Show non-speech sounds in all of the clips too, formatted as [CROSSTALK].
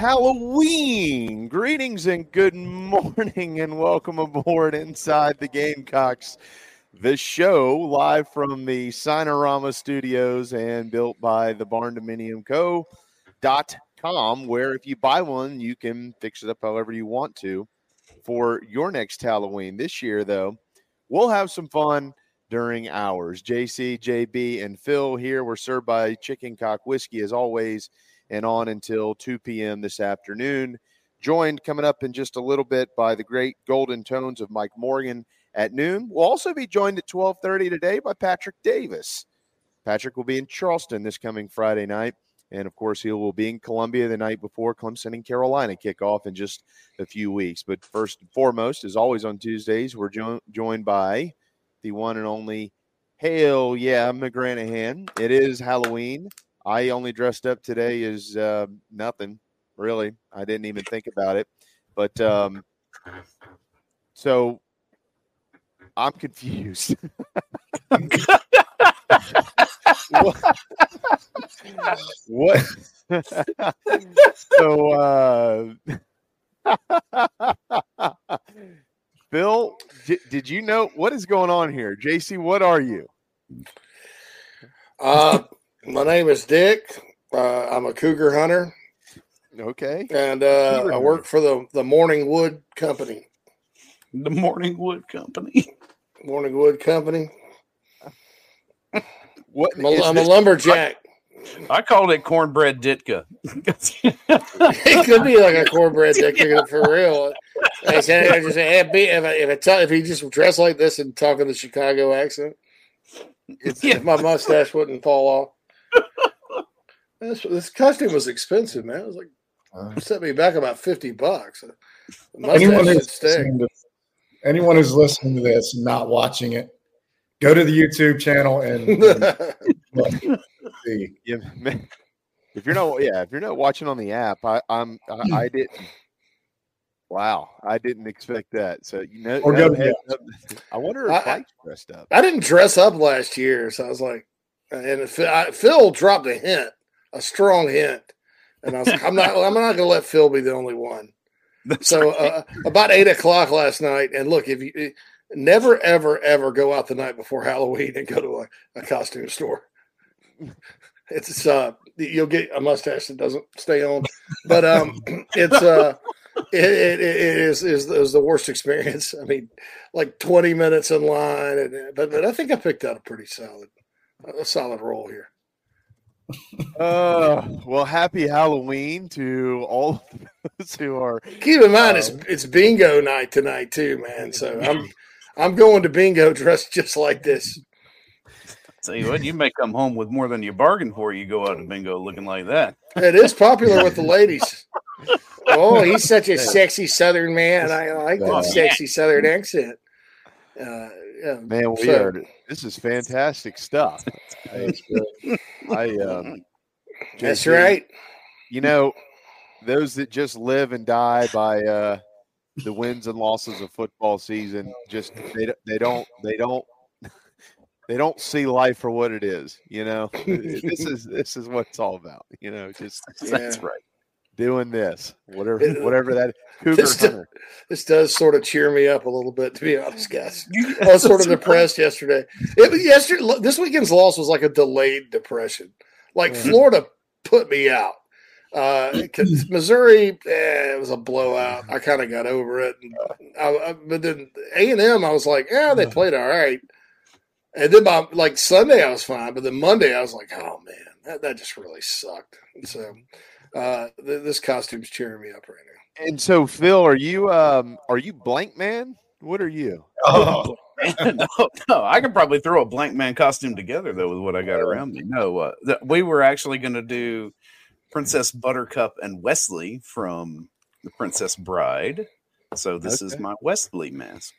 Halloween! Greetings and good morning, and welcome aboard Inside the Gamecocks, the show live from the Sinorama Studios and built by the Barn Dominium Co. dot com, where if you buy one, you can fix it up however you want to for your next Halloween. This year, though, we'll have some fun during ours. JC, JB, and Phil here. We're served by Chicken Cock Whiskey as always and on until 2 p.m. this afternoon. Joined coming up in just a little bit by the great golden tones of Mike Morgan at noon. We'll also be joined at 12:30 today by Patrick Davis. Patrick will be in Charleston this coming Friday night. And of course, he will be in Columbia the night before Clemson and Carolina kick off in just a few weeks. But first and foremost, as always on Tuesdays, we're jo- joined by the one and only Hale Yeah McGranahan. It is Halloween. I only dressed up today as uh, nothing, really. I didn't even think about it. But um, so I'm confused. [LAUGHS] what? so, uh, [LAUGHS] Phil, di- did you know what is going on here? JC, what are you? Uh, my name is Dick. Uh, I'm a cougar hunter, Okay. and uh, I work for the the Morning Wood Company. The Morning Wood Company. [LAUGHS] Morning Wood Company. What I'm a, I'm a lumberjack. I called it cornbread Ditka. [LAUGHS] it could be like a cornbread dick for real. I said, I just said, hey, if I, if I tell, if he just dressed like this and talking the Chicago accent, if my mustache wouldn't fall off. This, this costume was expensive, man. It was like set me back about fifty bucks. Uh, anyone who's, listening to, anyone who's listening to this and not watching it, go to the YouTube channel and, and [LAUGHS] look, see. Yeah, man. If you're not, yeah, if you're not watching on the app, I, I'm, I, I didn't. Wow, I didn't expect that. So you know, Or no go to heads. I wonder if I- I- dressed up. I didn't dress up last year, so I was like, and Phil, I, Phil dropped a hint, a strong hint, and I was like, I'm not, I'm not going to let Phil be the only one. [LAUGHS] So uh, about eight o'clock last night, and look, if you never, ever, ever go out the night before Halloween and go to a, a costume store, [LAUGHS] it's uh, you'll get a mustache that doesn't stay on, but um, [CLEARS THROAT] it's uh. It, it, it is, is is the worst experience. [LAUGHS] I mean, like twenty minutes in line, and but, but I think I picked out a pretty solid a solid roll here. [LAUGHS] Uh, well, happy Halloween to all of those who are. Keep in mind, it's Um, it's bingo night tonight too, man. So [LAUGHS] I'm I'm going to bingo dressed just like this. Tell you what, you may come home with more than you bargained for. You go out to bingo looking like that. It is popular with the ladies. [LAUGHS] Oh, he's such a sexy Southern man. I like that sexy Southern accent. Uh, yeah. Man, we So- are. This is fantastic stuff. I, I um, That's JC, right. You know, those that just live and die by uh, the wins and losses of football season just they they don't they don't [LAUGHS] they don't see life for what it is. You know, this is this is what it's all about. You know, just [LAUGHS] That's right. Doing this, whatever It- whatever that cougar This do- This does sort of cheer me up a little bit, to be honest, guys. [LAUGHS] I was [LAUGHS] sort of depressed yesterday. It was yesterday. This weekend's loss was like a delayed depression. Like Yeah. Florida put me out. Uh, [CLEARS THROAT] 'cause Missouri, eh, it was a blowout. I kind of got over it. And I, I, but then A and M, I was like, yeah, they played all right. And then by like Sunday, I was fine. But then Monday, I was like, oh man, that, that just really sucked. And so uh, th- this costume's cheering me up right now. And so, Phil, are you um are you blank man? What are you? Oh, [LAUGHS] no, no, I could probably throw a Blankman costume together though with what I got around me. No, uh, th- we were actually going to do Princess Buttercup and Westley from The Princess Bride. So this is my Westley mask.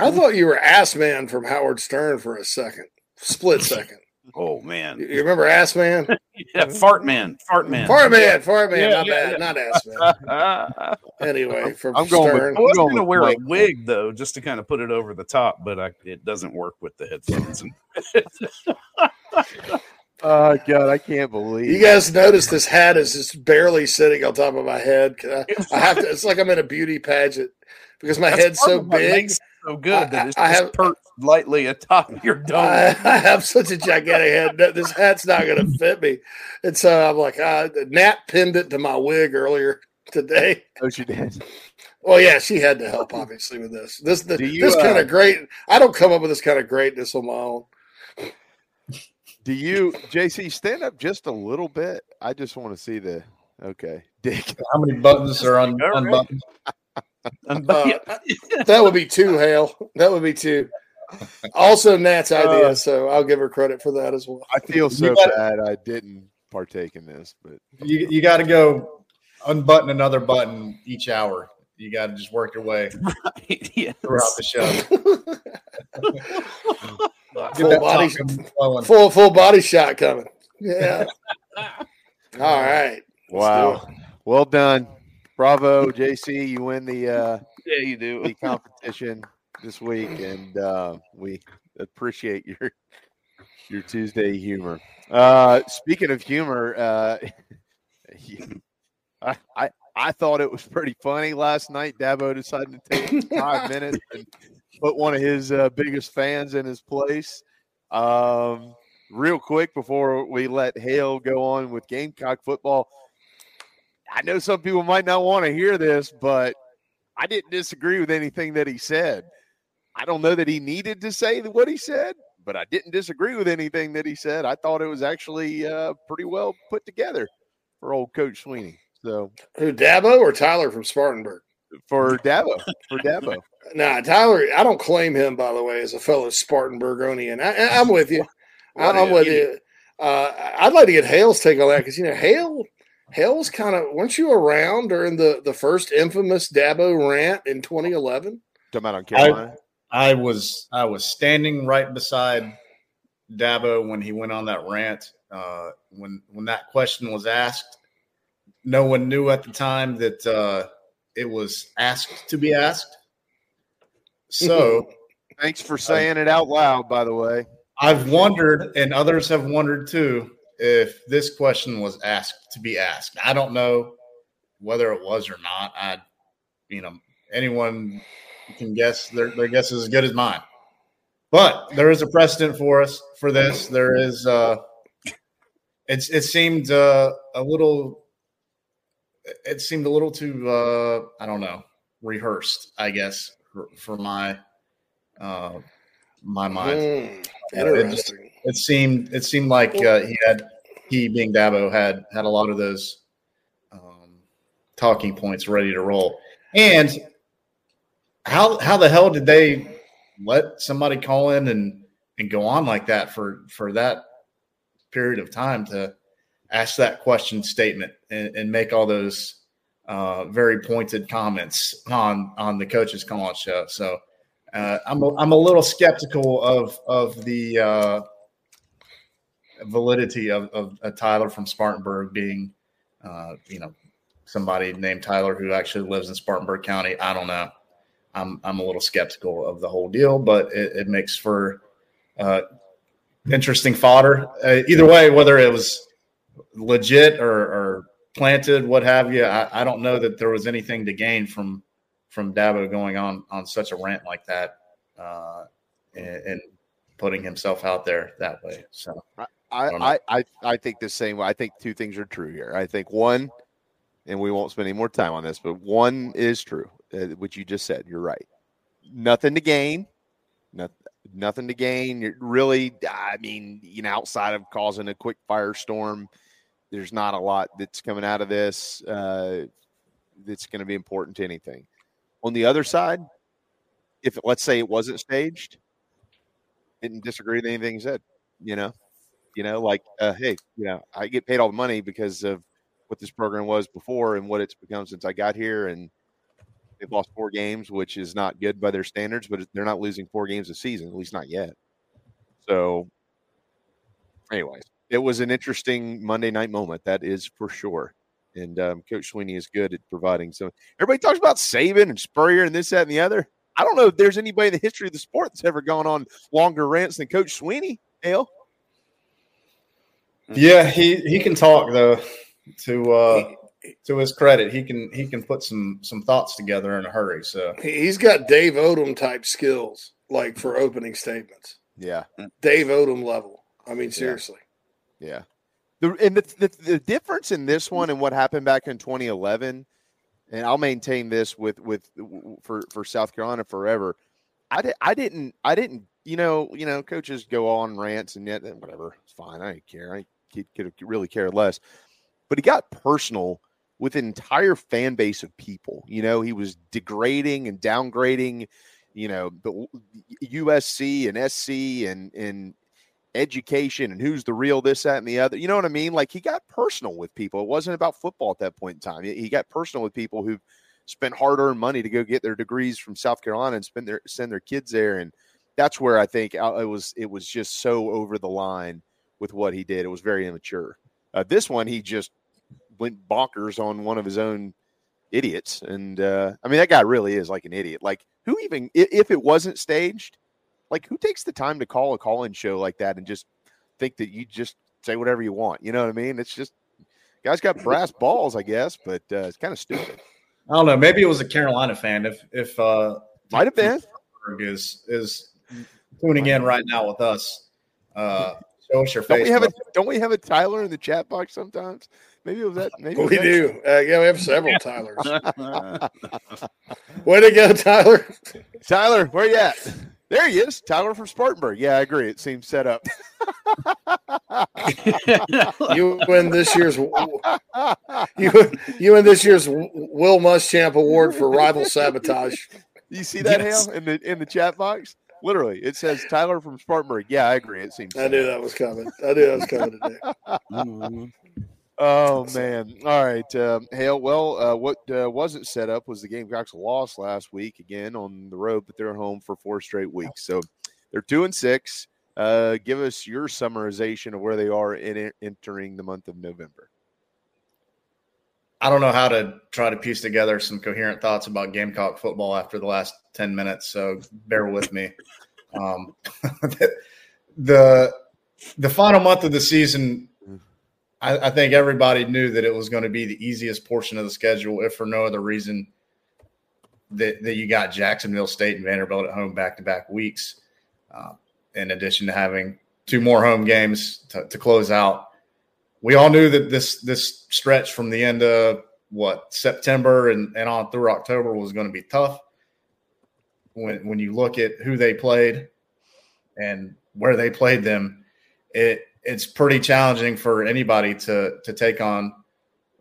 I [LAUGHS] thought you were Ass Man from Howard Stern for a second, split second. Oh man, you remember Ass Man? [LAUGHS] yeah, Fart Man, Fart Man. Fart Man, Fart Man, Yeah, not yeah, bad, yeah. not Ass Man. [LAUGHS] Anyway, from I'm going with- Stern. was going going to with wear a wig though, just to kind of put it over the top, but I, it doesn't work with the headphones. [LAUGHS] Oh God, I can't believe You guys notice this hat is just barely sitting on top of my head. 'Cause I, I have to. It's like I'm in a beauty pageant because my That's head's so big. so good that it's I- I just have- perched lightly atop your [LAUGHS] dome. I, I have such a gigantic head. No, This hat's not going to fit me, and so I'm like, uh, Nat pinned it to my wig earlier today. Oh, she did. Well, yeah, she had to help obviously with this. This the, you, this kind uh, of great. I don't come up with this kind of greatness on my own. Do you, JC, stand up just a little bit? I just want to see the. Okay, [LAUGHS] Dick. how many buttons are un- unbuttoned? [LAUGHS] Uh, that would be two, Hale. That would be two. [LAUGHS] Also, Nat's idea, Uh, so I'll give her credit for that as well. I feel so got- bad I didn't partake in this, but You, you got to go unbutton another button each hour. You got to just work your way [LAUGHS] yes. throughout the show. [LAUGHS] Full body, full full body shot coming. Yeah. All right. Let's do wow, well done, bravo, JC. You win the uh, Yeah, you do. the competition this week, and uh, we appreciate your your Tuesday humor. Uh, speaking of humor, uh, [LAUGHS] I, I I thought it was pretty funny last night. Dabo decided to take [LAUGHS] five minutes and put one of his uh, biggest fans in his place. Um, real quick before we let Hale go on with Gamecock football, I know some people might not want to hear this, but I didn't disagree with anything that he said. I don't know that he needed to say what he said, but I didn't disagree with anything that he said. I thought it was actually uh, pretty well put together for old Coach Swinney. So Who Dabo or Tyler from Spartanburg? for Dabo, for Dabo, [LAUGHS] Nah, Tyler. I don't claim him by the way as a fellow Spartanburgonian. I, I, I'm with you. I, I'm with you. Uh, I'd like to get Hale's take on that because you know Hale. Hale was kind of weren't you around during the the first infamous Dabo rant in 2011? talking about on Carolina. I was I was standing right beside Dabo when he went on that rant. Uh, when when that question was asked, no one knew at the time that uh, it was asked to be asked. So [LAUGHS] Thanks for saying it out loud, by the way. I've wondered, and others have wondered too, if this question was asked to be asked. I don't know whether it was or not. I, you know, anyone can guess. Their their guess is as good as mine. But there is a precedent for us for this. There is. uh It's it seemed uh, a little. It seemed a little too. uh I don't know. Rehearsed, I guess, for, for my. Uh, my mind Yeah, it just- it seemed it seemed like uh, he had he being Dabo had had a lot of those um, talking points ready to roll. And how how the hell did they let somebody call in and and go on like that for for that period of time to ask that question statement and, and make all those uh, very pointed comments on on the coaches call on show. So uh, I'm a, I'm a little skeptical of of the uh, validity of, of a Tyler from Spartanburg being, uh, you know, somebody named Tyler who actually lives in Spartanburg County. I don't know. I'm I'm a little skeptical of the whole deal, but it, it makes for uh, interesting fodder. Uh, either way, whether it was legit or, or planted, what have you, I, I, don't know that there was anything to gain from from Dabo going on on such a rant like that uh, and, and, putting himself out there that way. So I I, I I think the same way. I think two things are true here. I think one, and we won't spend any more time on this, but one is true, uh, which you just said. You're right. Nothing to gain. Nothing, nothing to gain. You're really, I mean, you know, outside of causing a quick firestorm, there's not a lot that's coming out of this uh, that's going to be important to anything. On the other side, if let's say it wasn't staged, didn't disagree with anything he said, you know, you know, like, uh, hey, you know, I get paid all the money because of what this program was before and what it's become since I got here, and they've lost four games, which is not good by their standards, but they're not losing four games a season, at least not yet. So, anyways, it was an interesting Monday night moment. That is for sure. And um, Coach Swinney is good at providing So Everybody talks about Saban and Spurrier and this, that, and the other. I don't know if there's anybody in the history of the sport that's ever gone on longer rants than Coach Swinney. Hell. Yeah, he he can talk though. To uh, to his credit, he can he can put some some thoughts together in a hurry. So he's got Dave Odom type skills, like for opening statements. Yeah, Dave Odom level. I mean, seriously. Yeah. yeah. The, and the, the, the difference in this one and what happened back in 2011, and I'll maintain this with with for for South Carolina forever. I did I didn't I didn't you know you know coaches go on rants and yet whatever it's fine I don't care I could, could really care less, but he got personal with an entire fan base of people. You know, he was degrading and downgrading, you know, the USC and SC and and education and who's the real this, that, and the other. You know what I mean? Like he got personal with people. It wasn't about football at that point in time. He got personal with people who spent hard earned money to go get their degrees from South Carolina and spend their send their kids there. And that's where I think uh, it was it was just so over the line with what he did. It was very immature. Uh, this one, he just went bonkers on one of his own idiots. And uh, I mean, that guy really is like an idiot. Like, who even, if it wasn't staged, like, who takes the time to call a call in show like that and just think that you just say whatever you want? You know what I mean? It's just, guy's got brass [LAUGHS] balls, I guess, but uh, it's kind of stupid. I don't know. Maybe it was a Carolina fan. If, if, uh, might have been is, is tuning in right now with us. Uh, show us your face. Don't we have a, don't we have a Tyler in the chat box sometimes? Maybe it was that. Maybe we do. Uh, yeah, we have several [LAUGHS] Tylers. Way to go, Tyler. Tyler, where you at? There he is, Tyler from Spartanburg. Yeah, I agree. It seems set up. you win this year's you you win this year's Will Muschamp Award for rival sabotage. You see that, yes. Hale, in the in the chat box? Literally, it says Tyler from Spartanburg. Yeah, I agree. It seems. I knew that was coming. I knew that was coming today. [LAUGHS] Oh man! All right, um, Hale. Well, uh, what uh, wasn't set up was the Gamecocks lost last week again on the road, but they're home for four straight weeks. So they're two and six. Uh, give us your summarization of where they are in entering the month of November. I don't know how to try to piece together some coherent thoughts about Gamecock football after the last ten minutes, so bear with me. Um, [LAUGHS] the the final month of the season I, I think everybody knew that it was going to be the easiest portion of the schedule, if for no other reason that, that you got Jacksonville State and Vanderbilt at home back to back weeks, uh, in addition to having two more home games to, to, close out. We all knew that this this stretch from the end of what September and, and on through October was going to be tough. When when you look at who they played and where they played them, it it's pretty challenging for anybody to to take on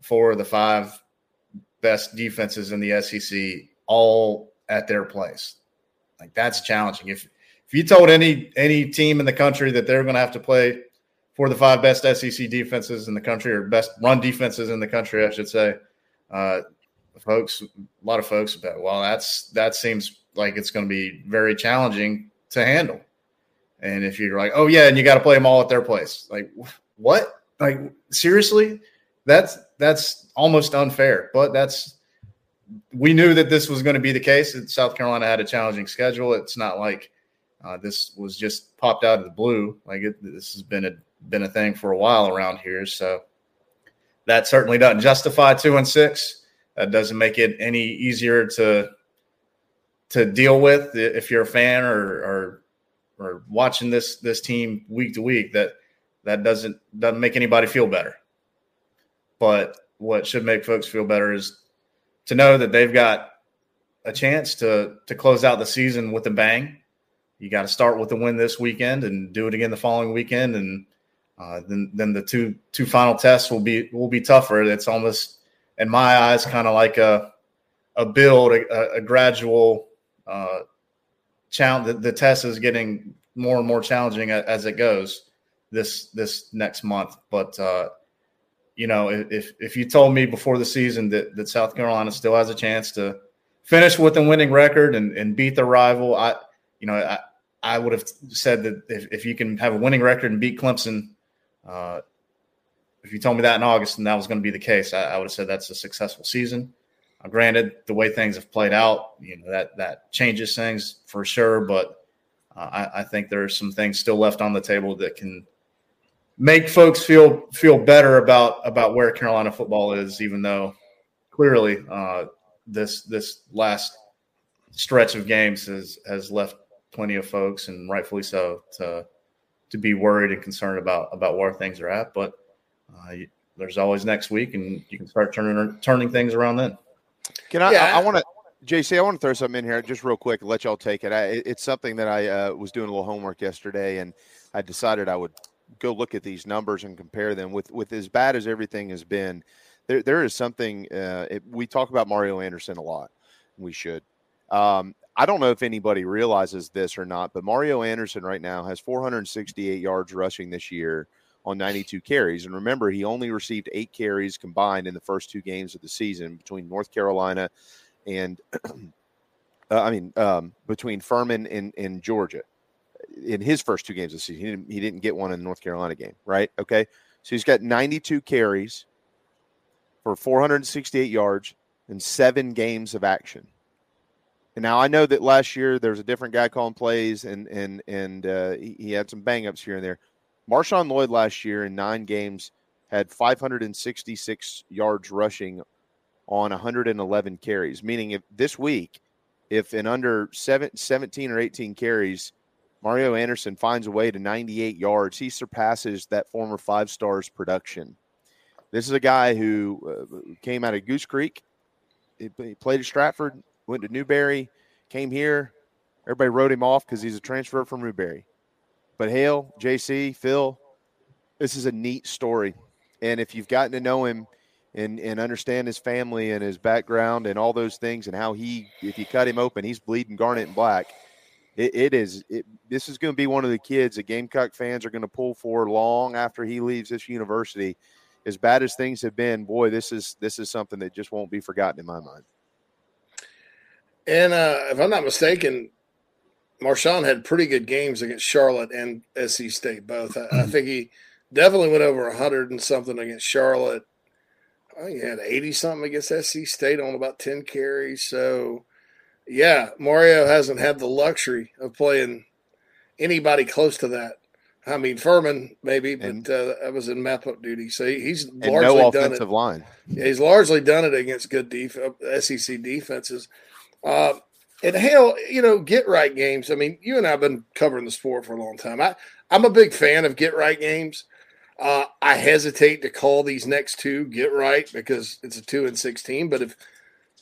four of the five best defenses in the SEC all at their place. Like that's challenging. If if you told any any team in the country that they're going to have to play for the five best SEC defenses in the country or best run defenses in the country, I should say, uh, folks, a lot of folks, well, that's that seems like it's going to be very challenging to handle. And if you're like, oh yeah, and you got to play them all at their place, like what? Like seriously, that's that's almost unfair. But that's we knew that this was going to be the case. South Carolina had a challenging schedule. It's not like uh, this was just popped out of the blue. Like it, this has been a been a thing for a while around here. So that certainly doesn't justify two and six. That doesn't make it any easier to to deal with if you're a fan or or, or watching this this team week to week. That that doesn't doesn't make anybody feel better. But what should make folks feel better is to know that they've got a chance to to close out the season with a bang. You got to start with a win this weekend and do it again the following weekend, and uh, then then the two two final tests will be will be tougher. It's almost in my eyes kind of like a a build, a, a gradual uh, challenge. The, test is getting more and more challenging as it goes this this next month. But uh, you know, if if you told me before the season that that South Carolina still has a chance to finish with a winning record and, and beat the rival, I you know I I would have said that if, if you can have a winning record and beat Clemson, uh, if you told me that in August and that was going to be the case, I, I would have said that's a successful season. Granted, the way things have played out, you know that that changes things for sure. But uh, I, I, think there are some things still left on the table that can make folks feel feel better about about where Carolina football is, even though clearly uh, this this last stretch of games has has left plenty of folks, and rightfully so, to to be worried and concerned about about where things are at. But uh, there's always next week, and you can start turning turning things around then. Can I? Yeah. I, I want to. JC, I want to throw something in here just real quick let y'all take it. I, it's something that I uh, was doing a little homework yesterday, and I decided I would go look at these numbers and compare them with with as bad as everything has been. There, there is something. Uh, it, we talk about Mario Anderson a lot. We should. Um, I don't know if anybody realizes this or not, but Mario Anderson right now has 468 yards rushing this year on 92 carries. And remember, he only received eight carries combined in the first two games of the season between North Carolina and, [CLEARS THROAT] uh, I mean, um, between Furman and, and Georgia in his first two games of the season. He didn't, he didn't get one in the North Carolina game, right? Okay. So he's got 92 carries for 468 yards and seven games of action. And now I know that last year there was a different guy calling plays, and and and uh, he, he, had some bang ups here and there. Marshawn Lloyd last year in nine games had 566 yards rushing on 111 carries. Meaning, if this week, if in under seven, 17 or 18 carries, Mario Anderson finds a way to 98 yards, he surpasses that former five stars production. This is a guy who uh, came out of Goose Creek. He played at Stratford, went to Newberry, came here. Everybody wrote him off because he's a transfer from Newberry. But Hale, JC, Phil, this is a neat story. And if you've gotten to know him and, and understand his family and his background and all those things and how he, if you cut him open, he's bleeding garnet and black. It, it is. It, this is going to be one of the kids that Gamecock fans are going to pull for long after he leaves this university. As bad as things have been, boy, this is this is something that just won't be forgotten in my mind. And uh, if I'm not mistaken, Marshawn had pretty good games against Charlotte and SC State both. I, I hmm. think he definitely went over 100 and something against Charlotte. I think he had 80 something against SC State on about 10 carries. So, yeah, Mario hasn't had the luxury of playing anybody close to that. I mean, Furman maybe, but uh, that was in map up duty. So he's largely no done it. line. Yeah, he's largely done it against good def- SEC defenses. Uh, and hell, you know, get right games. I mean, you and I have been covering the sport for a long time. I, I'm a big fan of get right games. Uh, I hesitate to call these next two get right because it's a two and sixteen. But if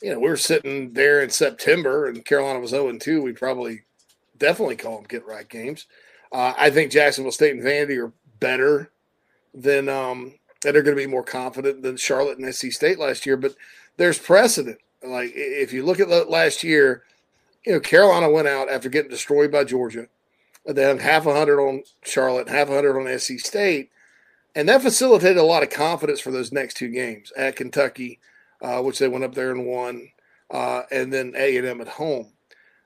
you know we are sitting there in September and Carolina was zero and two, we probably definitely call them get right games. Uh, I think Jacksonville State and Vandy are better than um, that are going to be more confident than Charlotte and SC State last year. But there's precedent. Like if you look at last year, you know Carolina went out after getting destroyed by Georgia, and then half a hundred on Charlotte, half a hundred on SC State, and that facilitated a lot of confidence for those next two games at Kentucky, uh, which they went up there and won, uh, and then A and M at home.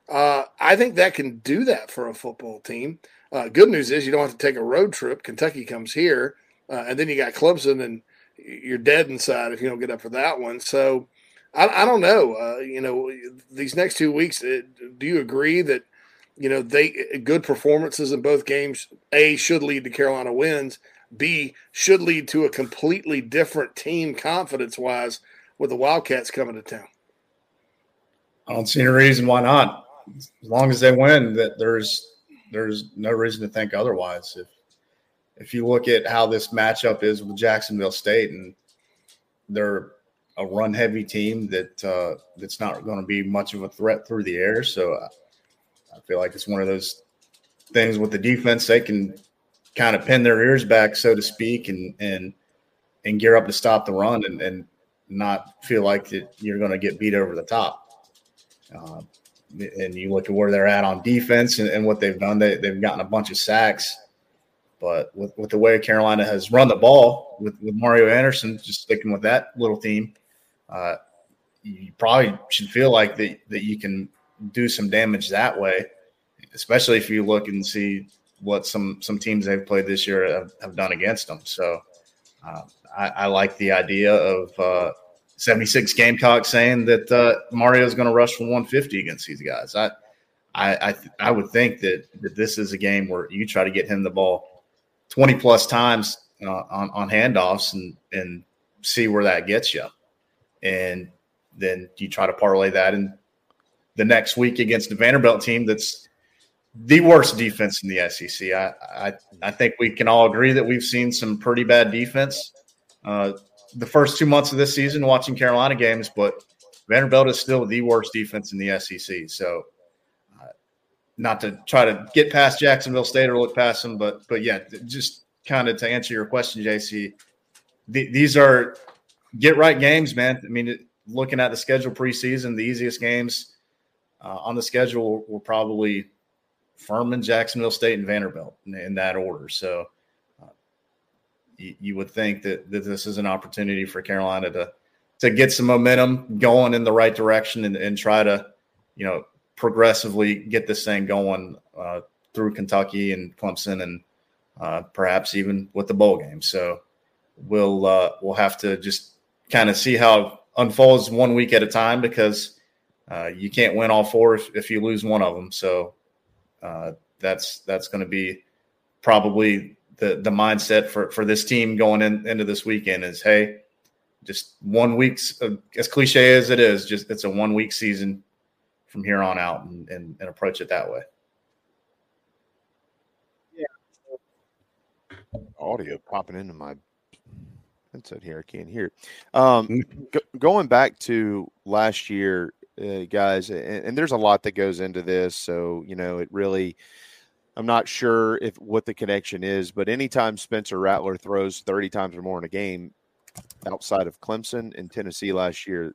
Uh, I think that can do that for a football team. Uh, good news is you don't have to take a road trip. Kentucky comes here, uh, and then you got Clemson and you're dead inside if you don't get up for that one. So I, I don't know. Uh, you know, these next two weeks, uh, do you agree that you know they good performances in both games? A should lead to Carolina wins. B should lead to a completely different team confidence wise with the Wildcats coming to town. I don't see any reason why not. As long as they win, that there's there's no reason to think otherwise. If if you look at how this matchup is with Jacksonville State, and they're a run heavy team that uh, that's not going to be much of a threat through the air. So I, I feel like it's one of those things with the defense they can kind of pin their ears back, so to speak, and and and gear up to stop the run and, and not feel like you're going to get beat over the top. Uh, and you look at where they're at on defense and, and what they've done, they, they've gotten a bunch of sacks. But with, with the way Carolina has run the ball with, with Mario Anderson, just sticking with that little team, uh, you probably should feel like that, that you can do some damage that way, especially if you look and see what some some teams they've played this year have, have done against them. So uh, I, I, like the idea of uh, 76 Gamecock saying that uh, Mario is going to rush for 150 against these guys. I I I, I would think that, that this is a game where you try to get him the ball 20 plus times uh, on on handoffs and and see where that gets you, and then you try to parlay that in the next week against the Vanderbilt team that's the worst defense in the SEC. I, I, I think we can all agree that we've seen some pretty bad defense uh, the first two months of this season watching Carolina games, but Vanderbilt is still the worst defense in the SEC. So, uh, not to try to get past Jacksonville State or look past them, but but yeah, just kind of to answer your question, JC, th- these are get right games, man. I mean, looking at the schedule preseason, the easiest games uh, on the schedule were probably Furman, Jacksonville State, and Vanderbilt in, in that order. So uh, you, you, would think that, that this is an opportunity for Carolina to to get some momentum going in the right direction and, and try to, you know, progressively get this thing going uh, through Kentucky and Clemson and uh, perhaps even with the bowl game. So we'll uh, we'll have to just kind of see how it unfolds one week at a time because uh, you can't win all four if, if you lose one of them. So uh, that's that's going to be probably the the mindset for for this team going in, into this weekend is hey, just one week's uh, as cliche as it is, just it's a one week season from here on out, and, and, and approach it that way. Yeah. Audio popping into my headset here. I can't hear it. Um, mm-hmm. go, going back to last year, uh, guys, and, and, there's a lot that goes into this. So you know, it really. I'm not sure if what the connection is, but anytime Spencer Rattler throws 30 times or more in a game, outside of Clemson and Tennessee last year,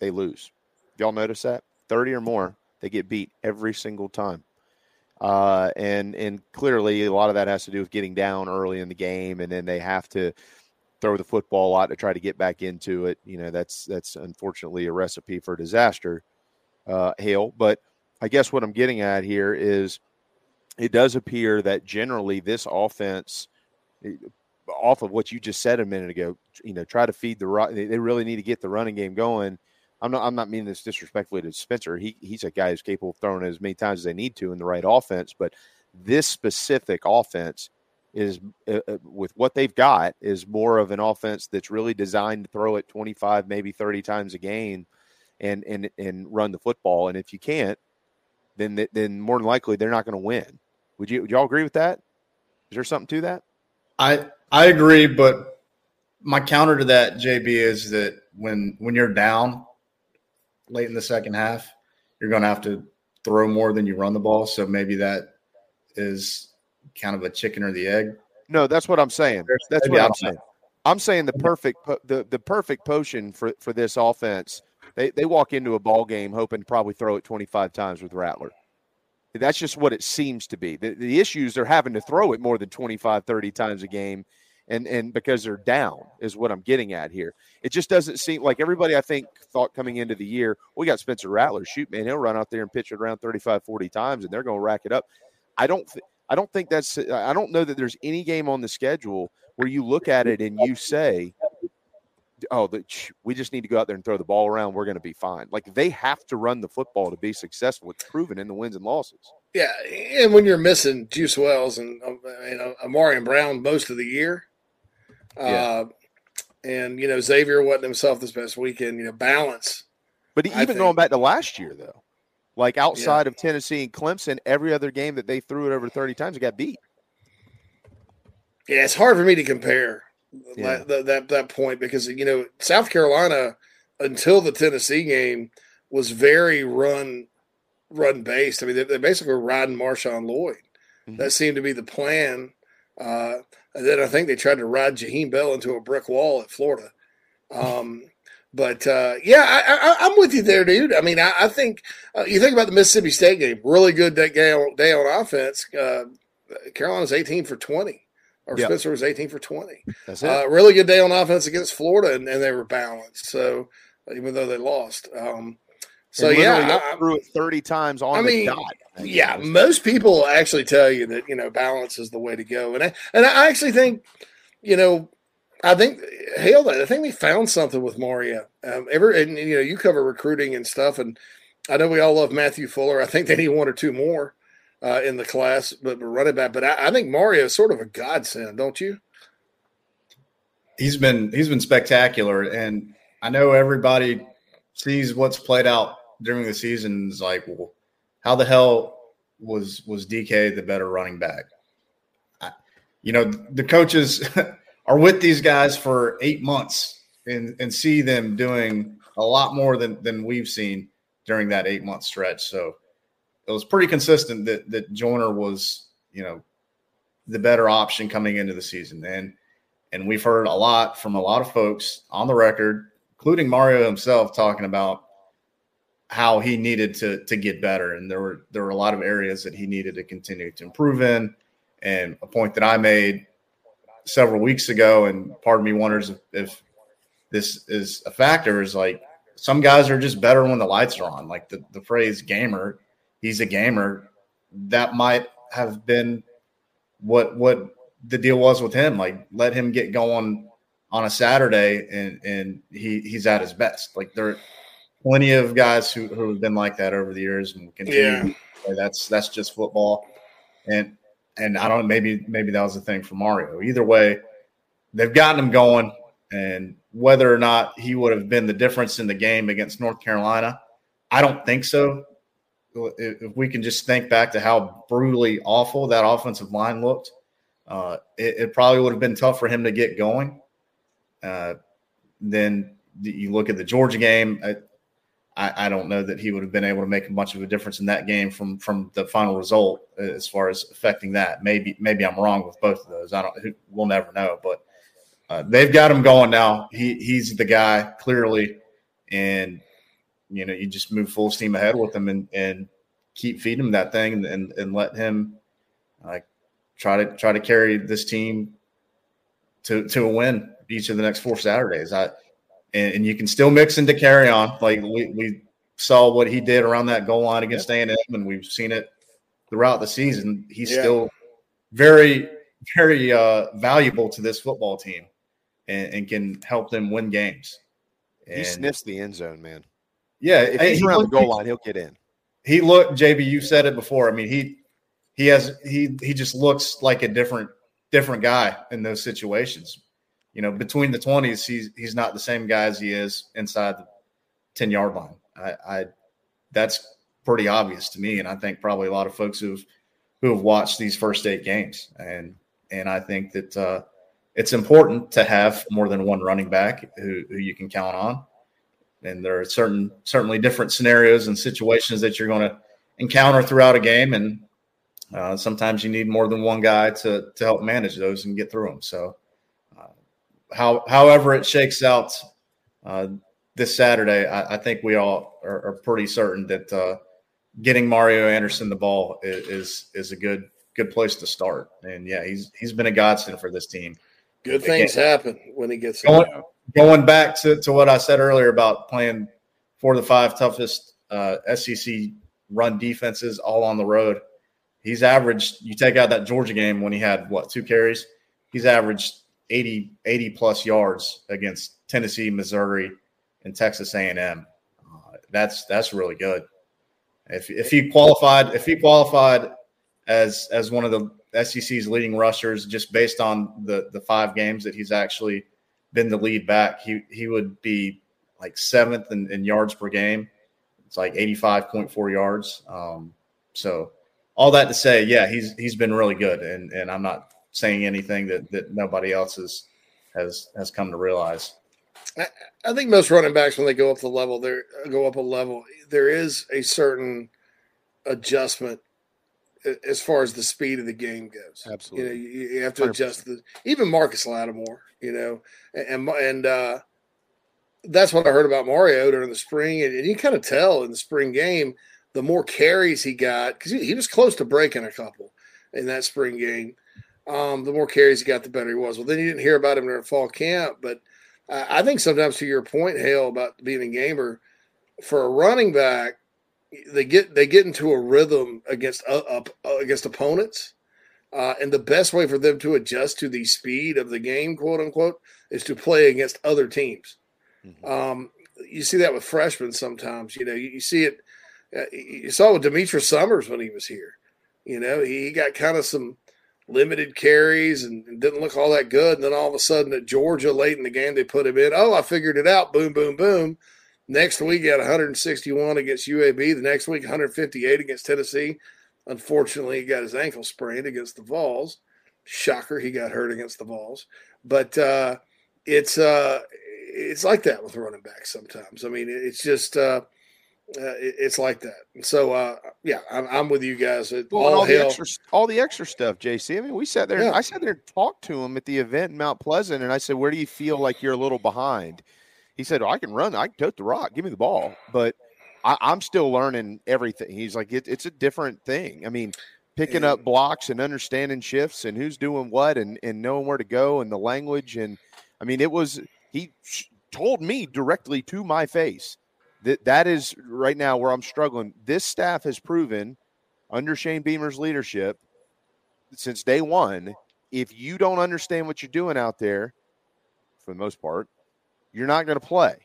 they lose. Y'all notice that 30 or more, they get beat every single time. Uh, and and clearly a lot of that has to do with getting down early in the game, and then they have to throw the football a lot to try to get back into it. You know, that's that's unfortunately a recipe for disaster, uh, Hale. But I guess what I'm getting at here is it does appear that generally this offense, eh, off of what you just said a minute ago, you know, try to feed the right. They really need to get the running game going. I'm not. I'm not meaning this disrespectfully to Spencer. He he's a guy who's capable of throwing as many times as they need to in the right offense. But this specific offense is uh, uh, with what they've got is more of an offense that's really designed to throw it 25 maybe 30 times a game and and and run the football and if you can't then then more than likely they're not going to win. Would you would y'all agree with that? Is there something to that? I i agree but my counter to that jb is that when when you're down late in the second half you're going to have to throw more than you run the ball so maybe that is kind of a chicken or the egg? No, that's what I'm saying. That's what I'm saying. I'm saying the perfect the the perfect potion for for this offense. They they walk into a ball game hoping to probably throw it 25 times with Rattler. That's just what it seems to be. The, the issues they're having to throw it more than 25 30 times a game and and because they're down is what I'm getting at here. It just doesn't seem like everybody I think thought coming into the year, we got Spencer Rattler, shoot man, he'll run out there and pitch it around 35 40 times and they're going to rack it up. I don't th- I don't think that's I don't know that there's any game on the schedule where you look at it and you say oh, the, we just need to go out there and throw the ball around. We're going to be fine. Like they have to run the football to be successful. It's proven in the wins and losses. Yeah, and when you're missing Juice Wells and um, you know Ahmarean Brown most of the year, yeah. uh, and you know Xavier wasn't himself this past weekend. You know, balance. But even going back to last year, though, like outside yeah. of Tennessee and Clemson, every other game that they threw it over 30 times, it got beat. Yeah, it's hard for me to compare yeah. that, that that point because you know South Carolina until the Tennessee game was very run run based. I mean, they, they basically were riding Marshawn Lloyd. Mm-hmm. That seemed to be the plan. Uh, and then I think they tried to ride Jaheim Bell into a brick wall at Florida. Um, but uh, yeah, I, am with you there, dude. I mean, I, I think uh, you think about the Mississippi State game, really good that day, day on offense. Uh, Carolina's 18 for 20 or yep. Spencer was 18 for 20. That's it. Uh, really good day on offense against Florida, and, and, they were balanced. So even though they lost, um, so yeah, I, threw it 30 times on I mean, dot. Yeah, most people actually tell you that you know balance is the way to go, and I and I actually think you know. I think hell, I think they found something with Mario. Um, ever and you know you cover recruiting and stuff, and I know we all love Matthew Fuller. I think they need one or two more uh, in the class, but, running back. But I, I think Mario is sort of a godsend, don't you? He's been he's been spectacular, and I know everybody sees what's played out during the season. Is like, well, how the hell was was DK the better running back? I, you know, the coaches [LAUGHS] are with these guys for eight months and and see them doing a lot more than than we've seen during that eight month stretch. So it was pretty consistent that that Joyner was, you know, the better option coming into the season. And and we've heard a lot from a lot of folks on the record, including Mario himself, talking about how he needed to to get better. And there were there were a lot of areas that he needed to continue to improve in. And a point that I made several weeks ago, and part of me wonders if, if this is a factor, is like some guys are just better when the lights are on. Like the, the phrase gamer he's a gamer. That might have been what what the deal was with him. Like let him get going on a Saturday and and he he's at his best. Like there are plenty of guys who, who have been like that over the years and continue. Yeah. That's that's just football. And and I don't maybe maybe that was the thing for Mario. Either way, they've gotten him going. And whether or not he would have been the difference in the game against North Carolina, I don't think so if we can just think back to how brutally awful that offensive line looked, uh, it, it, probably would have been tough for him to get going. Uh, then you look at the Georgia game. I, I, don't know that he would have been able to make much of a difference in that game from from the final result as far as affecting that. Maybe maybe I'm wrong with both of those. I don't. We'll never know. But uh, they've got him going now. He he's the guy clearly, and you know, you just move full steam ahead with him and, and keep feeding him that thing and, and, and let him like try to try to carry this team to to a win each of the next four Saturdays. I and, and you can still mix into carry on. Like we, we saw what he did around that goal line against A and M, and we've seen it throughout the season. He's yeah. still very very uh, valuable to this football team and, and, can help them win games. And, he sniffs the end zone, man. Yeah, if he's he around the goal line, he'll get in. He looked, JB. You said it before. I mean, he he has he he just looks like a different different guy in those situations. You know, between the twenties, he's he's not the same guy as he is inside the ten yard line. I, I that's pretty obvious to me, and I think probably a lot of folks who've who have watched these first eight games, and and I think that uh, it's important to have more than one running back who, who you can count on and there are certain certainly different scenarios and situations that you're going to encounter throughout a game, and uh, sometimes you need more than one guy to to help manage those and get through them. So, how however it shakes out uh, this Saturday, I, I, think we all are, are pretty certain that uh, getting Mario Anderson the ball is, is, is a good good place to start. And yeah, he's he's been a godsend for this team. Good things happen when he gets going, going back to, to what I said earlier about playing for the five toughest uh, SEC run defenses all on the road. He's averaged, you take out that Georgia game when he had what, two carries? He's averaged 80, 80 plus yards against Tennessee, Missouri, and Texas A&M. Uh, that's that's really good. If if he qualified, if he qualified as as one of the SEC's leading rushers, just based on the the five games that he's actually been the lead back, he he would be like seventh in, in yards per game. It's like eighty five point four yards. Um, so all that to say, yeah, he's he's been really good, and and I'm not saying anything that that nobody else has has has come to realize. I, I think most running backs when they go up the level, they go up a level. There is a certain adjustment as far as the speed of the game goes. Absolutely, you know, you, you have to 100%. adjust the even Marcus Lattimore. You know, and and uh, that's what I heard about Mario during the spring, and, and you kind of tell in the spring game the more carries he got because he, he, was close to breaking a couple in that spring game. Um, the more carries he got, the better he was. Well, then you didn't hear about him during fall camp, but I think sometimes to your point, Hale, about being a gamer, for a running back, they get they get into a rhythm against uh, uh, against opponents, uh, and the best way for them to adjust to the speed of the game, quote unquote, is to play against other teams. Mm-hmm. Um, you see that with freshmen sometimes. You know, you, you see it. Uh, you saw with Demetris Summers when he was here. You know, he got kind of some limited carries and, didn't look all that good. And then all of a sudden at Georgia late in the game, they put him in. Oh, I figured it out. Boom, boom, boom. Next week, he had 161 against UAB. The next week, 158 against Tennessee. Unfortunately, he got his ankle sprained against the Vols. Shocker, he got hurt against the Vols. But uh, it's uh, it's like that with running backs sometimes. I mean, it's just uh, uh, it's like that. And so, uh, yeah, I'm, I'm, with you guys. Well, all, all the extra, all the extra stuff, JC. I mean, we sat there. Yeah. I sat there and talked to him at the event in Mount Pleasant, and I said, "Where do you feel like you're a little behind?" He said, oh, "I can run. I can tote the rock. Give me the ball." But I, am still learning everything. He's like, it, "It's a different thing." I mean, picking and, up blocks and understanding shifts and who's doing what and and knowing where to go and the language and I mean, it was he told me directly to my face that that is right now where I'm struggling. This staff has proven under Shane Beamer's leadership since day one, if you don't understand what you're doing out there, for the most part, you're not going to play,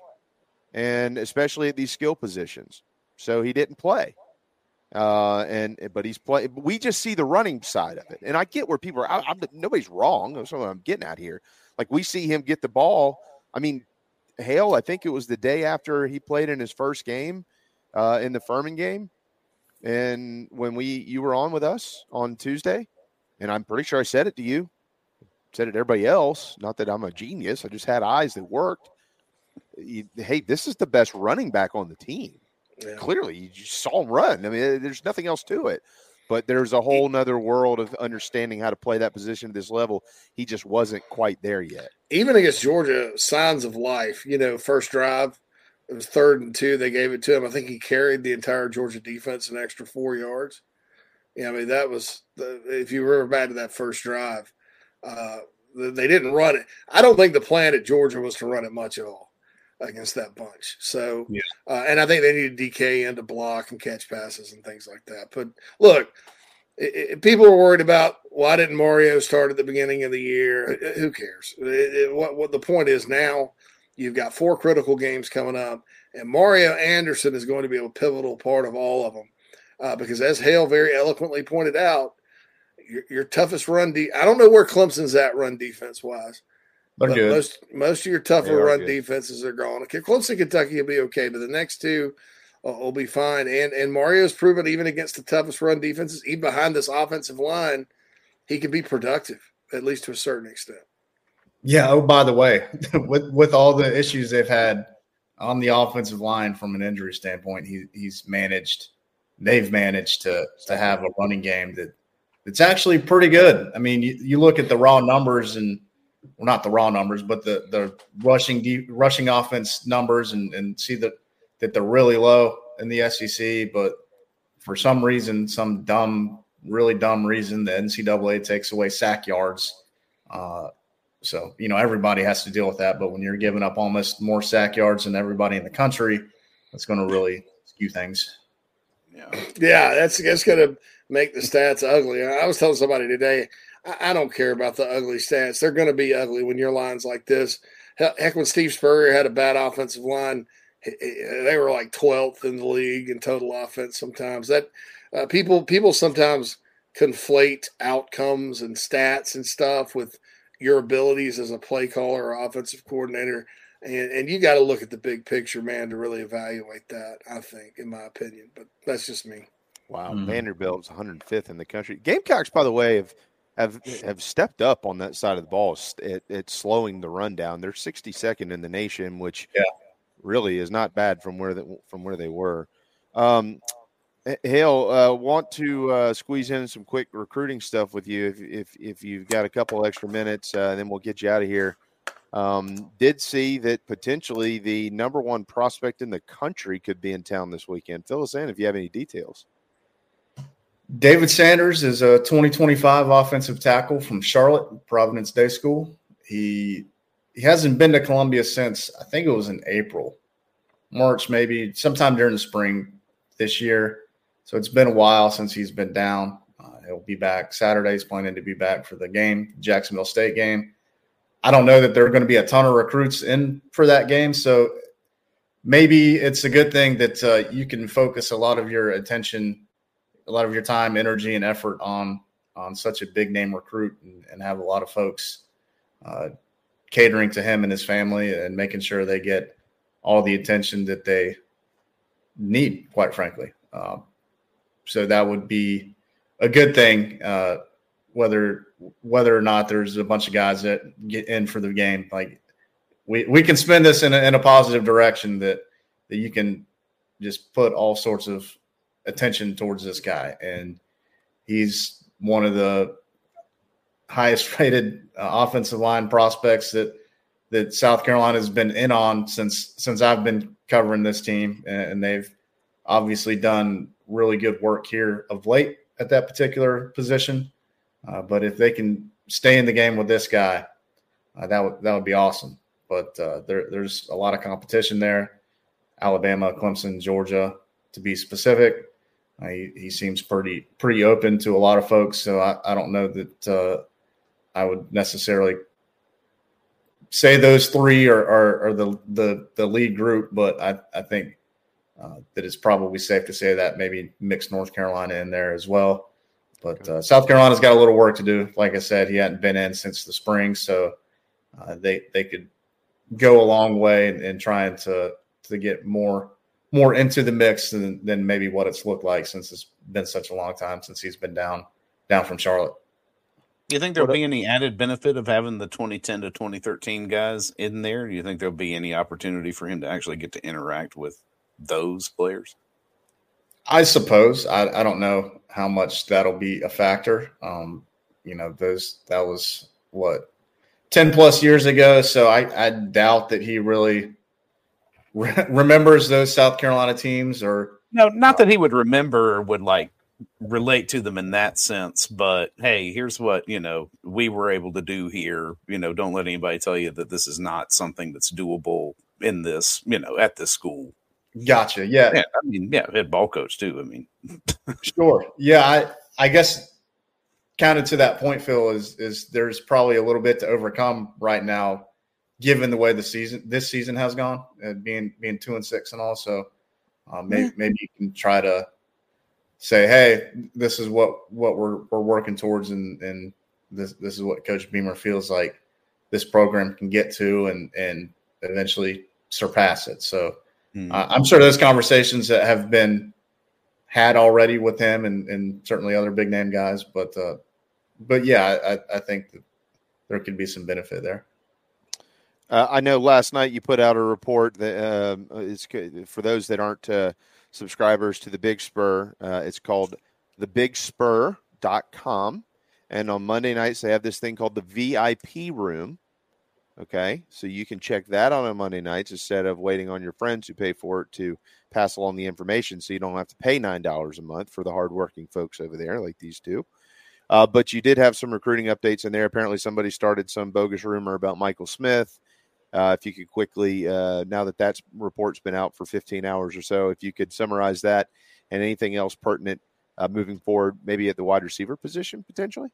and especially at these skill positions. So he didn't play, uh, and but he's playing. We just see the running side of it, and I get where people are. I, nobody's wrong. That's what I'm getting at here. Like we see him get the ball. I mean, Hale, I think it was the day after he played in his first game uh, in the Furman game. And when we you were on with us on Tuesday, and I'm pretty sure I said it to you, said it to everybody else. Not that I'm a genius. I just had eyes that worked. You, hey, this is the best running back on the team. Yeah. Clearly, you saw him run. I mean, there's nothing else to it but there's a whole nother world of understanding how to play that position at this level. He just wasn't quite there yet. Even against Georgia, signs of life. You know, first drive, it was third and two. They gave it to him. I think he carried the entire Georgia defense an extra four yards. Yeah, I mean that was the, if you remember back to that first drive, uh, they didn't run it. I don't think the plan at Georgia was to run it much at all against that bunch. So, yeah. uh, and I think they needed DK in to block and catch passes and things like that. But look, it, it, people were worried about why didn't Mario start at the beginning of the year? Who cares? It, what, what the point is now, you've got four critical games coming up, and Mario Anderson is going to be a pivotal part of all of them. Uh, because as Hale very eloquently pointed out, your, your toughest run. De- I don't know where Clemson's at run defense wise. But good. most most of your tougher run good. defenses are gone. Okay, Clemson, Kentucky will be okay, but the next two uh, will be fine. And and Mario's proven even against the toughest run defenses, even behind this offensive line, he can be productive at least to a certain extent. Yeah. Oh, by the way, [LAUGHS] with with all the issues they've had on the offensive line from an injury standpoint, he he's managed. They've managed to to have a running game that it's actually pretty good. I mean, you, you look at the raw numbers and well, not the raw numbers, but the the rushing deep, rushing offense numbers, and and see that that they're really low in the SEC. But for some reason, some dumb, really dumb reason, the NCAA takes away sack yards. Uh, so you know everybody has to deal with that. But when you're giving up almost more sack yards than everybody in the country, that's going to really skew things. Yeah, yeah, that's that's going to make the stats ugly. I was telling somebody today, I, I don't care about the ugly stats. They're going to be ugly when your line's like this. Heck, when Steve Spurrier had a bad offensive line, they were like 12th in the league in total offense. Sometimes that uh, people people sometimes conflate outcomes and stats and stuff with your abilities as a play caller or offensive coordinator. And, and you got to look at the big picture, man, to really evaluate that. I think, in my opinion, but that's just me. Wow, mm-hmm. Vanderbilt's 105th in the country. Gamecocks, by the way, have have have stepped up on that side of the ball. It, it's slowing the run down. They're 62nd in the nation, which yeah. really is not bad from where the, from where they were. Um, Hale, uh, want to uh, squeeze in some quick recruiting stuff with you if if, if you've got a couple extra minutes, uh, and then we'll get you out of here. Um, did see that potentially the number one prospect in the country could be in town this weekend. Fill us in if you have any details. David Sanders is a 2025 offensive tackle from Charlotte, Providence Day School. He he hasn't been to Columbia since I think it was in April, March, maybe sometime during the spring this year. So it's been a while since he's been down. Uh, he'll be back Saturday. He's planning to be back for the game, Jacksonville State game. I don't know that there are going to be a ton of recruits in for that game, so maybe it's a good thing that uh, you can focus a lot of your attention a lot of your time, energy, and effort on on such a big name recruit, and, and have a lot of folks uh, catering to him and his family, and making sure they get all the attention that they need. Quite frankly, um, so that would be a good thing. Uh, whether whether or not there's a bunch of guys that get in for the game, like we we can spend this in a, in a positive direction that that you can just put all sorts of attention towards this guy, and he's one of the highest rated uh, offensive line prospects that that South Carolina has been in on since since I've been covering this team, and they've obviously done really good work here of late at that particular position. Uh, but if they can stay in the game with this guy, uh, that would that would be awesome. But uh, there, there's a lot of competition there: Alabama, Clemson, Georgia, to be specific. He, he seems pretty pretty open to a lot of folks, so I, I don't know that uh, I would necessarily say those three are, are, are, the, the the lead group, but I, I think uh, that it's probably safe to say that maybe mix North Carolina in there as well. But uh, South Carolina's got a little work to do. Like I said, he hadn't been in since the spring, so uh, they they could go a long way in, in trying to to get more more into the mix than, than maybe what it's looked like since it's been such a long time since he's been down down from Charlotte. Do you think there'll be any added benefit of having the 2010 to 2013 guys in there? Do you think there'll be any opportunity for him to actually get to interact with those players? I suppose. I, I don't know how much that'll be a factor. Um, you know, those that was what 10 plus years ago. So I, I doubt that he really re- remembers those South Carolina teams or no, not that he would remember or would like relate to them in that sense, but hey, here's what, you know, we were able to do here. You know, don't let anybody tell you that this is not something that's doable in this, you know, at this school. Gotcha. Yeah. yeah I mean, yeah, head ball coach too. I mean, [LAUGHS] sure. Yeah. I, I guess counted to that point, Phil, is, is there's probably a little bit to overcome right now given the way the season this season has gone, and uh, being being two and six and all. So uh, maybe yeah. maybe you can try to say, hey, this is what what we're we're working towards, and and this this is what Coach Beamer feels like this program can get to, and and eventually surpass it. So mm. uh, I'm sure those conversations that have been had already with him, and and certainly other big name guys, but. Uh, but yeah, I, I think that there could be some benefit there. Uh, I know last night you put out a report that um, it's for those that aren't uh, subscribers to the Big Spur. Uh, it's called thebigspur.com. And on Monday nights, they have this thing called the VIP room. Okay. So you can check that on on Monday nights instead of waiting on your friends who pay for it to pass along the information. So you don't have to pay $9 a month for the hardworking folks over there, like these two. Uh, but you did have some recruiting updates in there. Apparently, somebody started some bogus rumor about Michael Smith. Uh, if you could quickly, uh, now that that report's been out for 15 hours or so, if you could summarize that and anything else pertinent uh, moving forward, maybe at the wide receiver position potentially.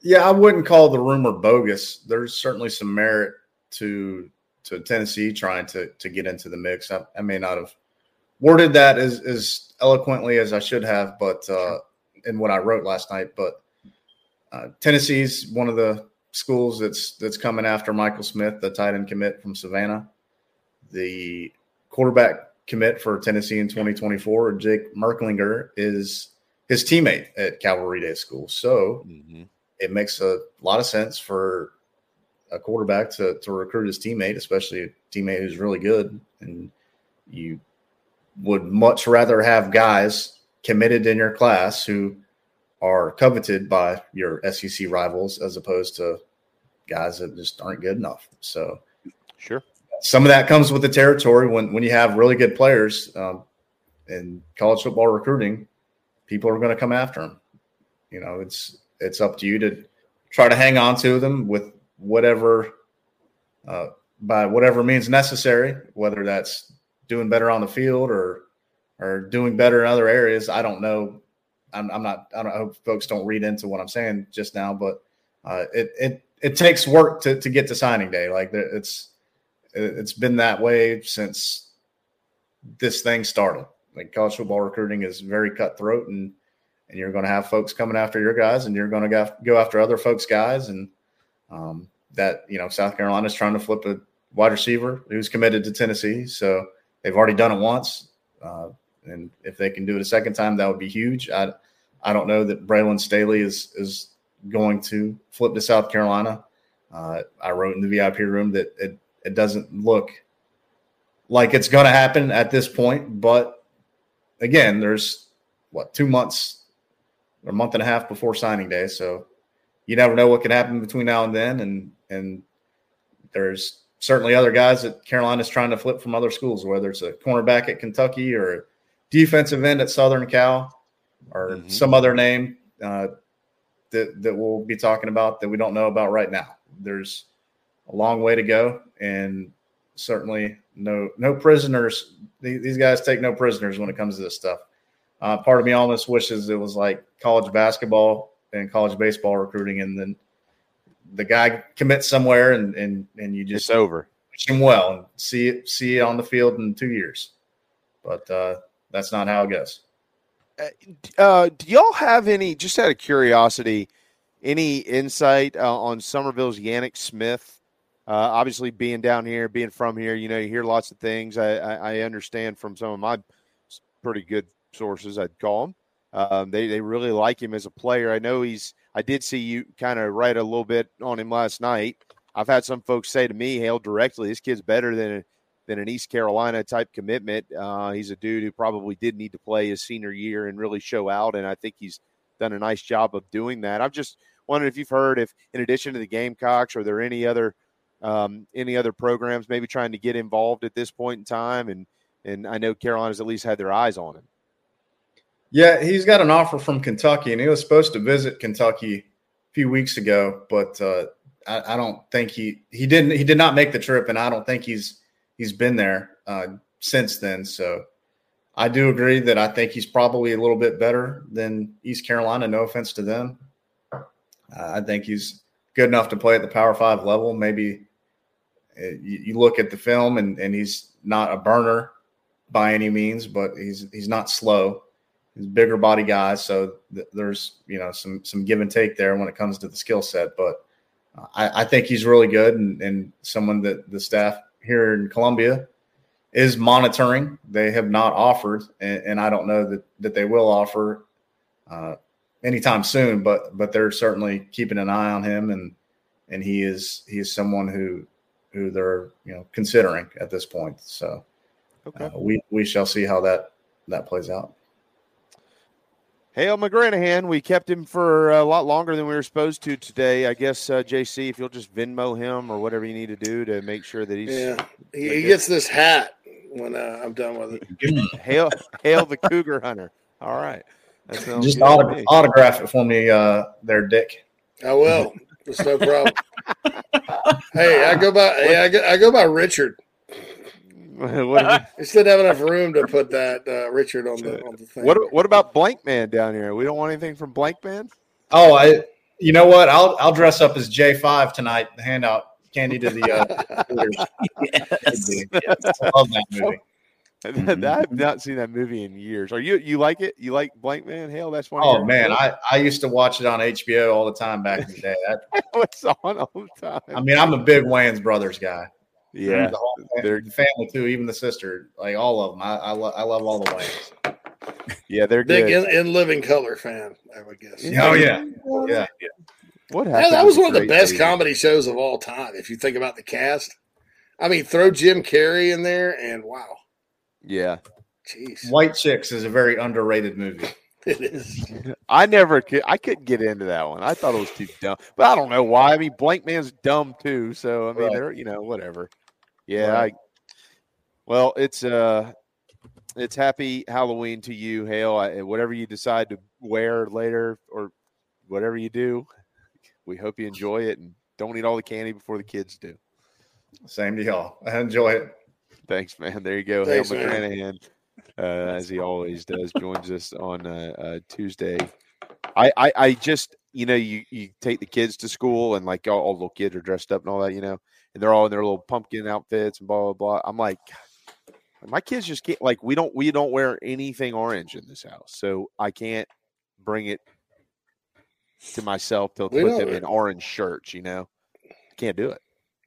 Yeah, I wouldn't call the rumor bogus. There's certainly some merit to to Tennessee trying to to get into the mix. I, I may not have worded that as as eloquently as I should have, but uh, in what I wrote last night. But uh, Tennessee's one of the schools that's that's coming after Michael Smith, the tight end commit from Savannah. The quarterback commit for Tennessee in 2024, Jake Merklinger, is his teammate at Calvary Day School. So Mm-hmm. it makes a lot of sense for a quarterback to, to recruit his teammate, especially a teammate who's really good. And you would much rather have guys committed in your class who are coveted by your SEC rivals as opposed to guys that just aren't good enough. So Sure. some of that comes with the territory when, when you have really good players um, in college football recruiting, people are going to come after them. You know, it's it's up to you to try to hang on to them with whatever uh, by whatever means necessary, whether that's doing better on the field or or doing better in other areas. I don't know. I'm, I'm not. I don't I hope folks don't read into what I'm saying just now, but uh, it it it takes work to to get to signing day. Like it's it's been that way since this thing started. Like college football recruiting is very cutthroat, and and you're going to have folks coming after your guys, and you're going to go, after other folks' guys, and um, that you know South Carolina is trying to flip a wide receiver who's committed to Tennessee, so they've already done it once, uh, and if they can do it a second time, that would be huge. I I don't know that Braylon Staley is is going to flip to South Carolina. Uh, I wrote in the VIP room that it it doesn't look like it's going to happen at this point, but again, there's what two months or a month and a half before signing day, so you never know what can happen between now and then, and and there's certainly other guys that Carolina's trying to flip from other schools, whether it's a cornerback at Kentucky or defensive end at Southern Cal or Mhm. some other name uh, that that we'll be talking about that we don't know about right now. There's a long way to go, and certainly no no prisoners. These these guys take no prisoners when it comes to this stuff. Uh, part of me almost wishes it was like college basketball and college baseball recruiting, and then the guy commits somewhere, and and and you just It's over. wish him well and see it see it on the field in two years. But uh, that's not how it goes. Uh, do y'all have any, just out of curiosity, any insight uh, on Summerville's Yannick Smith? Uh, obviously, being down here, being from here, you know, you hear lots of things. I, I, I understand from some of my pretty good sources, I'd call them. Um, they, they really like him as a player. I know he's, I did see you kind of write a little bit on him last night. I've had some folks say to me, Hale directly, this kid's better than than an East Carolina type commitment. Uh, he's a dude who probably did need to play his senior year and really show out, and I think he's done a nice job of doing that. I'm just wondering if you've heard if, in addition to the Gamecocks, are there any other um, any other programs maybe trying to get involved at this point in time? And and I know Carolina's at least had their eyes on him. Yeah, he's got an offer from Kentucky, and he was supposed to visit Kentucky a few weeks ago, but uh, I, I don't think he he didn't he did not make the trip, and I don't think he's he's been there uh, since then. So I do agree that I think he's probably a little bit better than East Carolina. No offense to them, uh, I think he's good enough to play at the Power Five level. Maybe uh, you, you look at the film, and and he's not a burner by any means, but he's he's not slow he's bigger body guy, so th- there's you know some some give and take there when it comes to the skill set. But uh, I, I think he's really good and, and someone that the staff here in Columbia is monitoring. They have not offered, and, and I don't know that that they will offer uh, anytime soon. But but they're certainly keeping an eye on him, and and he is he is someone who who they're you know considering at this point. So Okay. uh, we we shall see how that that plays out. Hale McGranahan, we kept him for a lot longer than we were supposed to today. I guess uh, JC, if you'll just Venmo him or whatever you need to do to make sure that he's Yeah, he, he gets this hat when uh, I'm done with it. hail hail the cougar hunter. All right. Just good to auto- me. autograph it for me, uh, there, Dick. I will. It's no problem. [LAUGHS] hey, I go by. Hey, I go, I go by Richard. [LAUGHS] what, I still didn't have enough room to put that uh, Richard on the on the thing. what what about Blankman down here? We don't want anything from Blankman. Oh, I You know what? I'll I'll dress up as J five tonight. and Hand out candy to the. Uh, leaders. [LAUGHS] I love that movie. [LAUGHS] I've not seen that movie in years. Are you you like it? You like Blankman? Hell, that's one. Oh your- man, I, I used to watch it on HBO all the time back in the day. That, was on all the time. I mean, I'm a big Wayans Brothers guy. Yeah, the whole they're the family too, even the sister, like all of them. I I, lo- I love all the Wayans. yeah, they're Big good. in, in living color fan, I would guess. Oh yeah, yeah. What Yeah, happened? that was one of the best David? comedy shows of all time. If you think about the cast, I mean, throw Jim Carrey in there, and wow, Yeah, jeez, White Chicks is a very underrated movie. [LAUGHS] it is. I never could. I couldn't get into that one. I thought it was too dumb, but I don't know why. I mean, Blankman's dumb too. So I mean, Right. they're you know whatever. Yeah. Right. I, well, it's uh, it's happy Halloween to you, Hale. I, whatever you decide to wear later or whatever you do, we hope you enjoy it and don't eat all the candy before the kids do. Same to y'all. [LAUGHS] I enjoy it. Thanks, man. There you go. Thanks, Hale man. McGranahan, uh, as he always does, joins us on uh, uh, Tuesday. I, I, I just, you know, you, you take the kids to school and like all, all the little kids are dressed up and all that, you know, and they're all in their little pumpkin outfits and blah, blah, blah. I'm like, my kids just can't, like, we don't, we don't wear anything orange in this house. So I can't bring it to myself to We put them in orange shirts, you know, can't do it.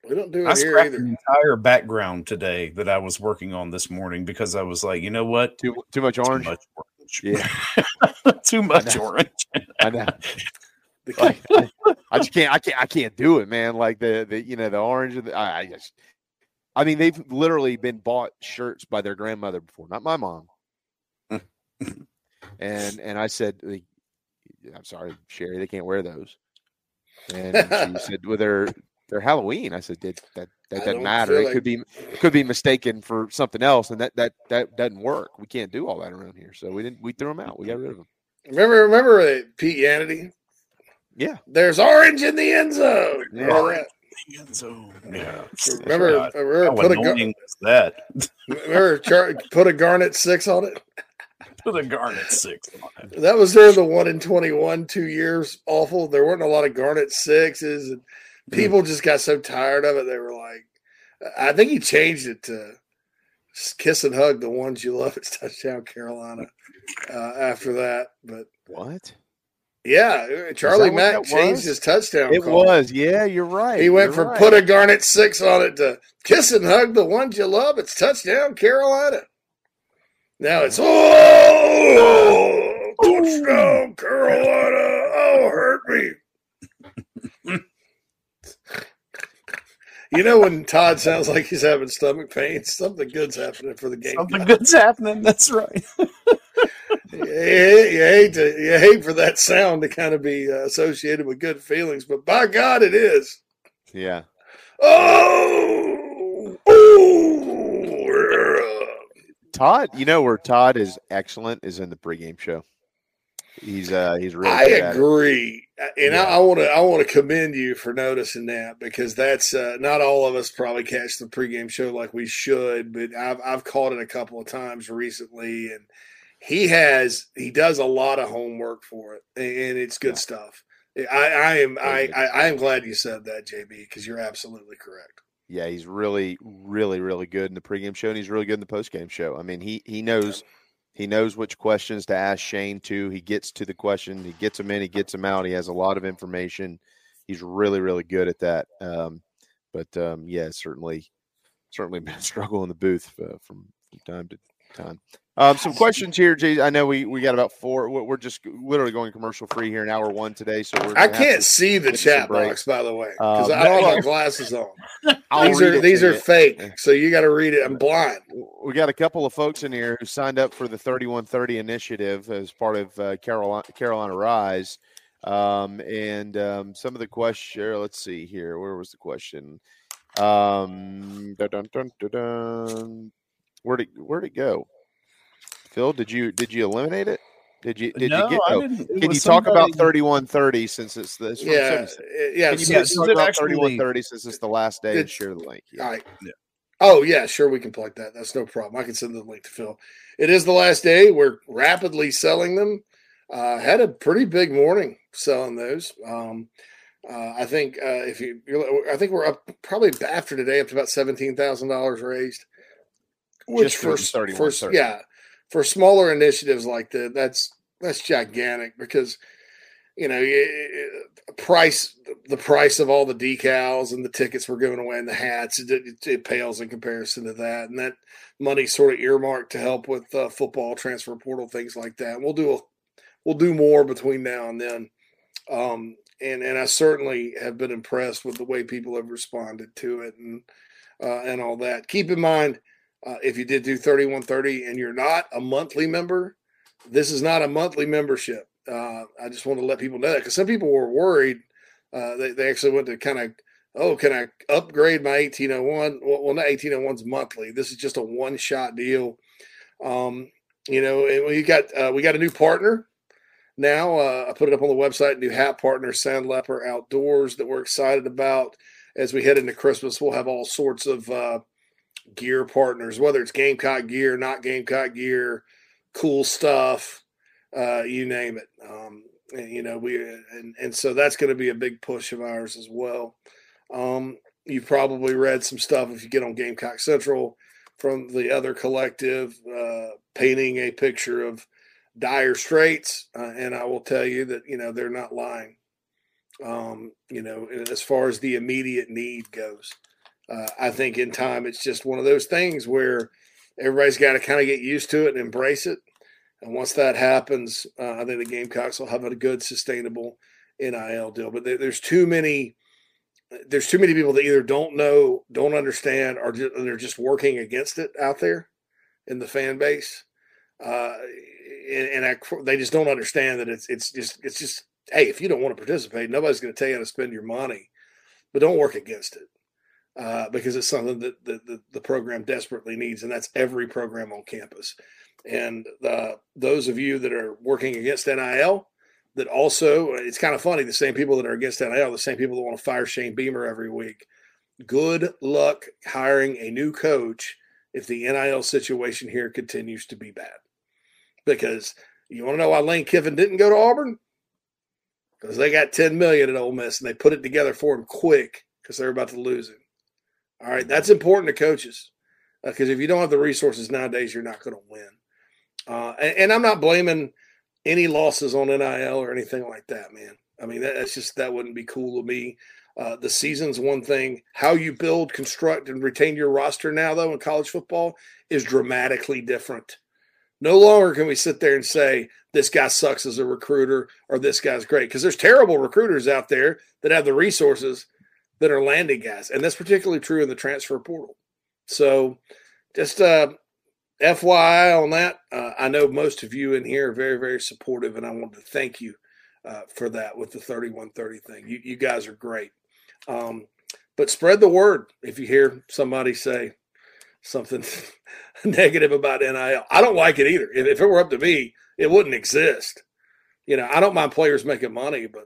We don't do I it here scrapped either. an entire background today that I was working on this morning because I was like, you know what? Too, too much orange. Too much orange. Yeah. [LAUGHS] Too much know. orange. I know. [LAUGHS] [LAUGHS] Like, [LAUGHS] I just can't. I can't. I can't do it, man. Like the the you know the orange. The, I, I just. I mean, they've literally been bought shirts by their grandmother before, not my mom. [LAUGHS] and and I said, I'm sorry, Sherry, they can't wear those. And she said, "Well, they're they're Halloween." I said, "That that that doesn't matter. It like- could be it could be mistaken for something else, and that that that doesn't work. We can't do all that around here. So we didn't. We threw them out. We got rid of them. Remember, remember uh, Pete Yanity? Yeah. There's orange in the end zone. Yeah. [LAUGHS] Remember that? So, yeah. Remember, God, remember How put a gar- that? [LAUGHS] remember char- put a garnet six on it. Put a garnet six on it. That was during the one in twenty one two years awful. There weren't a lot of garnet sixes, and people just got so tired of it. They were like, I think he changed it to kiss and hug the ones you love. [LAUGHS] It's touchdown Carolina. Uh, after that, but What? Yeah, uh, Charlie Mack changed his touchdown. It call. was. Yeah, you're right. He went from right. put a garnet six on it to kiss and hug the ones you love. It's touchdown Carolina. Now it's oh touchdown Carolina. Oh, hurt me. You know when Todd sounds like he's having stomach pains, something good's happening for the game. Something good's happening. That's right. You hate, you hate to you hate for that sound to kind of be uh, associated with good feelings, but by God, it is. Yeah. Oh, oh, Todd, you know where Todd is excellent is in the pregame show. He's uh he's really I good at it. agree, and Yeah. I want to I want to commend you for noticing that because that's uh, not all of us probably catch the pregame show like we should, but I've I've caught it a couple of times recently, and he has he does a lot of homework for it, and it's good Yeah. stuff. I, I am I, I I am glad you said that, JB, because you're absolutely correct. Yeah, he's really, really, really good in the pregame show, and he's really good in the postgame show. I mean, he he knows he knows which questions to ask Shane to. He gets to the question, he gets them in, he gets them out. He has a lot of information. He's really, really good at that. Um, but um, yeah, certainly, certainly [LAUGHS] been a struggle in the booth uh, from from time to time. Um, some questions here, Jay. I know we, we got about four. We're just literally going commercial free here in hour one today, so we're I can't see the chat box, by the way, because Um, I don't have my glasses on. [LAUGHS] I'll these are these are fake, so you got to read it. I'm blind. we got a couple of folks in here who signed up for the 3130 initiative as part of uh, Carolina, Carolina Rise. Um, and um, some of the question, let's see here. Where was the question? Um, dun, dun, dun, dun, dun. Where'd it, where'd it go? Phil, did you did you eliminate it? Did you did no, you get? I Oh, didn't. It can was you talk about 3130 since it's this? Yeah, Can uh, yeah. you so- talk about 3130 since it's the last day and share the link? Yeah. All right. Yeah. Oh yeah, sure. We can plug that. That's no problem. I can send the link to Phil. It is the last day. We're rapidly selling them. Uh, had a pretty big morning selling those. Um, uh, I think uh, if you, I think we're up probably after today up to about seventeen thousand dollars raised. Which for, for yeah, for smaller initiatives like that, that's that's gigantic because you know price the price of all the decals and the tickets we're giving away and the hats it, it, it pales in comparison to that. And that money sort of earmarked to help with uh, football transfer portal things like that. We'll do a we'll do more between now and then. Um, and and I certainly have been impressed with the way people have responded to it and uh, and all that. Keep in mind uh, if you did do 3130 and you're not a monthly member this is not a monthly membership uh, I just want to let people know that because some people were worried. Uh, they, they actually went to kind of, oh, can I upgrade my 1801? Well, well not 1801's monthly. This is just a one shot deal. Um, you know, and we got uh, we got a new partner now. Uh, I put it up on the website. New hat partner, Sandleper Outdoors, that we're excited about as we head into Christmas. We'll have all sorts of uh, gear partners, whether it's Gamecock gear, not Gamecock gear, cool stuff uh, you name it. Um, and, you know, we and and so that's going to be a big push of ours as well. Um, you've probably read some stuff if you get on Gamecock Central from the other collective uh, painting a picture of dire straits, uh, and I will tell you that you know they're not lying. Um, you know, as far as the immediate need goes, uh, I think in time it's just one of those things where everybody's got to kind of get used to it and embrace it. And once that happens, uh, I think the Gamecocks will have a good, sustainable NIL deal. But there, there's too many. There's too many people that either don't know, don't understand, or just, they're just working against it out there in the fan base, uh, and, and I, they just don't understand that it's it's just it's just hey, if you don't want to participate, nobody's going to tell you how to spend your money, but don't work against it uh, because it's something that the, the, the program desperately needs, and that's every program on campus. And uh, those of you that are working against NIL, that also, it's kind of funny, the same people that are against NIL, the same people that want to fire Shane Beamer every week. Good luck hiring a new coach if the NIL situation here continues to be bad. Because you want to know why Lane Kiffin didn't go to Auburn? Because they got 10 million at Ole Miss and they put it together for him quick because they're about to lose him. All right, that's important to coaches because uh, if you don't have the resources nowadays, you're not going to win. Uh, and, and, I'm not blaming any losses on NIL or anything like that, man. I mean, that, that's just that wouldn't be cool to me. Uh, the season's one thing. How you build, construct, and retain your roster now, though, in college football is dramatically different. No longer can we sit there and say this guy sucks as a recruiter or this guy's great because there's terrible recruiters out there that have the resources that are landing guys, and that's particularly true in the transfer portal. So, just uh, FYI on that, uh, I know most of you in here are very, very supportive, and I want to thank you uh, for that with the 3130 thing. You, you guys are great. Um, but spread the word if you hear somebody say something [LAUGHS] negative about NIL. I don't like it either. If, if it were up to me, it wouldn't exist. You know, I don't mind players making money, but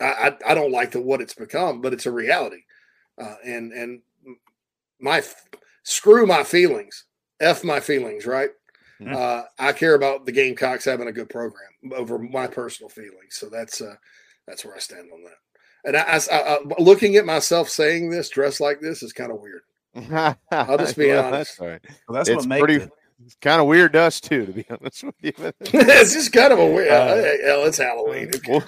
I, I, I don't like the what it's become, but it's a reality. Uh, and and my screw my feelings F my feelings, right? Mm-hmm. Uh, I care about the Gamecocks having a good program over my personal feelings. So that's uh, that's where I stand on that. And I, I, I, looking at myself saying this, dressed like this, is kind of weird. I'll just [LAUGHS] be well, honest. That's right. Well, that's it's what pretty, it. It's kind of weird to us too, to be [LAUGHS] honest with you. [LAUGHS] it's just kind of a weird. Uh, hell, it's Halloween. We'll,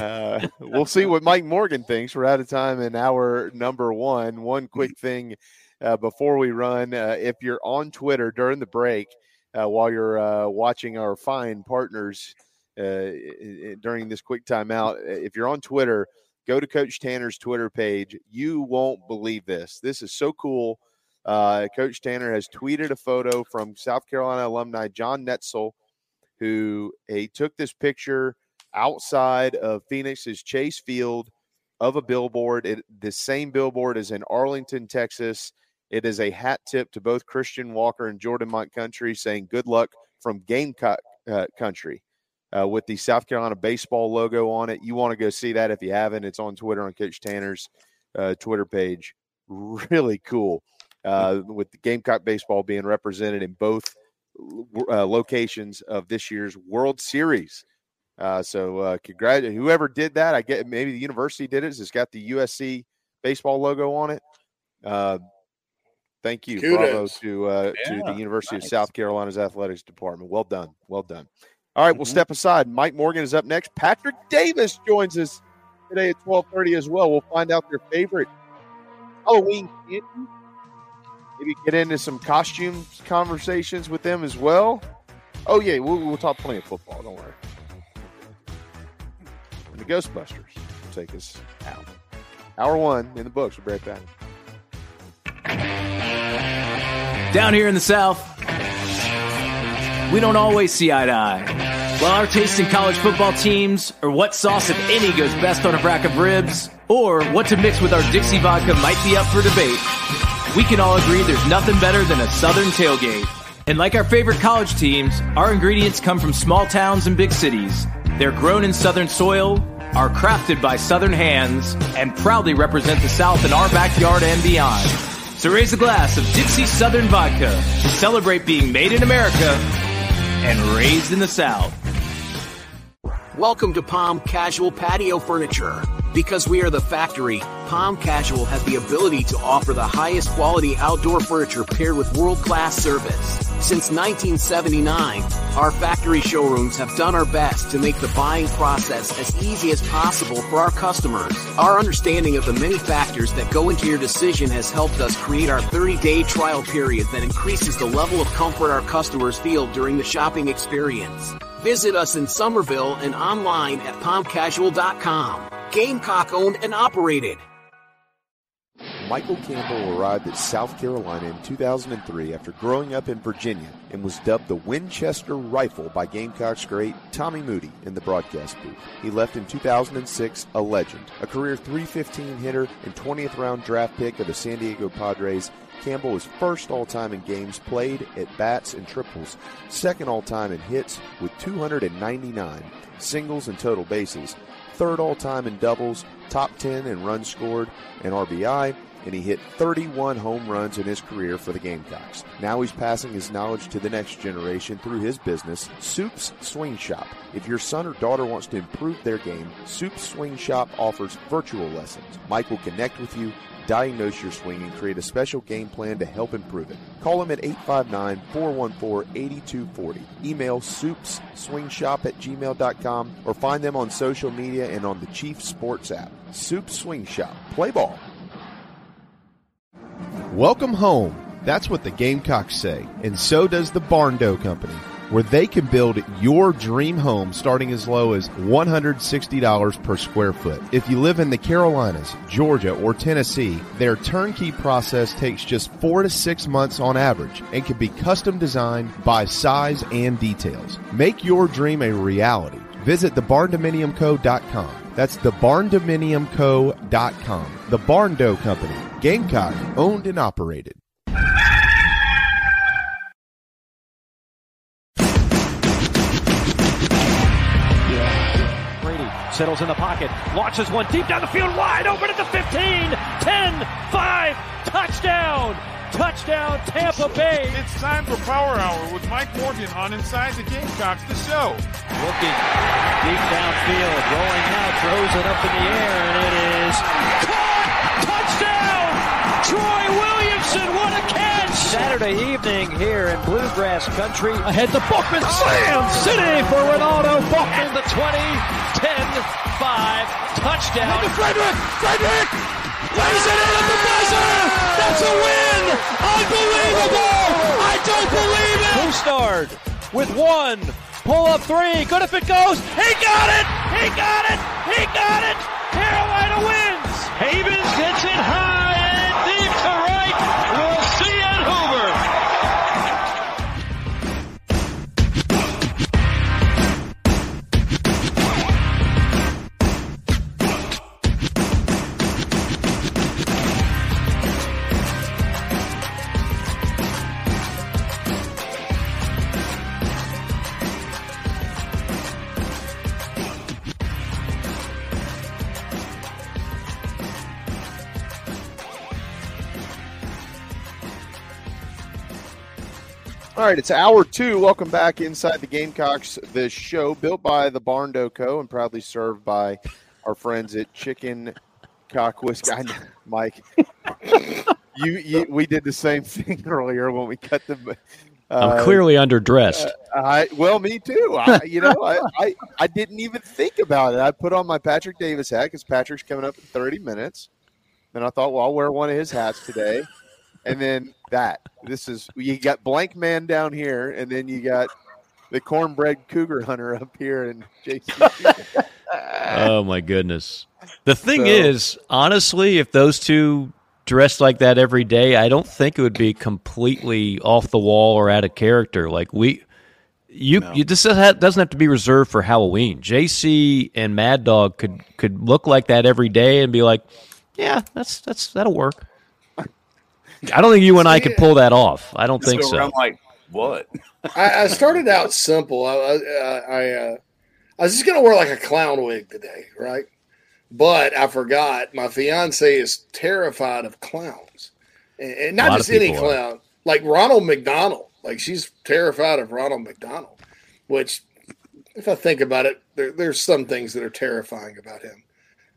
uh, [LAUGHS] [LAUGHS] we'll see what Mike Morgan thinks. We're out of time in hour number one. One quick thing uh, before we run. Uh, if you're on Twitter during the break, uh, while you're uh, watching our fine partners uh, during this quick timeout, if you're on Twitter, go to Coach Tanner's Twitter page. You won't believe this. This is so cool. Coach Tanner has tweeted a photo from South Carolina alumni John Netzel, who he took this picture outside of Phoenix's Chase Field of a billboard. It, the same billboard is in Arlington, Texas. It is a hat tip to both Christian Walker and Jordan Montgomery saying good luck from Gamecock uh, Country uh, with the South Carolina baseball logo on it. You want to go see that if you haven't. It's on Twitter on Coach Tanner's uh, Twitter page. Really cool uh, with the Gamecock baseball being represented in both uh, locations of this year's World Series. Uh, so uh, congratulations, whoever did that. I get maybe the university did it. It's got the USC baseball logo on it. Uh, thank you, Kudos. bravo to uh, to the University nice. of South Carolina's athletics department. Well done, well done. All right, we'll Mhm. step aside. Mike Morgan is up next. Patrick Davis joins us today at twelve thirty as well. We'll find out their favorite Halloween candy. Maybe get into some costumes conversations with them as well. Oh yeah, we'll, we'll talk plenty of football. Don't worry. And the Ghostbusters take us out. Hour one in the books. We'll be right back. Down here in the South, we don't always see eye to eye. While our taste in college football teams, or what sauce, if any, goes best on a rack of ribs, or what to mix with our Dixie vodka might be up for debate, we can all agree there's nothing better than a Southern tailgate. And like our favorite college teams, our ingredients come from small towns and big cities. They're grown in Southern soil, are crafted by Southern hands, and proudly represent the South in our backyard and beyond. So raise a glass of Dixie Southern Vodka to celebrate being made in America and raised in the South. Welcome to Palm Casual Patio Furniture. Because we are the factory, Palm Casual has the ability to offer the highest quality outdoor furniture paired with world-class service. Since 1979, our factory showrooms have done our best to make the buying process as easy as possible for our customers. Our understanding of the many factors that go into your decision has helped us create our 30-day trial period that increases the level of comfort our customers feel during the shopping experience. Visit us in Summerville and online at palmcasual.com. Gamecock owned and operated. Michael Campbell arrived at South Carolina in 2003 after growing up in Virginia and was dubbed the Winchester Rifle by Gamecocks great Tommy Moody in the broadcast booth. He left in 2006 a legend, a career 315 hitter and 20th round draft pick of the San Diego Padres. Campbell was first all time in games played at bats and triples, second all time in hits with 299 singles and total bases, third all time in doubles, top 10 in runs scored and RBI, and he hit 31 home runs in his career for the Gamecocks. Now he's passing his knowledge to the next generation through his business, Soup's Swing Shop. If your son or daughter wants to improve their game, Soup's Swing Shop offers virtual lessons. Mike will connect with you, diagnose your swing, and create a special game plan to help improve it. Call him at 859-414-8240. Email soupsswingshop at gmail.com or find them on social media and on the Chief Sports app. Soup Swing Shop. Play ball. Welcome home. That's what the Gamecocks say, and so does the Barndo Company, where they can build your dream home starting as low as $160 per square foot. If you live in the Carolinas, Georgia, or Tennessee, their turnkey process takes just four to six months on average and can be custom designed by size and details. Make your dream a reality. Visit thebarndominiumco.com. That's thebarndominiumco.com. The Barn Barndo Company, Gamecock, owned and operated. Brady settles in the pocket, launches one deep down the field, wide open at the 15, 10, 5, touchdown, touchdown, Tampa Bay. It's time for Power Hour with Mike Morgan on Inside the Gamecocks, the show. Looking deep downfield, rolling out, throws it up in the air, and it is caught, touchdown, Troy Williamson, what a catch! Saturday evening here in Bluegrass Country. Ahead to Balkman, Slam City for Renaldo Balkman. The 20, 10, 5, touchdown. To Frederick! Frederick! Lays it in at the buzzer! That's a win! Unbelievable! I don't believe it! Bustard with one. Pull up three. Good if it goes. He got it! He got it! He got it! Carolina wins! Havens gets it high All right, it's hour two. Welcome back inside the Gamecocks, the show built by the Barndo Co. and proudly served by our friends at Chicken Cock Whiskey. I know, Mike, you, you, we did the same thing [LAUGHS] earlier when we cut the. I'm clearly underdressed. Uh, I well, me too. I, you know, I, [LAUGHS] I I didn't even think about it. I put on my Patrick Davis hat because Patrick's coming up in 30 minutes, and I thought, well, I'll wear one of his hats today, and then that. This is you got Blankman down here, and then you got the cornbread cougar hunter up here, and JC. [LAUGHS] oh my goodness! The thing So- is, honestly, if those two dressed like that every day, I don't think it would be completely off the wall or out of character. Like we, you, you this doesn't have- doesn't have to be reserved for Halloween. JC and Mad Dog could could look like that every day and be like, yeah, that's that's that'll work. I don't think you and I could pull that off. I don't think go so. around like what? [LAUGHS] I, I started out simple. I, I, I, uh, I was just gonna wear like a clown wig today, right? But I forgot my fiance is terrified of clowns, and, and not just any people are. clown, like Ronald McDonald. Like she's terrified of Ronald McDonald, which, if I think about it, there, there's some things that are terrifying about him.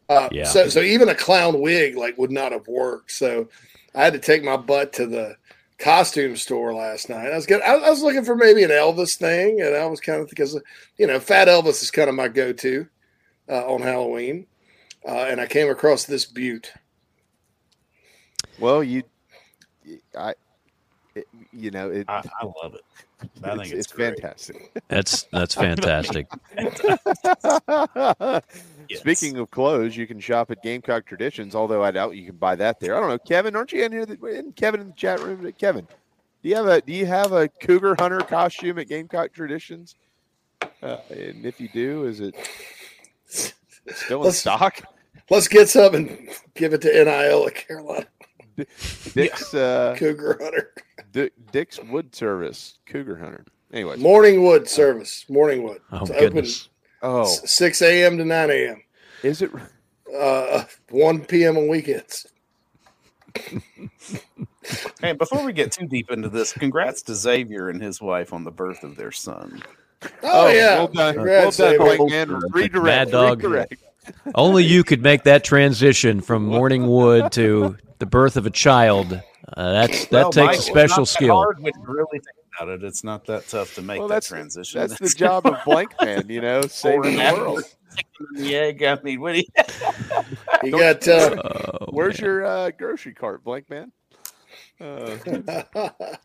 Uh, Yeah. So, so even a clown wig like would not have worked. So, I had to take my butt to the costume store last night. I was getting, I, I was looking for maybe an Elvis thing, and I was kind of because you know, Fat Elvis is kind of my go-to uh, on Halloween, uh, and I came across this Butte. well, you, I, it, you know, it, I, I love it. I think it's, it's great. fantastic. That's that's [LAUGHS] fantastic. [LAUGHS] Speaking of clothes, you can shop at Gamecock Traditions. Although I doubt you can buy that there. I don't know, Kevin. Aren't you in here? that- Isn't Kevin in the chat room? Kevin, do you have a do you have a Cougar Hunter costume at Gamecock Traditions? Uh, and if you do, is it still in Let's- stock? Let's get some and give it to NIL at Carolina Dick's [LAUGHS] uh, Cougar Hunter Di- Dick's Wood Service Cougar Hunter. Anyway, Morning Wood service. Morning Wood. Oh It's goodness! Oh, s- six a.m. to nine a.m. is it? Uh, one p.m. on weekends. [LAUGHS] Hey, before we get too deep into this, congrats to Xavier and his wife on the birth of their son. Oh, yeah, well done, Congrats, well done, Xavier. Blake man. Redirect, Mad dog. redirect. Only you could make that transition from morning wood to the birth of a child. Uh, that's that Well, takes Mike, a it's special not that skill. hard when you really think about it. It's not that tough to make Well, that that's transition. That's the job of Blankman, you know, [LAUGHS] saving the world. [LAUGHS] the egg. I mean, what do you? [LAUGHS] You got uh, Oh, Where's your uh, grocery cart, Blankman? Uh,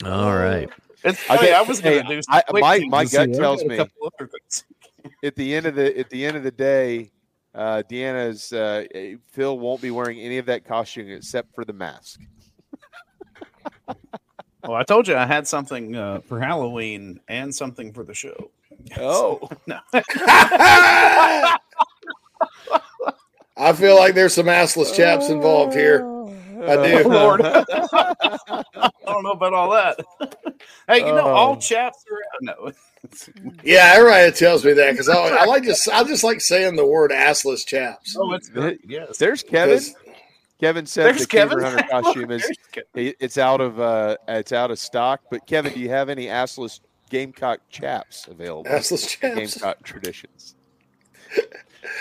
All right. It's I funny, get- I was going to hey, do. I- my- my gut tells me- couple other things. at the end of the at the end of the day, uh, Deanna's uh, Phil won't be wearing any of that costume except for the mask. Well, I told you I had something uh, for Halloween and something for the show. Oh, [LAUGHS] No, I feel like there's some assless chaps involved here. I do. Oh, Lord. [LAUGHS] I don't know about all that. hey, you know, all Oh. chaps are no. [LAUGHS] Yeah, everybody tells me that because I, I like just I just like saying the word assless chaps. Oh, it's good. Yes. There's Kevin. Because- Kevin said There's the Cougar Kevin. Hunter [LAUGHS] costume is There's Ke- it- it's out of uh, it's out of stock. But Kevin, do you have any assless Gamecock chaps available? Assless at chaps. Gamecock traditions.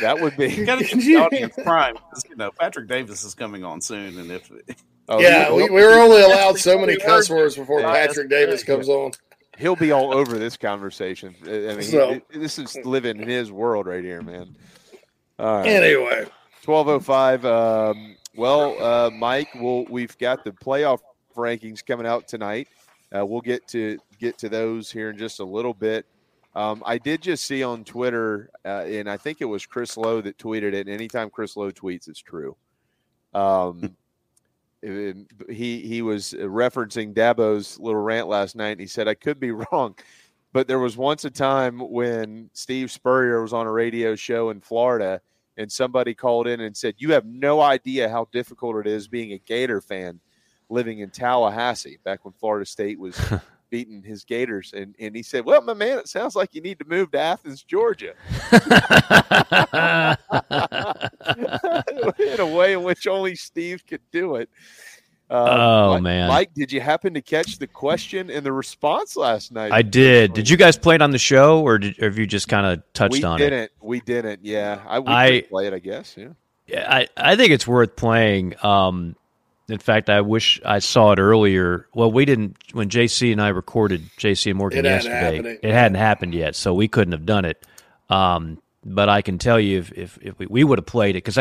That would [LAUGHS] You be. got to keep the audience prime. 'cause, You know, Patrick Davis is coming on soon, and if [LAUGHS] Oh, yeah, he'll- we, we were only allowed so many cuss words before Yeah, Patrick Davis comes on. he'll be all over this conversation. I mean, he- So- this is living in his world right here, man. All right. Anyway, Twelve oh five. Um, well, uh, Mike, we'll, we've got the playoff rankings coming out tonight. Uh, we'll get to get to those here in just a little bit. Um, I did just see on Twitter, uh, and I think it was Chris Low that tweeted it. And anytime Chris Low tweets, it's true. Um, it- he he was referencing Dabo's little rant last night. And he said, "I could be [LAUGHS] wrong, but there was once a time when Steve Spurrier was on a radio show in Florida." And somebody called in and said, "You have no idea how difficult it is being a Gator fan living in Tallahassee back when Florida State was [LAUGHS] beating his Gators." And and he said, "Well, my man, it sounds like you need to move to Athens, Georgia." [LAUGHS] [LAUGHS] in a way in which only Steve could do it. Uh, Oh, Mike- man. Mike, did you happen to catch the question and the response last night? I did. Did you guys play it on the show, or, did, or have you just kind of touched we on it? We didn't. We didn't. Yeah, I we I- could play it. I guess. Yeah. Yeah, I, I think it's worth playing. Um, in fact, I wish I saw it earlier. Well, we didn't when JC and I recorded JC and Morgan It hadn't yesterday. happened. It hadn't happened yet, so we couldn't have done it. Um, but I can tell you if if, if we, we would have played it because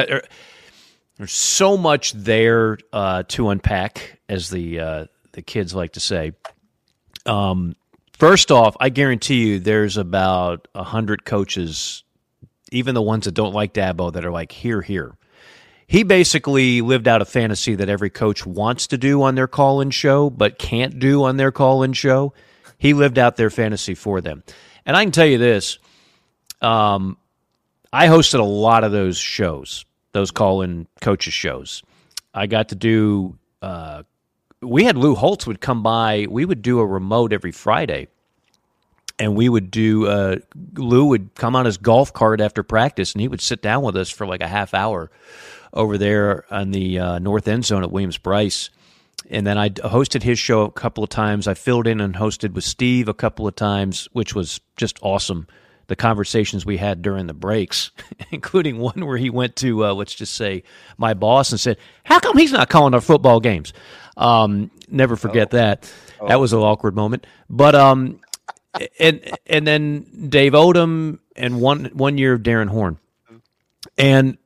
there's so much there uh, to unpack, as the uh, the kids like to say. Um, first off, I guarantee you, there's about a hundred coaches, even the ones that don't like Dabo, that are like here, here. He basically lived out a fantasy that every coach wants to do on their call-in show, but can't do on their call-in show. He lived out their fantasy for them, and I can tell you this: um, I hosted a lot of those shows, those call-in coaches shows. I got to do. Uh, we had Lou Holtz would come by. We would do a remote every Friday, and we would do. Uh, Lou would come on his golf cart after practice, and he would sit down with us for like a half hour over there on the uh, north end zone at Williams-Brice. And then I hosted his show a couple of times. I filled in and hosted with Steve a couple of times, which was just awesome. The conversations we had during the breaks, [LAUGHS] including one where he went to, uh, let's just say, my boss and said, How come he's not calling our football games? Um, never forget that. That was an awkward moment. But um, and and then Dave Odom and one one year of Darrin Horn. And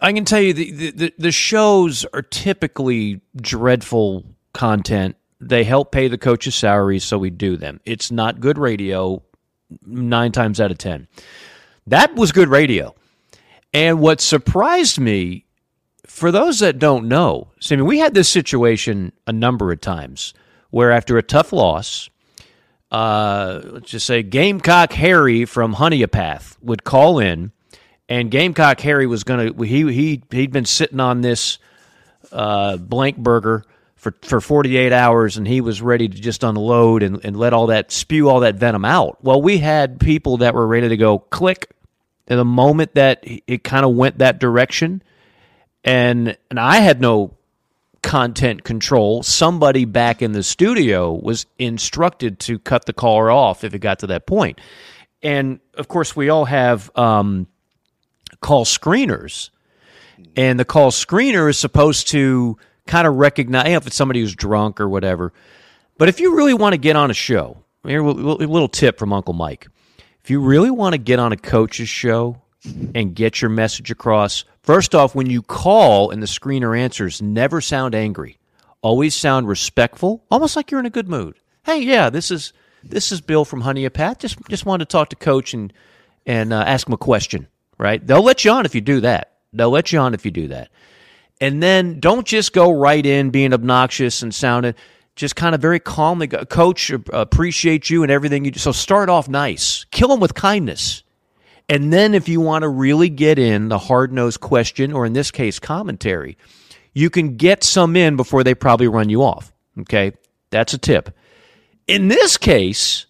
I can tell you the, the, the shows are typically dreadful content. They help pay the coaches' salaries, so we do them. It's not good radio nine times out of ten. That was good radio. And what surprised me, for those that don't know, so, I mean, we had this situation a number of times where after a tough loss, uh, let's just say Gamecock Harry from Honea Path would call in, and Gamecock Harry was going to he he he'd been sitting on this uh, blank burger for for 48 hours, and he was ready to just unload and, and let all that spew all that venom out. Well, we had people that were ready to go click in the moment that it kind of went that direction, and and I had no content control, somebody back in the studio was instructed to cut the caller off if it got to that point. And of course, we all have um, call screeners, and the call screener is supposed to kind of recognize if it's somebody who's drunk or whatever. But if you really want to get on a show, here a little tip from Uncle Mike. If you really want to get on a coach's show and get your message across, first off, when you call and the screener answers, never sound angry. Always sound respectful, almost like you're in a good mood. Hey, yeah, this is this is Bill from Honea Path. Just just wanted to talk to Coach and and uh, ask him a question. Right? They'll let you on if you do that. They'll let you on if you do that. And then don't just go right in being obnoxious and sounding just kind of very calmly. go, Coach, appreciate you and everything you do. So start off nice. Kill them with kindness. And then if you want to really get in the hard nosed question, or in this case, commentary, you can get some in before they probably run you off. Okay. That's a tip. In this case,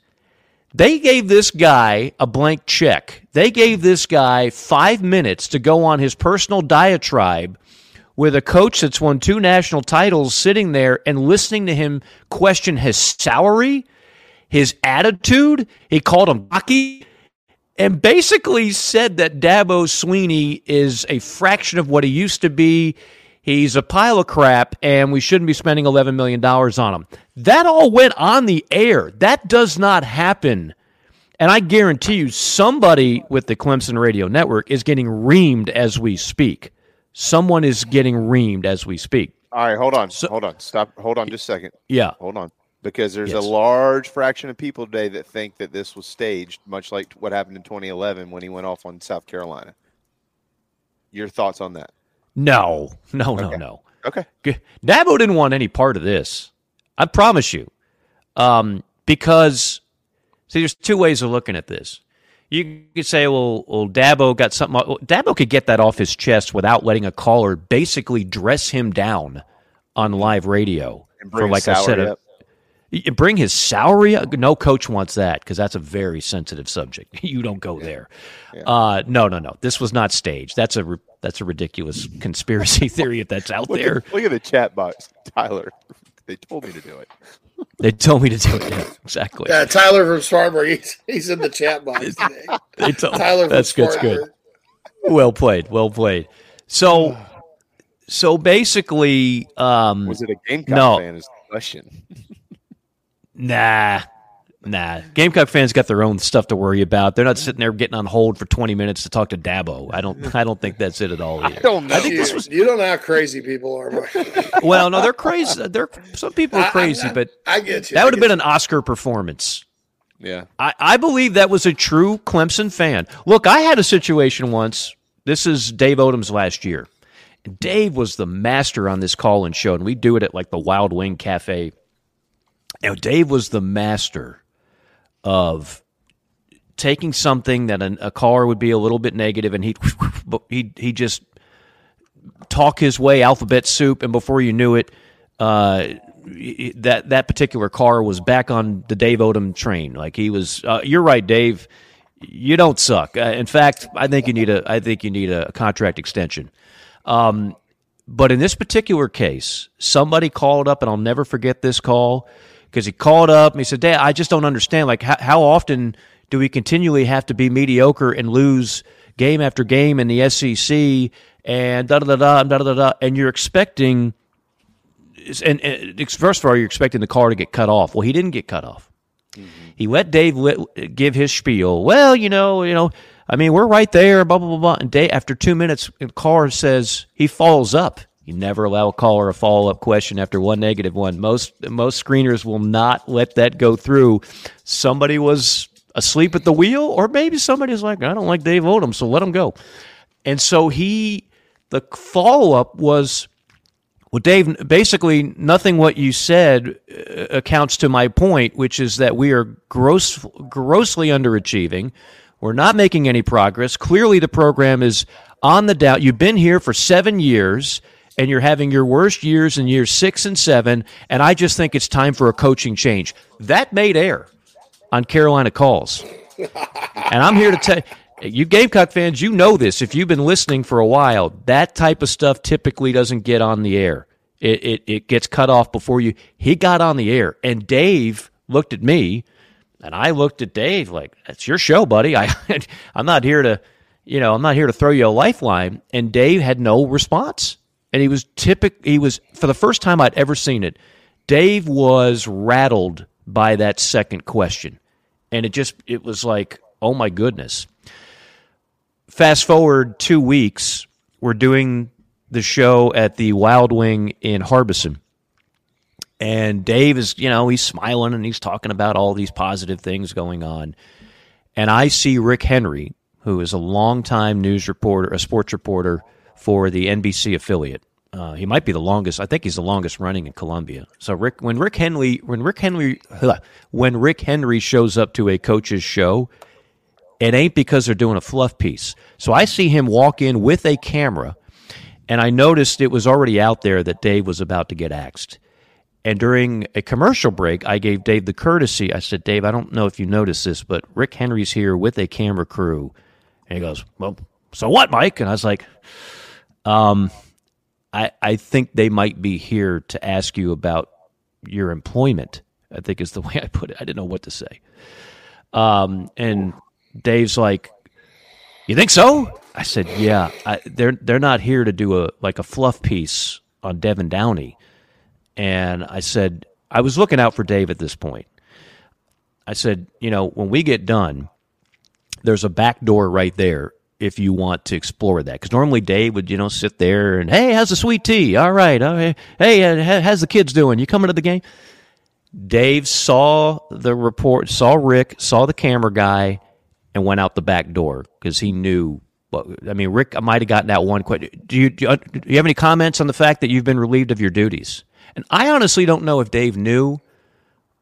they gave this guy a blank check. They gave this guy five minutes to go on his personal diatribe with a coach that's won two national titles sitting there and listening to him question his salary, his attitude. He called him cocky and basically said that Dabo Swinney is a fraction of what he used to be. He's a pile of crap, and we shouldn't be spending $11 million on him. That all went on the air. That does not happen. And I guarantee you, somebody with the Clemson Radio Network is getting reamed as we speak. Someone is getting reamed as we speak. All right, hold on, hold on, stop, hold on, just a second. Yeah. hold on, because there's Yes. a large fraction of people today that think that this was staged, much like what happened in 2011 when he went off on South Carolina. Your thoughts on that? No, no, no, Okay. no. Okay. G- Dabo didn't want any part of this. I promise you. Um, because, see, there's two ways of looking at this. You could say, well, well, Dabo got something. Dabo could get that off his chest without letting a caller basically dress him down on live radio And for, like I said, a. Bring his salary. up? No coach wants that because that's a very sensitive subject. [LAUGHS] You don't go there. Uh, no, no, no. This was not staged. That's a that's a ridiculous [LAUGHS] conspiracy theory if that's out Look there. at, look at the chat box, Tyler. [LAUGHS] They told me to do it. They told me to do it. Yeah, exactly. Yeah, Tyler from Spartanburg. He's, he's in the chat box today. They told- Tyler from that's good. That's good. Well played. Well played. So, so basically, um, Was it a Gamecock no, fan? Is the question. Nah, nah. Gamecock fans got their own stuff to worry about. They're not sitting there getting on hold for twenty minutes to talk to Dabo. I don't. I don't think that's it at all. Either. don't know. I think this was. You don't know how crazy people are. Mike. [LAUGHS] Well, no, they're crazy. They're some people are crazy, I- but I get you. that would have get been an Oscar performance. Yeah. I, I believe that was a true Clemson fan. Look, I had a situation once. This is Dave Odom's last year. Dave was the master on this call and show, and we do it at like the Wild Wing Cafe. You know, Dave was the master of taking something that a caller would be a little bit negative, and he'd [LAUGHS] he he just talk his way alphabet soup, and before you knew it, uh, that that particular car was back on the Dave Odom train. Like he was. Uh, you're right, Dave. You don't suck. Uh, in fact, I think you need a. I think you need a contract extension. Um, but in this particular case, somebody called up, and I'll never forget this call because he called up and he said, "Dad, I just don't understand. Like, how, how often do we continually have to be mediocre and lose game after game in the SEC and da da da da da da da? And you're expecting, and, and first of all, you're expecting the car to get cut off. Well, he didn't get cut off. Mm-hmm. He let Dave give his spiel. Well, you know, you know, I mean, we're right there. Blah blah blah blah. And Dave, after two minutes, the caller says he falls up. You never allow a caller a follow up question after one negative one. Most most screeners will not let that go through. Somebody was asleep at the wheel, or maybe somebody's like, I don't like Dave Odom, so let him go. And so he, the follow up was. Well, Dave, basically nothing what you said uh, accounts to my point, which is that we are gross, grossly underachieving. We're not making any progress. Clearly, the program is on the doubt. You've been here for seven years, and you're having your worst years in years six and seven. And I just think it's time for a coaching change. That made air on Carolina calls, [LAUGHS] and I'm here to tell you, Gamecock fans, you know this. If you've been listening for a while, that type of stuff typically doesn't get on the air. It, it, it gets cut off before you. He got on the air, and Dave looked at me, and I looked at Dave like, "That's your show, buddy. I, [LAUGHS] I'm not here to, you know, I'm not here to throw you a lifeline." And Dave had no response, and he was typic. He was for the first time I'd ever seen it. Dave was rattled by that second question, and it just it was like, "Oh my goodness." fast forward two weeks, we're doing the show at the Wild Wing in Harbison. And Dave is, you know, he's smiling and he's talking about all these positive things going on. And I see Rick Henry, who is a longtime news reporter, a sports reporter for the NBC affiliate. Uh, he might be the longest. I think he's the longest running in Columbia. So Rick, when Rick Henry, when Rick Henry, when Rick Henry shows up to a coach's show, it ain't because they're doing a fluff piece. So I see him walk in with a camera, and I noticed it was already out there that Dave was about to get axed. And during a commercial break, I gave Dave the courtesy. I said, Dave, I don't know if you noticed this, but Rick Henry's here with a camera crew. And he goes, Well, so what, Mike? And I was like, um, I, I think they might be here to ask you about your employment. I think is the [LAUGHS] way I put it. I didn't know what to say. Um, and Dave's like, "You think so?" I said, "Yeah, I, they're they're not here to do a like a fluff piece on Devin Downey." And I said, I was looking out for Dave at this point. I said, you know, when we get done, there's a back door right there if you want to explore that. Because normally Dave would, you know, sit there and, hey, how's the sweet tea? All right. Okay. Hey, uh, how's the kids doing? You coming to the game? Dave saw the report, saw Rick, saw the camera guy, and went out the back door because he knew. What, I mean, Rick, might have gotten that one question. Do you, do you do you have any comments on the fact that you've been relieved of your duties? And I honestly don't know if Dave knew,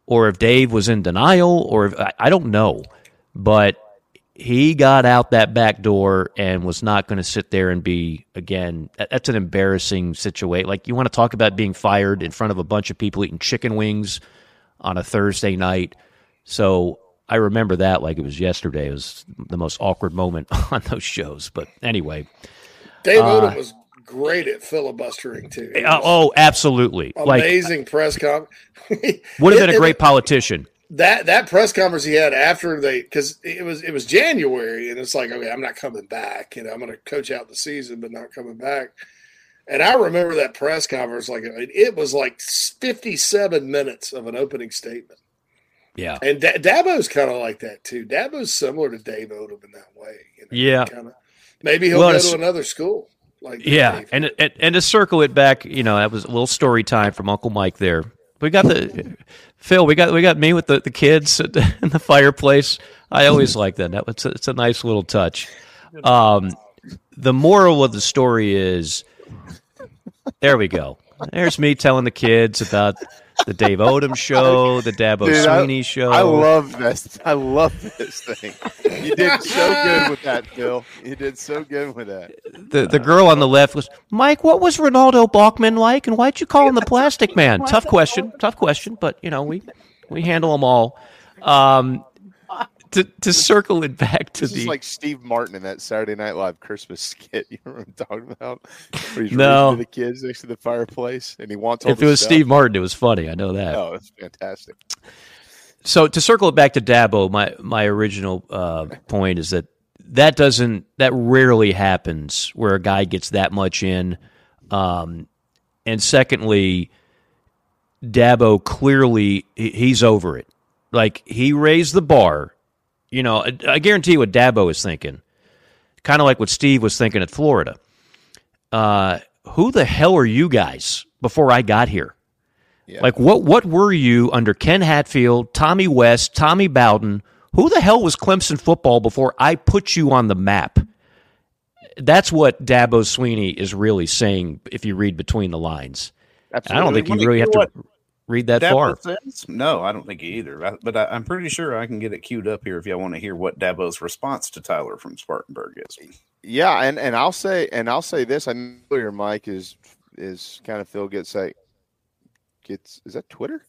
or if Dave was in denial, or if I, I don't know. But he got out that back door and was not going to sit there and be again. That's an embarrassing situation. Like you want to talk about being fired in front of a bunch of people eating chicken wings on a Thursday night. So I remember that like it was yesterday. It was the most awkward moment [LAUGHS] on those shows. But anyway, Dave uh, was great at filibustering too. Uh, oh, absolutely. Like amazing press conference. [LAUGHS] would have been a great politician. That that press conference he had after they because it was it was January and it's like okay I'm not coming back you know I'm going to coach out the season but not coming back and I remember that press conference like it was like 57 minutes of an opening statement Yeah. and da- Dabo's kind of like that too Dabo's similar to Dave Odom in that way you know, Yeah. kinda, maybe he'll Well, go to another school like Yeah, Dave. and, and and to circle it back, you know, that was a little story time from Uncle Mike. There, we got the Phil. We got we got me with the, the kids [LAUGHS] in the fireplace. I always [LAUGHS] like that. That was it's a nice little touch. Um, the moral of the story is, there we go. There's me telling the kids about the Dave Odom [LAUGHS] show, the Dabo Dude, I- show. I love this. I love this thing. You did so good with that, Phil. You did so good with that. the the girl on the left was Mike. What was Renaldo Balkman like, and why'd you call him the Plastic Man? Tough question, tough question, but you know we we handle them all. Um, to to circle it back to This the is like Steve Martin in that Saturday Night Live Christmas [LAUGHS] skit. You remember what I'm talking about? Where he's No. the kids next to the fireplace, and he wants. All if it was stuff. Steve Martin, it was funny. I know that. oh, it's fantastic. So to circle it back to Dabo, my my original uh, point is that that doesn't that rarely happens where a guy gets that much in, um, and secondly, Dabo clearly he- he's over it. Like he raised the bar. You know, I, I guarantee you what Dabo is thinking. Kind of like what Steve was thinking at Florida. Uh, who the hell are you guys before I got here? Like what what were you under Ken Hatfield, Tommy West, Tommy Bowden? Who the hell was Clemson football before I put you on the map? That's what Dabo Swinney is really saying if you read between the lines. I don't think you really have to read that Dabo far. says? No, I don't think either. I, but I, I'm pretty sure I can get it queued up here if y'all want to hear what Dabo's response to Tyler from Spartanburg is. Yeah, and, and I'll say and I'll say this. I know your mic is is kind of Phil gets like gets is that Twitter?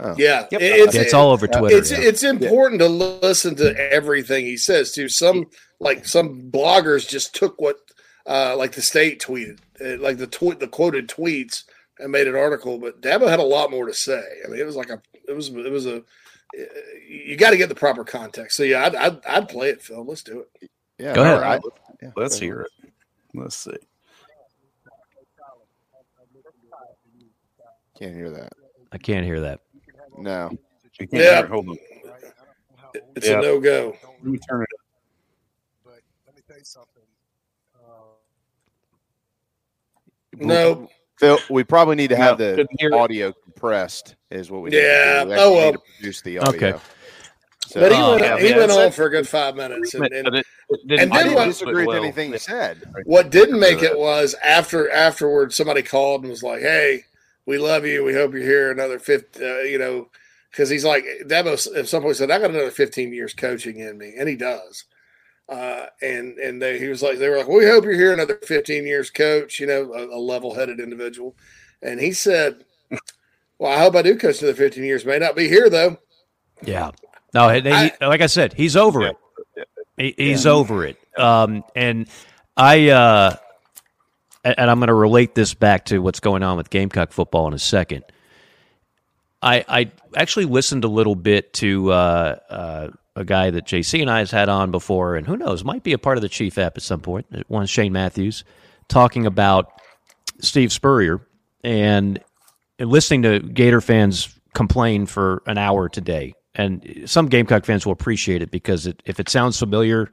Oh. Yeah, Yep. it- Yeah, it's all over Twitter, It's yeah. it's important to listen to everything he says too. Some like some bloggers just took what uh, like the state tweeted, uh, like the tweet the quoted tweets, and made an article. But Dabo had a lot more to say. I mean, it was like a it was it was a eh, you got to get the proper context. So yeah, I'd, I'd I'd play it, Phil. Let's do it. Yeah, Go ahead. all right. Yeah, Let's hear it. Let's see. Can't hear that. I can't hear that. No. You can't Yeah. hear it. Hold on. It's Yeah. a no go. Let me turn it up. But let me tell you something. Uh, no. Phil, we probably need to have No, the couldn't it. audio compressed. Is what we need to Yeah. do. We Oh, well. need to produce the audio. Okay. So, But he Uh, went yeah, he yeah, went on for a good five minutes, and, and it- it didn't and I then didn't what- disagree with well, anything he said. What didn't make it was after afterward somebody called and was like, "Hey, we love you. We hope you're here another fifth." Uh, you know, because he's like Dabo at some point said, "I got another 15 years coaching in me," and he does. Uh, and and they, he was like, they were like, "We hope you're here another 15 years, coach." You know, a, a level-headed individual, and he said, "Well, I hope I do coach another 15 years. May not be here though." Yeah. No, he, he- like I said, he's over it. He, he's over it. Um, and I, uh, and and I'm going to relate this back to what's going on with Gamecock football in a second. I, I actually listened a little bit to uh, uh, a guy that JC and I has had on before, and who knows, might be a part of the Chief app at some point. One Shane Matthews talking about Steve Spurrier and, listening to Gator fans complain for an hour today. And some Gamecock fans will appreciate it because it, if it sounds familiar,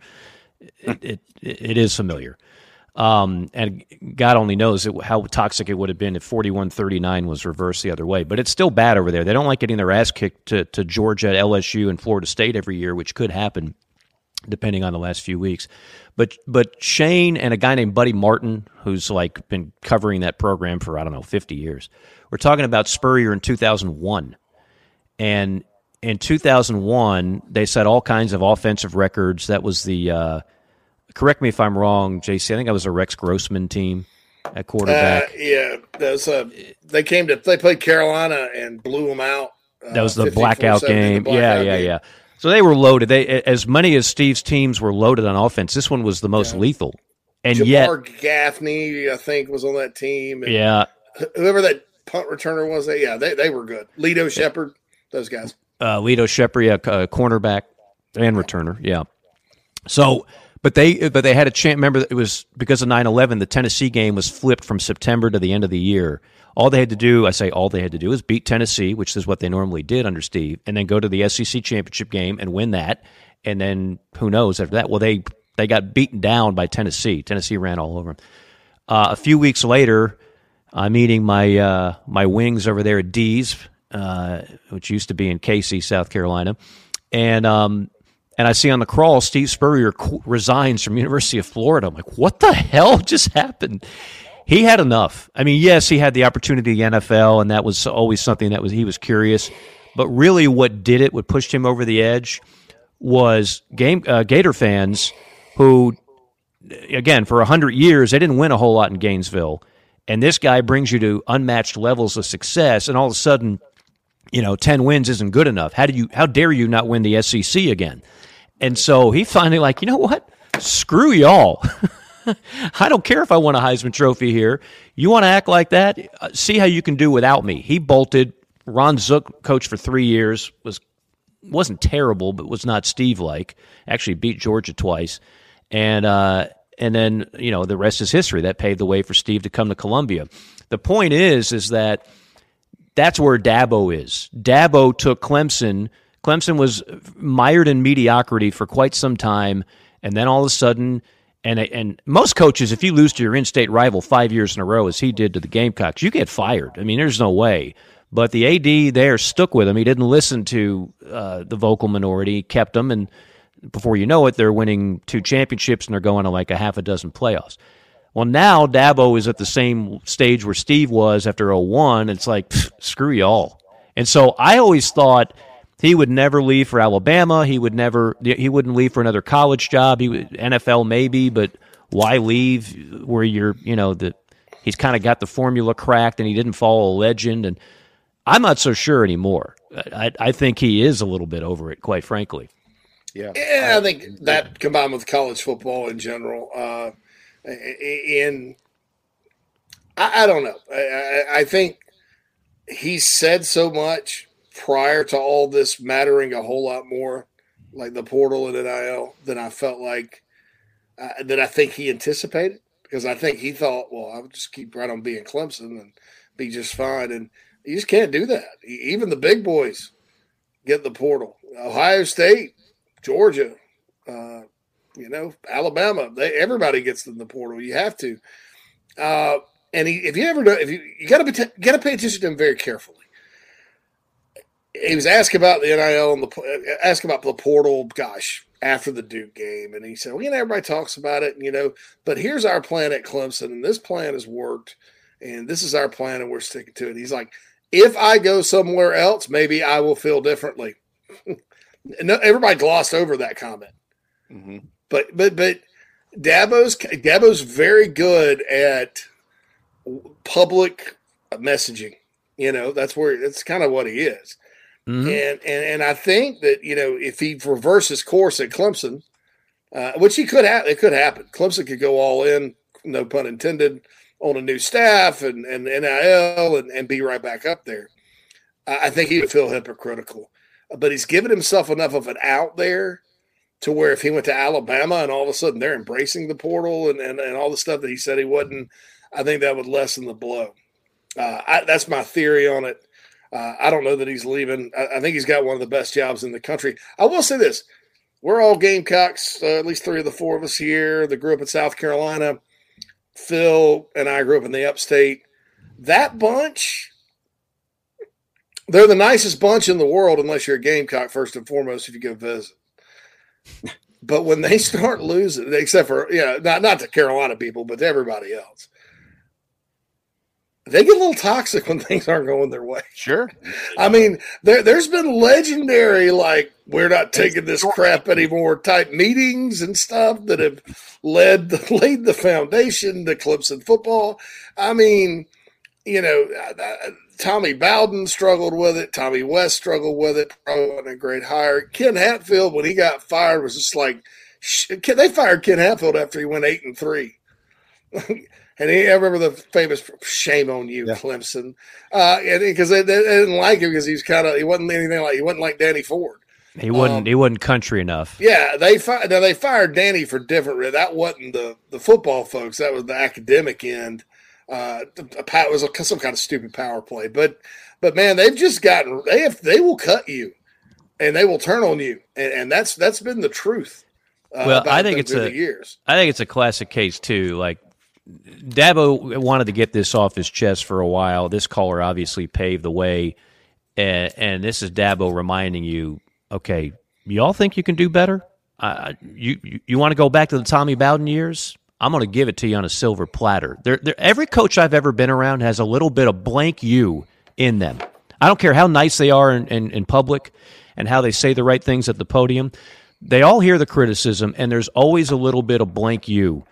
it, it, it is familiar. Um, and God only knows it, how toxic it would have been if 41 39 was reversed the other way. But it's still bad over there. They don't like getting their ass kicked to, to Georgia, LSU, and Florida State every year, which could happen depending on the last few weeks. But but Shane and a guy named Buddy Martin, who's like been covering that program for I don't know 50 years, we're talking about Spurrier in 2001, and in 2001 they set all kinds of offensive records. That was the uh, correct me if I'm wrong, JC. I think I was a Rex Grossman team at Uh, quarterback. yeah, that's uh, they came to they played Carolina and blew them out. That was uh, the 15-4-70, blackout the game. blackout yeah, yeah, game. yeah. So they were loaded. They as many as Steve's teams were loaded on offense. This one was the most lethal, and Jabar yet, Gaffney, I think, was on that team. and yeah, whoever that punt returner was, they yeah, they, they were good. Lito Sheppard, those guys. uh, Lito Sheppard, yeah, uh, cornerback and returner. Yeah. So, but they but they had a chance. Remember, it was because of 9-11, The Tennessee game was flipped from September to the end of the year. All they had to do, I say, all they had to do is beat Tennessee, which is what they normally did under Steve, and then go to the SEC championship game and win that. And then who knows after that? Well, they they got beaten down by Tennessee. Tennessee ran all over them. Uh, a few weeks later, I'm eating my uh, my wings over there at D's, uh, which used to be in Cayce, South Carolina, and um, and I see on the crawl Steve Spurrier resigns from University of Florida. I'm like, what the hell [LAUGHS] just happened? He had enough. I mean, yes, he had the opportunity the NFL, and that was always something that was he was curious. But really, what did it, what pushed him over the edge, was game uh, Gator fans who again, for 100 years, they didn't win a whole lot in Gainesville. And this guy brings you to unmatched levels of success, and all of a sudden, you know, 10 wins isn't good enough. How do you how dare you not win the SEC again? And so he finally like, you know what? Screw y'all. [LAUGHS] I don't care if I won a Heisman Trophy here. You want to act like that? Uh, See how you can do without me. He bolted. Ron Zook coached for three years. was wasn't terrible, but was not Steve like. Actually beat Georgia twice, and uh, and then you know the rest is history. That paved the way for Steve to come to Columbia. The point is, is that that's where Dabo is. Dabo took Clemson. Clemson was mired in mediocrity for quite some time, and then all of a sudden, and and most coaches, if you lose to your in-state rival five years in a row, as he did to the Gamecocks, you get fired. I mean, there's no way. But the AD there stuck with him. He didn't listen to uh, the vocal minority, kept them, and before you know it, they're winning two championships and they're going to like a half a dozen playoffs. Well, now Dabo is at the same stage where Steve was after 01. It's like, pff, screw y'all. And so I always thought he would never leave for Alabama. He would never, he wouldn't leave for another college job. He would, NFL maybe, but why leave where you're, you know, the, he's kind of got the formula cracked and he didn't follow a legend. And I'm not so sure anymore. I, I think he is a little bit over it, quite frankly. Yeah. Yeah, I think that combined with college football in general, uh, and I, I don't know. I, I, I think he said so much prior to all this mattering a whole lot more, like the portal and NIL, than I felt like uh, that I think he anticipated because I think he thought, well, I'll just keep right on being Clemson and be just fine, and you just can't do that. Even the big boys get the portal. Ohio State, Georgia, uh, you know, Alabama. They everybody gets in the portal. You have to. Uh, and he, if you ever if you you got to got to pay attention to him very carefully. He was asked about the NIL and the asked about the portal. Gosh, after the Duke game, and he said, "Well, you know, everybody talks about it, you know, but here's our plan at Clemson, and this plan has worked, and this is our plan, and we're sticking to it." He's like, "If I go somewhere else, maybe I will feel differently." [LAUGHS] everybody glossed over that comment. Mm-hmm. But but but Dabo's Dabo's very good at public messaging. You know, that's where that's kind of what he is. Mm-hmm. And and and I think that you know if he reverses course at Clemson, uh, which he could have, it could happen. Clemson could go all in, no pun intended, on a new staff and and NIL and, and be right back up there. I, I think he would feel hypocritical, but he's given himself enough of an out there to where if he went to Alabama and all of a sudden they're embracing the portal and, and, and all the stuff that he said he wouldn't, I think that would lessen the blow. Uh, I, that's my theory on it. Uh, I don't know that he's leaving. I, I, think he's got one of the best jobs in the country. I will say this: we're all Gamecocks. Uh, at least three of the four of us here. The grew up in South Carolina. Phil and I grew up in the Upstate. That bunch, they're the nicest bunch in the world, unless you're a Gamecock first and foremost. If you go visit. But when they [LAUGHS] start losing, except for you know, not not to Carolina people, but to everybody else, they get a little toxic when [LAUGHS] things aren't going their way. Sure. I mean, there there's been legendary like we're not taking this crap anymore type meetings and stuff that have led the, [LAUGHS] laid the foundation to Clemson football. I mean, you know, Tommy Bowden struggled with it. Tommy West struggled with it. Probably wasn't a great hire. Ken Hatfield, when he got fired, was just like they fired Ken Hatfield after he went eight and three. [LAUGHS] and he, I remember the famous "Shame on you, yeah. Clemson," uh, because they, they, didn't like him because he's kind of he wasn't anything like he wasn't like Danny Ford. He wasn't. Um, he wasn't country enough. Yeah, they fi- now they fired Danny for different. That wasn't the the football folks. That was the academic end. Uh, it was a, some kind of stupid power play. But but man, they've just gotten they have they will cut you, and they will turn on you, and, and that's that's been the truth. Uh, well, I think it's a years. I think it's a classic case too. Like Dabo wanted to get this off his chest for a while. This caller obviously paved the way, and, and this is Dabo reminding you okay, y'all think you can do better? Uh, you you, you want to go back to the Tommy Bowden years? I'm going to give it to you on a silver platter. They're, they're, every coach I've ever been around has a little bit of blank you in them. I don't care how nice they are in, in, in public and how they say the right things at the podium. They all hear the criticism, and there's always a little bit of blank you.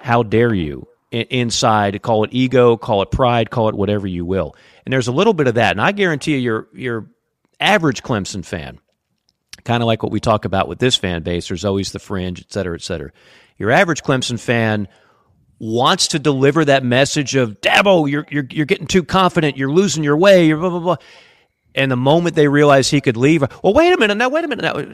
How dare you? inside. Call it ego, call it pride, call it whatever you will. And there's a little bit of that. And I guarantee you, your your average Clemson fan kind of like what we talk about with this fan base. There's always the fringe, et cetera, et cetera. Your average Clemson fan wants to deliver that message of Dabo, you're you're you're getting too confident, you're losing your way, you're blah blah blah. And the moment they realize he could leave, well, wait a minute now, wait a minute now.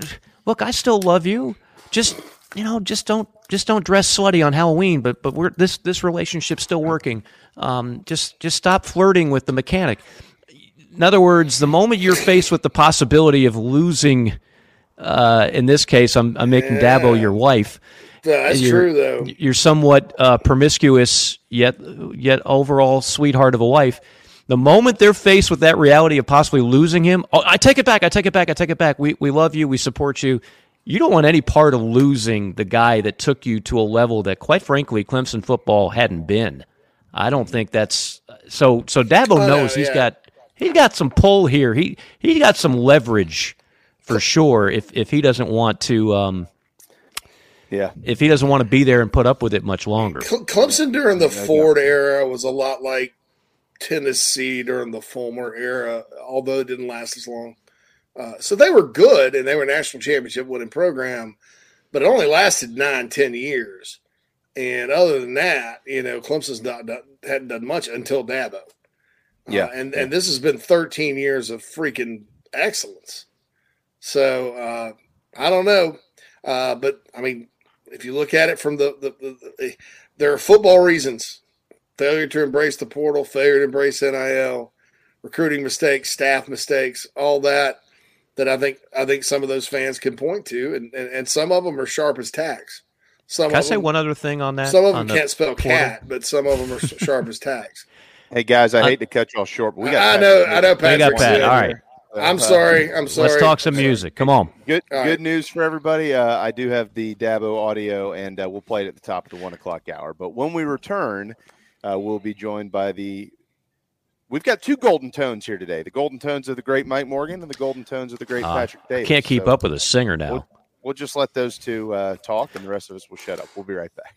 Look, I still love you. Just you know, just don't just don't dress slutty on Halloween. But but we're this this relationship's still working. Um, just just stop flirting with the mechanic. In other words, the moment you're faced with the possibility of losing uh, in this case, I'm, I'm making yeah. Dabo your wife. That's true, though. You're somewhat uh, promiscuous, yet yet overall sweetheart of a wife. The moment they're faced with that reality of possibly losing him, oh, I take it back. I take it back. I take it back. We we love you. We support you. You don't want any part of losing the guy that took you to a level that, quite frankly, Clemson football hadn't been. I don't think that's so. So Dabo knows he's yeah. got he's got some pull here. He he got some leverage for sure if if he doesn't want to um, yeah. if he doesn't want to be there and put up with it much longer. Clemson during the ford era was a lot like tennessee during the fulmer era although it didn't last as long. Uh, so they were good and they were a national championship winning program but it only lasted nine ten years. And other than that you know clemson's not, not hadn't done much until dabo. Uh, yeah and and this has been 13 years of freaking excellence. So uh, I don't know, uh, but I mean, if you look at it from the, the, the, the, there are football reasons: failure to embrace the portal, failure to embrace NIL, recruiting mistakes, staff mistakes, all that. That I think I think some of those fans can point to, and, and, and some of them are sharp as tacks. Some can I say one other thing on that? Some of them can't spell portal? cat, but some of them are sharp as tacks. Hey guys, I, I hate to cut y'all short, but we got. I know, I know, Patrick. We got Pat. All right. I'm uh, sorry. I'm sorry. Let's talk some music. Come on. Good All good right. news for everybody. Uh, I do have the Dabo audio, and uh, we'll play it at the top of the one o'clock hour. But when we return, uh, we'll be joined by the. We've got two golden tones here today: the golden tones of the great Mike Morgan and the golden tones of the great uh, Patrick Davis. Can't keep so up with a singer now. We'll, we'll just let those two uh, talk, and the rest of us will shut up. We'll be right back.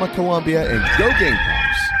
Columbia, and go Gamecocks!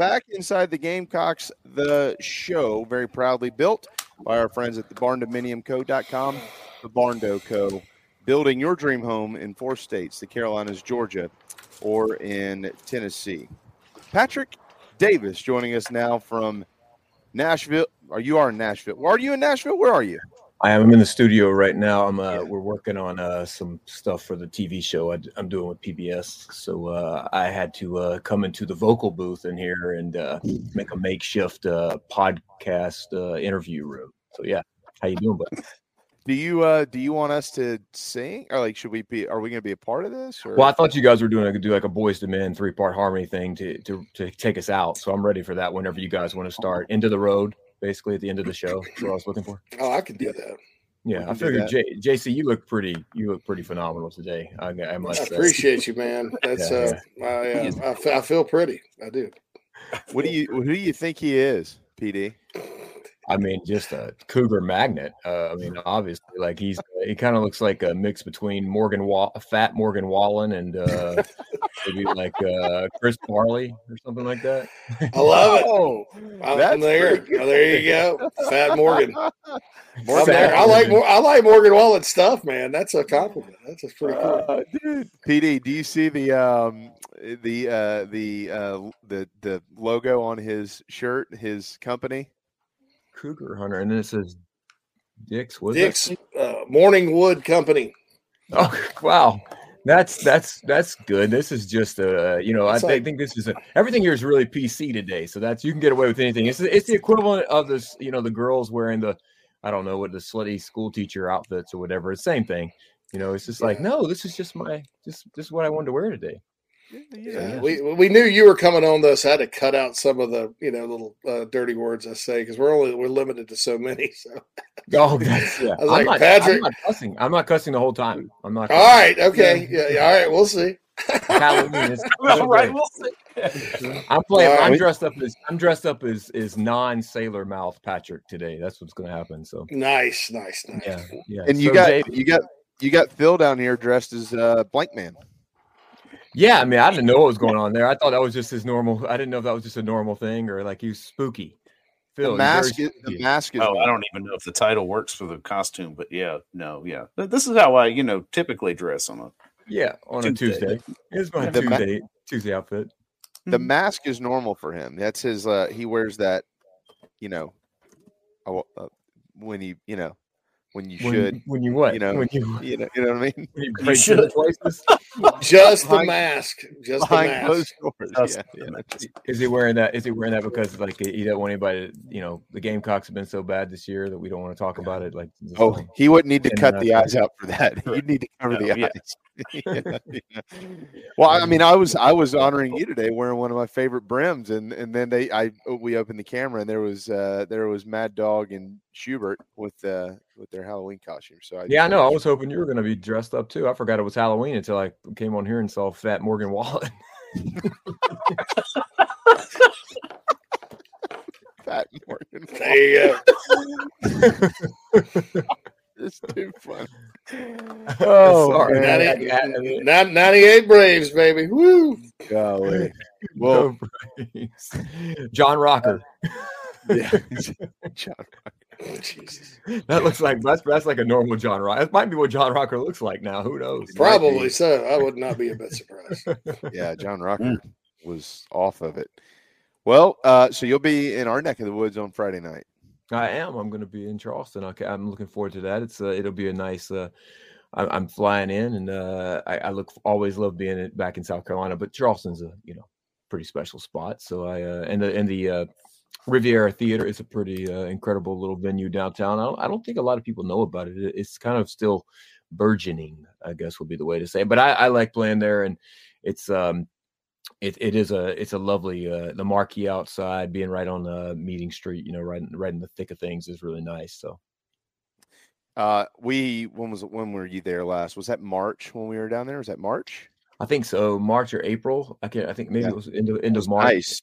back inside the Gamecocks, the show, very proudly built by our friends at the barndominiumco.com, the Barndo Co. Building your dream home in four states, the Carolinas, Georgia, or in Tennessee. Patrick Davis joining us now from Nashville. Are you are in Nashville? Are you in Nashville? Where are you? I am I'm in the studio right now. I'm uh, we're working on uh, some stuff for the TV show I, am doing with PBS. So uh, I had to uh, come into the vocal booth in here and uh, make a makeshift uh, podcast uh, interview room. So yeah, how you doing, buddy? Do you uh do you want us to sing or like should we be are we gonna be a part of this or Well, I thought you guys were doing like do like a Boyz II Men three part harmony thing to to to take us out. So I'm ready for that whenever you guys want to start. Into the road, basically at the end of the show. That's what I was looking for. Oh, I can do that. Yeah, I can do figured that. J- JC, you look pretty. You look pretty phenomenal today. I, I I must say. appreciate you, man. That's Yeah, uh, I, uh I, I feel pretty. I do. what do you who do you think he is, PD? I mean, just a cougar magnet. Uh, I mean, obviously, like he's he kind of looks like a mix between Morgan Wall, fat Morgan Wallen, and uh, maybe like uh, Chris Farley or something like that. I love it. Oh, I'm there. Oh, there you go, Fat Morgan. [LAUGHS] I'm Fat there. I like Morgan. I like Morgan Wallen stuff, man. That's a compliment. That's just pretty cool. Uh, dude, PD, do you see the um the uh the uh the the logo on his shirt, his company? Cougar Hunter, and then it says Dick's. What is Dick's uh, Morning Wood Company. Oh [LAUGHS] wow, that's that's that's good. This is just a you know I like- think this is a, everything here is really PC today. So that's you can get away with anything. It's it's the equivalent of this you know the girls wearing the I don't know what the slutty school teacher outfits or whatever. It's the same thing. You know, it's just like no, this is just my just this is what I wanted to wear today. Yeah, we we knew you were coming on this. I had to cut out some of the you know little uh, dirty words I say because we're only we're limited to so many. [LAUGHS] So Oh, that's yeah. [LAUGHS] I was I'm, like, not, Patrick- I'm not cussing. I'm not cussing the whole time. I'm not. all right, okay, yeah, yeah, all right, we'll see. Halloween is [LAUGHS] All right, we'll see. I'm playing. All I'm dressed up as I'm dressed up as is non Sailor Mouth Patrick today. That's what's going to happen. So Nice, nice, nice. yeah, yeah. And you So, got Jay- you got you got Phil down here dressed as uh Blank Man. Yeah. I mean, I didn't know what was going on there. I thought that was just his normal. I didn't know if that was just a normal thing or like he was spooky. Phil, The mask very is, the mask is Oh, I don't even know if the title works for the costume, but yeah, no, yeah. Th- This is how I, you know, typically dress on a Yeah, on a Tuesday. It's my The ma- Tuesday Tuesday outfit. The mask is normal for him. That's his. Uh, he wears that. You know, uh, uh, when he, you know, when you When- should. when you what? You know. When you- [LAUGHS] you know. You know what I mean. You the places? [LAUGHS] Just the mask. Just the mask. doors. Just Yeah, yeah. Is he wearing that? Is he wearing that because like he don't want anybody? To, you know, the Gamecocks have been so bad this year that we don't want to talk about it. Like, Oh, he wouldn't need to cut the eyes out for that. [LAUGHS] You'd need to cover No, the eyes. Well, I mean, I was I was honoring you today wearing one of my favorite brims, and and then they I we opened the camera and there was uh there was Mad Dog and Schubert with uh with their Halloween costume. So I yeah, I know. I was hoping you were going to be dressed up too. I forgot it was Halloween until I came on here and saw Fat Morgan Wallen. [LAUGHS] Fat Morgan. There you go. it's too fun. Oh, Sorry. man. 90 I- I- 98 Braves, baby. Woo. Golly. [LAUGHS] No. John Rocker. Uh, yeah, [LAUGHS] John Jesus. [LAUGHS] That looks like that's that's like a normal John Rocker. That might be what John Rocker looks like now. Who knows? Probably so. I would not be a bit surprised. [LAUGHS] Yeah, John Rocker was off of it. Well, uh, so you'll be in our neck of the woods on Friday night. I am. I'm going to be in Charleston. Okay, I'm looking forward to that. It's uh, it'll be a nice. Uh, I, I'm flying in, and uh, I, I look always love being back in South Carolina. But Charleston's a you know pretty special spot. So I uh, and the and the uh, Riviera Theater is a pretty uh, incredible little venue downtown. I don't, I don't think a lot of people know about it. It- It's kind of still burgeoning, I guess would be the way to say. it. But I, I like playing there, and it's um it, it is a it's a lovely uh the marquee outside being right on uh meeting street you know right in- right in the thick of things is really nice so Uh, we when was when were you there last? Was that March when we were down there? Was that March? i think so march or april i can't i think maybe Yeah. it was end of, end of march nice,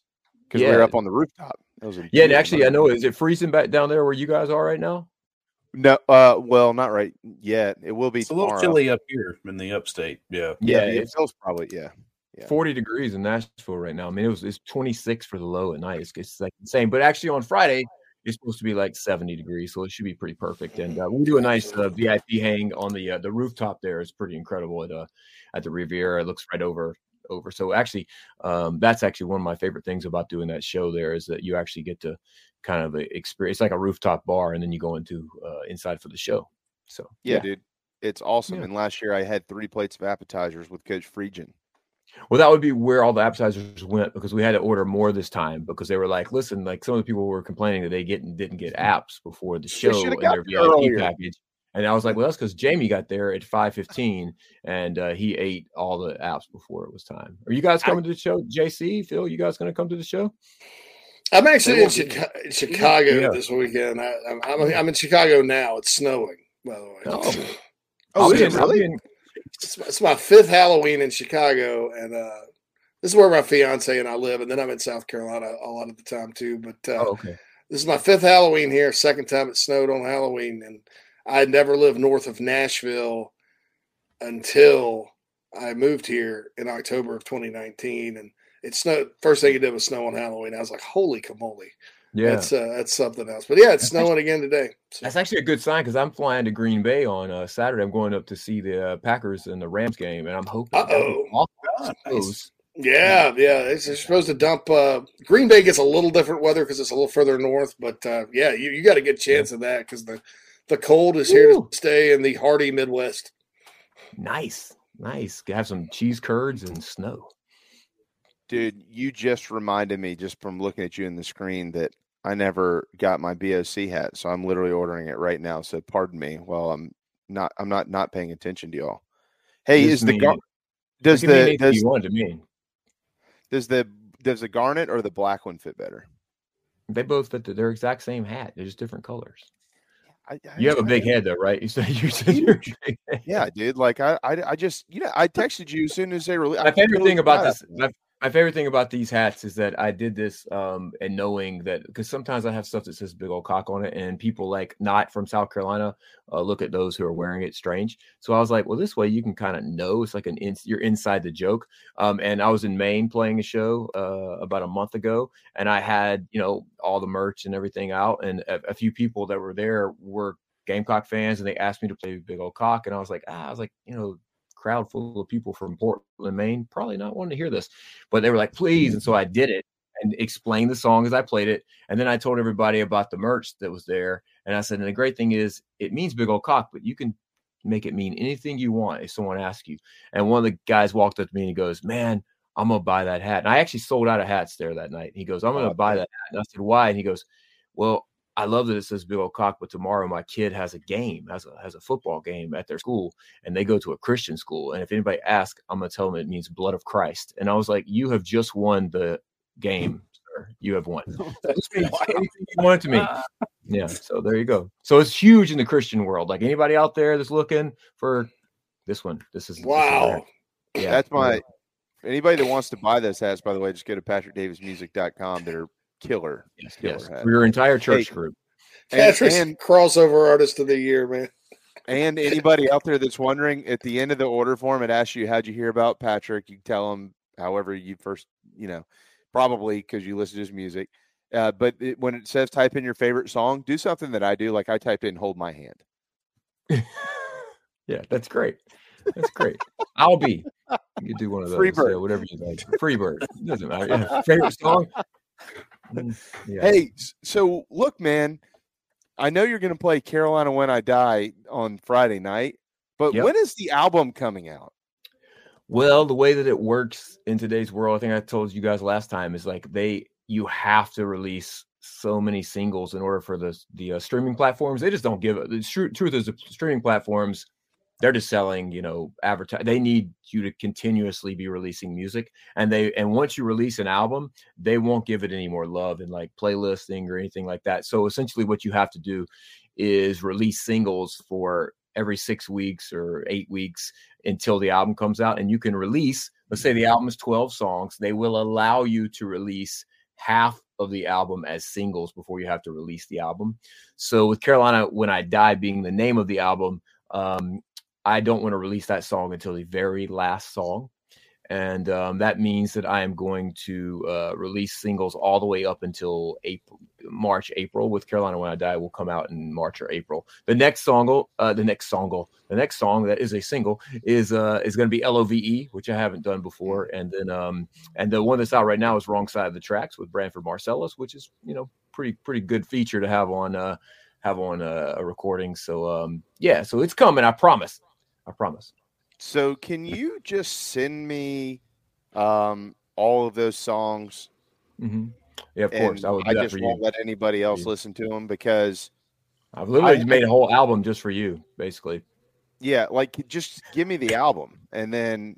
'cause we were up on the rooftop. That was a yeah and beautiful actually i know is it freezing back down there where you guys are right now No, uh, well, not right yet. It will be It's a little chilly up here in the upstate. Yeah. Yeah, Yeah, it it's- feels probably yeah. Yeah. 40 degrees in Nashville right now. I mean, it was it's 26 for the low at night. It's, it's like insane. But actually, on Friday, it's supposed to be like 70 degrees, so it should be pretty perfect. And uh, we do a nice uh, VIP hang on the uh, the rooftop. There is pretty incredible at uh at the Riviera. It looks right over over. So actually, um, that's actually one of my favorite things about doing that show. There is that you actually get to kind of uh, experience it's like a rooftop bar, and then you go into uh, inside for the show. So yeah, dude, it's awesome. Yeah. And last year I had three plates of appetizers with Coach Friedgen. Well, that would be where all the appetizers went because we had to order more this time because they were like, listen, like some of the people were complaining that they get didn't get apps before the show got their VIP earlier. package. And I was like, well, that's because Jamie got there at five fifteen and uh, he ate all the apps before it was time. Are you guys coming to the show? JC, Phil, you guys going to come to the show? I'm actually in won't Chicago, Chicago Yeah. this weekend. I, I'm, I'm, I'm in Chicago now. It's snowing, by the way. Oh, I'll oh, be is in- really? It's, my- it's my fifth Halloween in Chicago, and uh, this is where my fiance and I live. And then I'm in South Carolina a lot of the time too. But uh, Oh, okay. this is my fifth Halloween here. Second time it snowed on Halloween, and I had never lived north of Nashville until I moved here in October of 2019, and it snowed. First thing it did was snow on Halloween. I was like, "Holy camole!" Yeah. that's uh, that's something else. But yeah, it's snowing again today. That's actually a good sign because I'm flying to Green Bay on uh, Saturday. I'm going up to see the uh, Packers and the Rams game, and I'm hoping. Uh-oh. I. Yeah, yeah. It's, they're supposed to dump. Uh, Green Bay gets a little different weather because it's a little further north, but uh, yeah, you, you got a good chance of that because the the cold is here to stay in the hardy Midwest. Nice, nice. Have some cheese curds and snow. Dude, you just reminded me just from looking at you in the screen that I never got my BOC hat, so I'm literally ordering it right now. So pardon me while I'm not I'm not not paying attention to y'all. Hey, Just is the gar- does it could mean the does, you want to mean? does the does the garnet or the black one fit better? They both fit the, their exact same hat. They're just different colors. I, I You have a just- big head though, right? You [LAUGHS] said you said you're. Yeah, dude. Like I, I, I just, you know, I texted you as soon as they released. my favorite thing about this my, my favorite thing about these hats is that i did this um and knowing that because sometimes i have stuff that says big old cock on it and people like not from south carolina uh, look at those who are wearing it strange. So i was like well this way you can kind of know it's like an in, you're inside the joke. Um and i was in maine playing a show uh about a month ago and i had you know all the merch and everything out and a, a few people that were there were gamecock fans and they asked me to play big old cock and i was like ah, i was like you know crowd full of people from Portland, Maine, probably not wanting to hear this, but they were like, please. And so I did it and explained the song as I played it. And then I told everybody about the merch that was there. And I said, and the great thing is, it means big old cock, but you can make it mean anything you want if someone asks you. And one of the guys walked up to me and he goes, man, I'm gonna buy that hat. And I actually sold out of hats there that night. He goes, I'm gonna buy that hat. And I said, why? And he goes, Well, I love that it says Big Old Cock, but tomorrow my kid has a game, has a has a football game at their school, and they go to a Christian school. And if anybody asks, I'm gonna tell them it means blood of Christ. And I was like, You have just won the game, [LAUGHS] sir. You have won. So anything you want to mean. [LAUGHS] Yeah. So there you go. So it's huge in the Christian world. Like anybody out there that's looking for this one, this is wow. This is yeah, That's my anybody that wants to buy those hats, by the way, just go to patrickdavismusic.com. They're killer. Yes, killer yes. hats. For your entire church Hey, group. and- and- crossover artist of the year, man. And anybody out there that's wondering, at the end of the order form, it asks you, "How'd you hear about Patrick?" You tell them, however you first, you know, probably because you listen to his music. Uh, but it, when it says type in your favorite song, do something that I do. Like I typed in "Hold My Hand." [LAUGHS] Yeah, that's great. That's great. I'll be. You do one of those. Free yeah, bird. whatever you like. Free bird. Doesn't matter. Yeah. Favorite song? Mm, yeah. Hey, so look, man, I know you're going to play Carolina When I Die on Friday night, but Yep. when is the album coming out? Well, the way that it works in today's world, I think I told you guys last time, is like they you have to release so many singles in order for the the uh, streaming platforms. They just don't give it. The tru- truth is, the streaming platforms they're just selling, you know, advertise. They need you to continuously be releasing music, and they and once you release an album, they won't give it any more love in like playlisting or anything like that. So essentially, what you have to do is release singles for every six weeks or eight weeks until the album comes out and you can release let's say the album is 12 songs they will allow you to release half of the album as singles before you have to release the album so with carolina when i die being the name of the album um, i don't want to release that song until the very last song and um, that means that I am going to uh, release singles all the way up until April, March, April. With Carolina When I Die will come out in March or April. The next song, uh, the next song, the next song that is a single is uh, is going to be L O V E, which I haven't done before, and then um, and the one that's out right now is Wrong Side of the Tracks with Branford Marsalis, which is you know pretty pretty good feature to have on uh, have on a, a recording. So um, yeah, so it's coming. I promise. I promise. So can you just send me um, all of those songs? hmm Yeah, of course. I would I just won't you. let anybody else you. listen to them because I've literally I- made a whole album just for you, basically. yeah, like just give me the album and then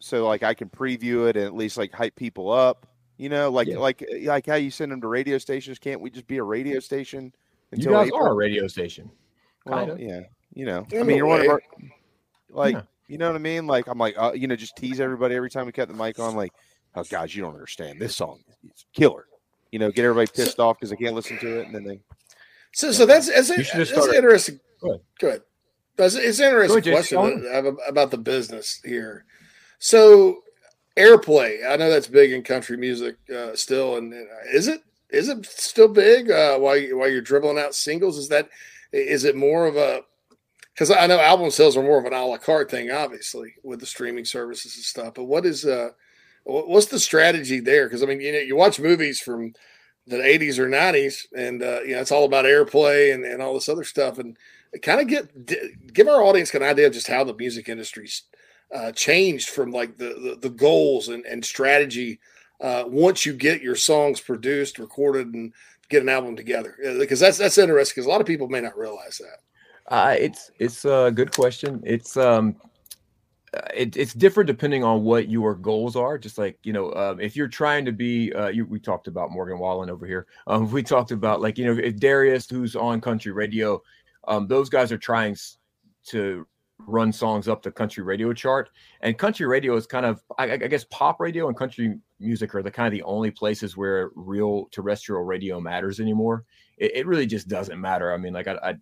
so like I can preview it and at least like hype people up. You know, like Yeah. like like how you send them to radio stations. Can't we just be a radio station You guys April? are a radio station. Well, Kinda. yeah, you know, I mean, you're one of our like, Yeah. you know what I mean? Like, I'm like, uh, you know, just tease everybody every time we cut the mic on. Like, oh guys, you don't understand this song, it's killer. You know, get everybody pissed off because they can't listen to it, and then they So, so that's that's, You should that's just start- interesting. Go ahead. Good. That's it's an interesting ahead, question that I have about the business here. So, airplay. I know that's big in country music uh, still, and and, uh, is it is it still big? Uh, while you, while you're dribbling out singles, is that is it more of a because I know album sales are more of an a la carte thing, obviously, with the streaming services and stuff. But what is uh, what's the strategy there? Because I mean, you know, you watch movies from the 80s or 90s, and uh, you know, it's all about airplay and, and all this other stuff, and kind of get give our audience an idea of just how the music industry's uh, changed from like the the, the goals and, and strategy uh, once you get your songs produced, recorded, and get an album together. Uh, Because that's that's interesting. Because a lot of people may not realize that. Uh, it's it's a good question. It's um, uh, it, it's different depending on what your goals are. Just like you know, um, if you're trying to be, uh, you, we talked about Morgan Wallen over here. Um, [LAUGHS] we talked about like you know, if Darius, who's on country radio, um, those guys are trying to run songs up the country radio chart, and country radio is kind of, I, I guess, pop radio and country music are the kind of the only places where real terrestrial radio matters anymore. It, it really just doesn't matter. I mean, like I, I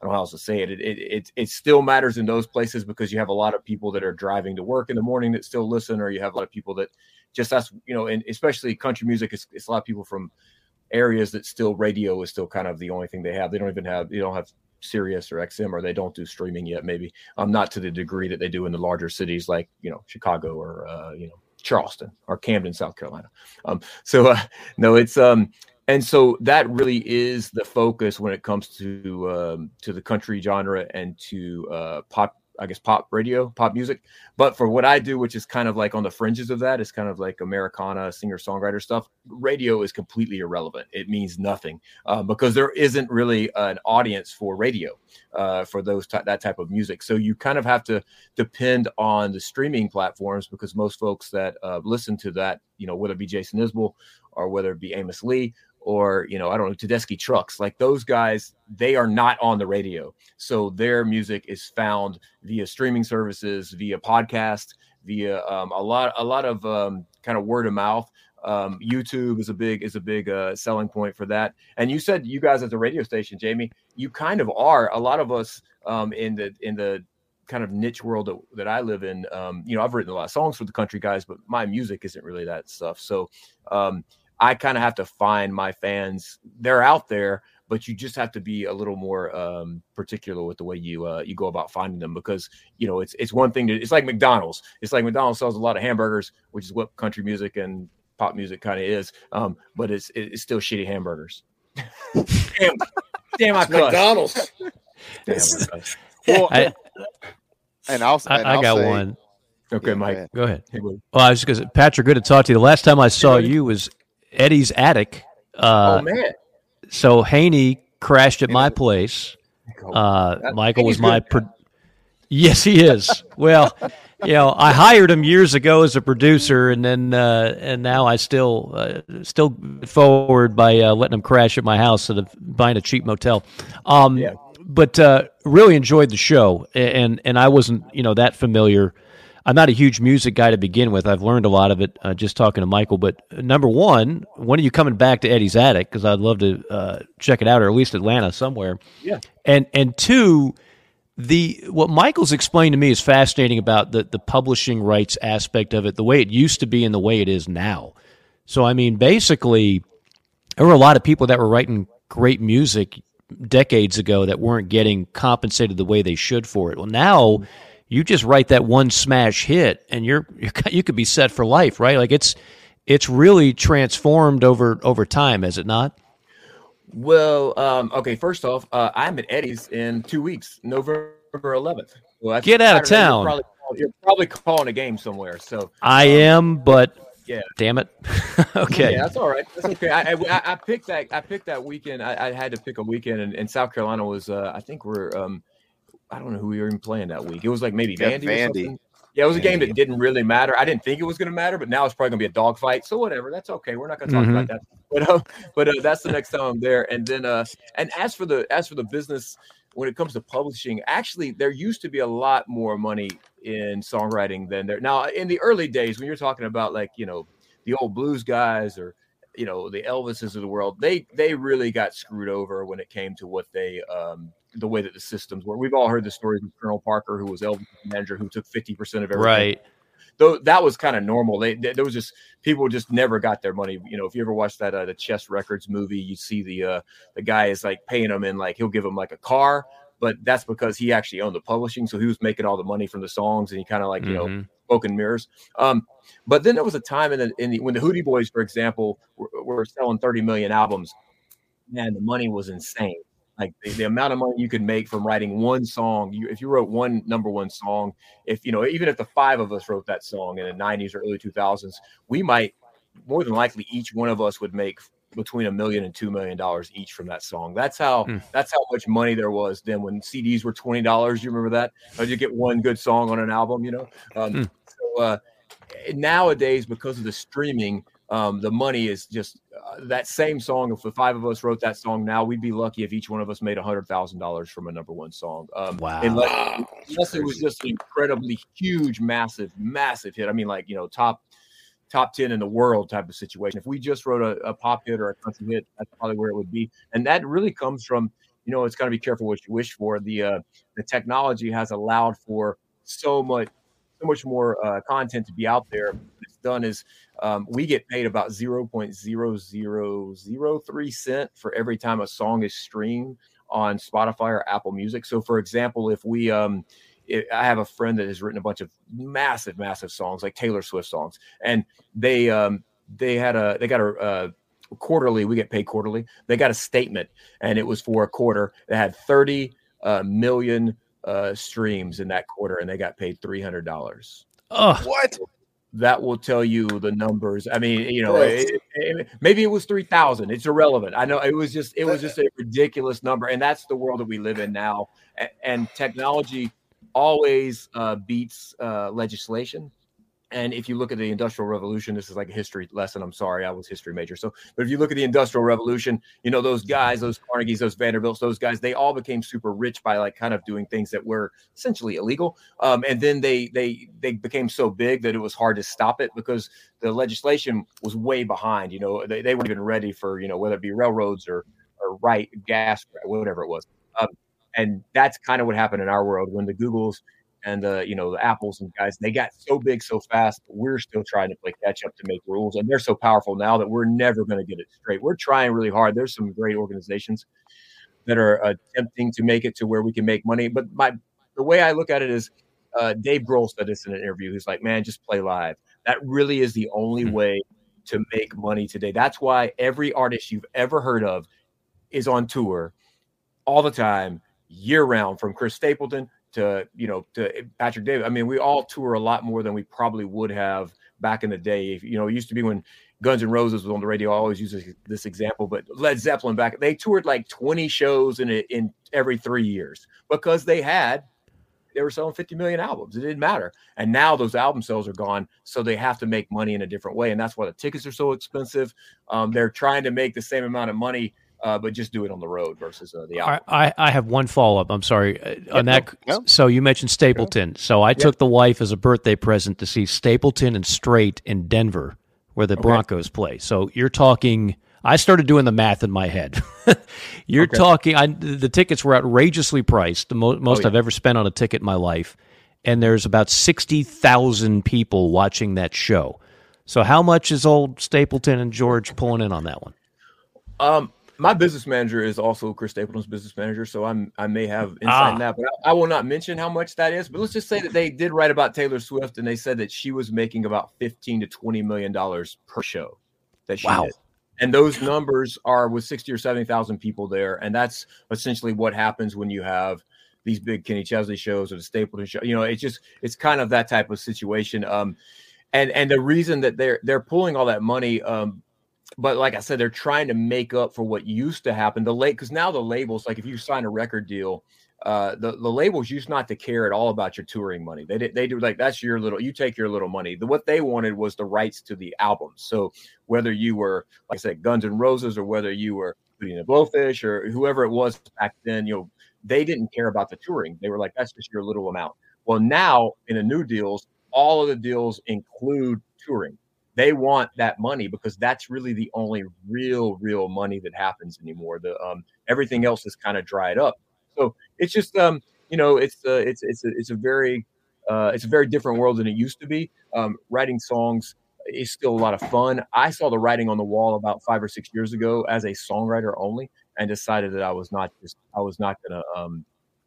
I don't know how else to say it. It, it. it it still matters in those places because you have a lot of people that are driving to work in the morning that still listen, or you have a lot of people that just that's you know, and especially country music. It's, it's a lot of people from areas that still radio is still kind of the only thing they have. They don't even have they don't have Sirius or XM, or they don't do streaming yet. Maybe um, not to the degree that they do in the larger cities like you know Chicago or uh, you know Charleston or Camden, South Carolina. Um, [LAUGHS] so uh, no, it's um, and so that really is the focus when it comes to um, to the country genre and to uh, pop I guess pop radio, pop music. But for what I do, which is kind of like on the fringes of that, it's kind of like Americana, singer songwriter stuff. Radio is completely irrelevant. It means nothing uh, because there isn't really an audience for radio uh, for those t- that type of music. So you kind of have to depend on the streaming platforms because most folks that uh, listen to that, you know, whether it be Jason Isbell or whether it be Amos Lee or you know, I don't know, Tedeschi Trucks, like those guys, they are not on the radio. So their music is found via streaming services, via podcast, via um, a lot, a lot of um, kind of word of mouth. Um, YouTube is a big is a big uh, selling point for that. And you said you guys at the radio station, Jamie, you kind of are. A lot of us um, in the in the kind of niche world that, that I live in, um, you know, I've written a lot of songs for the country guys, but my music isn't really that stuff. So um, I kind of have to find my fans. They're out there, but you just have to be a little more um, particular with the way you uh, you go about finding them because you know it's it's one thing to it's like McDonald's. It's like McDonald's sells a lot of hamburgers, which is what country music and pop music kind of is. Um, but it's it's still shitty hamburgers. [LAUGHS] damn, damn, I McDonald's. [LAUGHS] Damn, [LAUGHS] well, I, and I'll, and I, I got say, one. Okay, Mike, go ahead. Well, I was just going to Patrick. Good to talk to you. The last time I saw you was Eddie's attic. Uh, oh man! So Haney crashed at my place. Uh, Michael was my. Pro- [LAUGHS] yes, he is. well, you know, I hired him years ago as a producer, and then uh, and now I still uh, still forward by uh, letting him crash at my house instead of buying a cheap motel. Um, Yeah. But uh, really enjoyed the show, and and I wasn't you know that familiar. I'm not a huge music guy to begin with. I've learned a lot of it uh, just talking to Michael. But number one, when are you coming back to Eddie's Attic? Because I'd love to uh, check it out, or at least Atlanta somewhere. Yeah. And and two, the what Michael's explained to me is fascinating about the the publishing rights aspect of it, the way it used to be and the way it is now. So I mean, basically, there were a lot of people that were writing great music decades ago that weren't getting compensated the way they should for it. Well, now you just write that one smash hit and you're, [LAUGHS] you're you could be set for life, right? Like it's it's really transformed over over time, has it not? Well, um, okay. First off, uh, I'm at Eddie's in two weeks, November 11th. Well, that's Get out of Saturday. You're town. probably, you're probably calling a game somewhere. So I am, but yeah. damn it. [LAUGHS] okay. Yeah, that's all right. That's okay. I, I, I picked that. I picked that weekend. I, I had to pick a weekend, and, and South Carolina was. Uh, I think we're. Um, I don't know who we were even playing that week. It was like maybe Yeah, Vandy. Vandy. Yeah, it was a game that didn't really matter. I didn't think it was going to matter, but now it's probably going to be a dogfight. So whatever, that's okay. We're not going to talk Mhm. about that. But uh, but uh, that's the next time I'm there. And then uh, and as for the as for the business, when it comes to publishing, actually there used to be a lot more money in songwriting than there now. In the early days, when you're talking about like you know the old blues guys or you know the Elvises of the world, they they really got screwed over when it came to what they um, the way that the systems were. We've all heard the stories of Colonel Parker, who was Elvis' manager, who took fifty percent of everything. Right. Though that was kind of normal. They, they- there was just people just never got their money. You know, if you ever watched that uh, the Chess Records movie, you see the uh, the guy is like paying them and like he'll give them like a car, but that's because he actually owned the publishing, so he was making all the money from the songs, and he kind of like you know smoke and mirrors. Um, but then there was a time in the, in the when the Hootie Boys, for example, were, were selling 30 million albums. Man, the money was insane. Like the, the amount of money you could make from writing one song. You, if you wrote one number one song, if you know, even if the five of us wrote that song in the 90s or early 2000s, we might more than likely each one of us would make between a million and two million dollars each from that song. That's how Hmm. that's how much money there was then when CDs were twenty dollars. You remember that? Or you get one good song on an album, you know. Um, Hmm. So uh, nowadays, because of the streaming, um, the money is just uh, that same song. If the five of us wrote that song now, we'd be lucky if each one of us made a hundred thousand dollars from a number one song. Um, Wow. Unless, unless it was just an incredibly huge, massive, massive hit. I mean, like you know, top top 10 in the world type of situation. If we just wrote a, a pop hit or a country hit, that's probably where it would be. And that really comes from, you know, it's got to be careful what you wish for. The uh, the technology has allowed for so much so much more uh, content to be out there. What it's done is um, we get paid about 0.0003 cent for every time a song is streamed on Spotify or Apple Music. So, for example, if we um, I have a friend that has written a bunch of massive, massive songs, like Taylor Swift songs, and they um, they had a they got a, a quarterly. We get paid quarterly. They got a statement, and it was for a quarter. They had thirty uh, million uh, streams in that quarter, and they got paid three hundred dollars. Oh, what? That will tell you the numbers. I mean, you know, it, it, maybe it was three thousand. It's irrelevant. I know it was just it was just a ridiculous number, and that's the world that we live in now. And, and technology always uh, beats uh, legislation. And if you look at the Industrial Revolution, this is like a history lesson. I'm sorry, I was history major. So, but if you look at the Industrial Revolution, you know those guys, those Carnegies, those Vanderbilts, those guys, they all became super rich by like kind of doing things that were essentially illegal. Um, and then they they they became so big that it was hard to stop it because the legislation was way behind. You know, they, they weren't even ready for you know whether it be railroads or or right gas, whatever it was. Um, and that's kind of what happened in our world when the Googles and the you know the apples and guys they got so big so fast we're still trying to play catch up to make rules and they're so powerful now that we're never going to get it straight. We're trying really hard. There's some great organizations that are attempting to make it to where we can make money but my the way i look at it is uh, dave grohl said this in an interview. He's like man just play live. That really is the only mm-hmm. way to make money today. That's why every artist you've ever heard of is on tour all the time year round from chris stapleton to you know to Patrick Davis. I mean, we all tour a lot more than we probably would have back in the day. If, you know, it used to be when Guns N' Roses was on the radio. I always use this, this example, but Led Zeppelin back they toured like 20 shows in a, in every three years because they had they were selling 50 million albums. It didn't matter. And now those album sales are gone. So they have to make money in a different way. And that's why the tickets are so expensive. Um, they're trying to make the same amount of money uh, but just do it on the road versus uh, the album. I, I have one follow up. I'm sorry uh, on that. No. So you mentioned Stapleton. So I took the wife as a birthday present to see Stapleton and Strait in Denver, where the okay. Broncos play. So you're talking. I started doing the math in my head. [LAUGHS] you're okay. talking. I, the tickets were outrageously priced. The mo- most oh, yeah. I've ever spent on a ticket in my life, and there's about sixty thousand people watching that show. So how much is old Stapleton and George pulling in on that one? Um, my business manager is also Chris Stapleton's business manager, so I'm I may have insight ah. in that, but I, I, will not mention how much that is. But let's just say that they did write about Taylor Swift, and they said that she was making about fifteen to twenty million dollars per show. That she wow. Did. And those numbers are with sixty or seventy thousand people there, and that's essentially what happens when you have these big Kenny Chesney shows or the Stapleton show. You know, it's just it's kind of that type of situation. Um, and and the reason that they're they're pulling all that money um but like I said, they're trying to make up for what used to happen. The late because now the labels, like if you sign a record deal, uh, the the labels used not to care at all about your touring money. They did, they do like that's your little you take your little money. The, what they wanted was the rights to the albums. So whether you were like I said Guns and Roses or whether you were Hootie and Blowfish or whoever it was back then, you know, they didn't care about the touring. They were like that's just your little amount. Well, now in the new deals, all of the deals include touring they want that money because that's really the only real real money that happens anymore. The um everything else is kind of dried up. So it's just um you know it's uh, it's it's a, it's a very uh, it's a very different world than it used to be. Um, writing songs is still a lot of fun. I saw the writing on the wall about five or six years ago as a songwriter only and decided that i was not just i was not to um,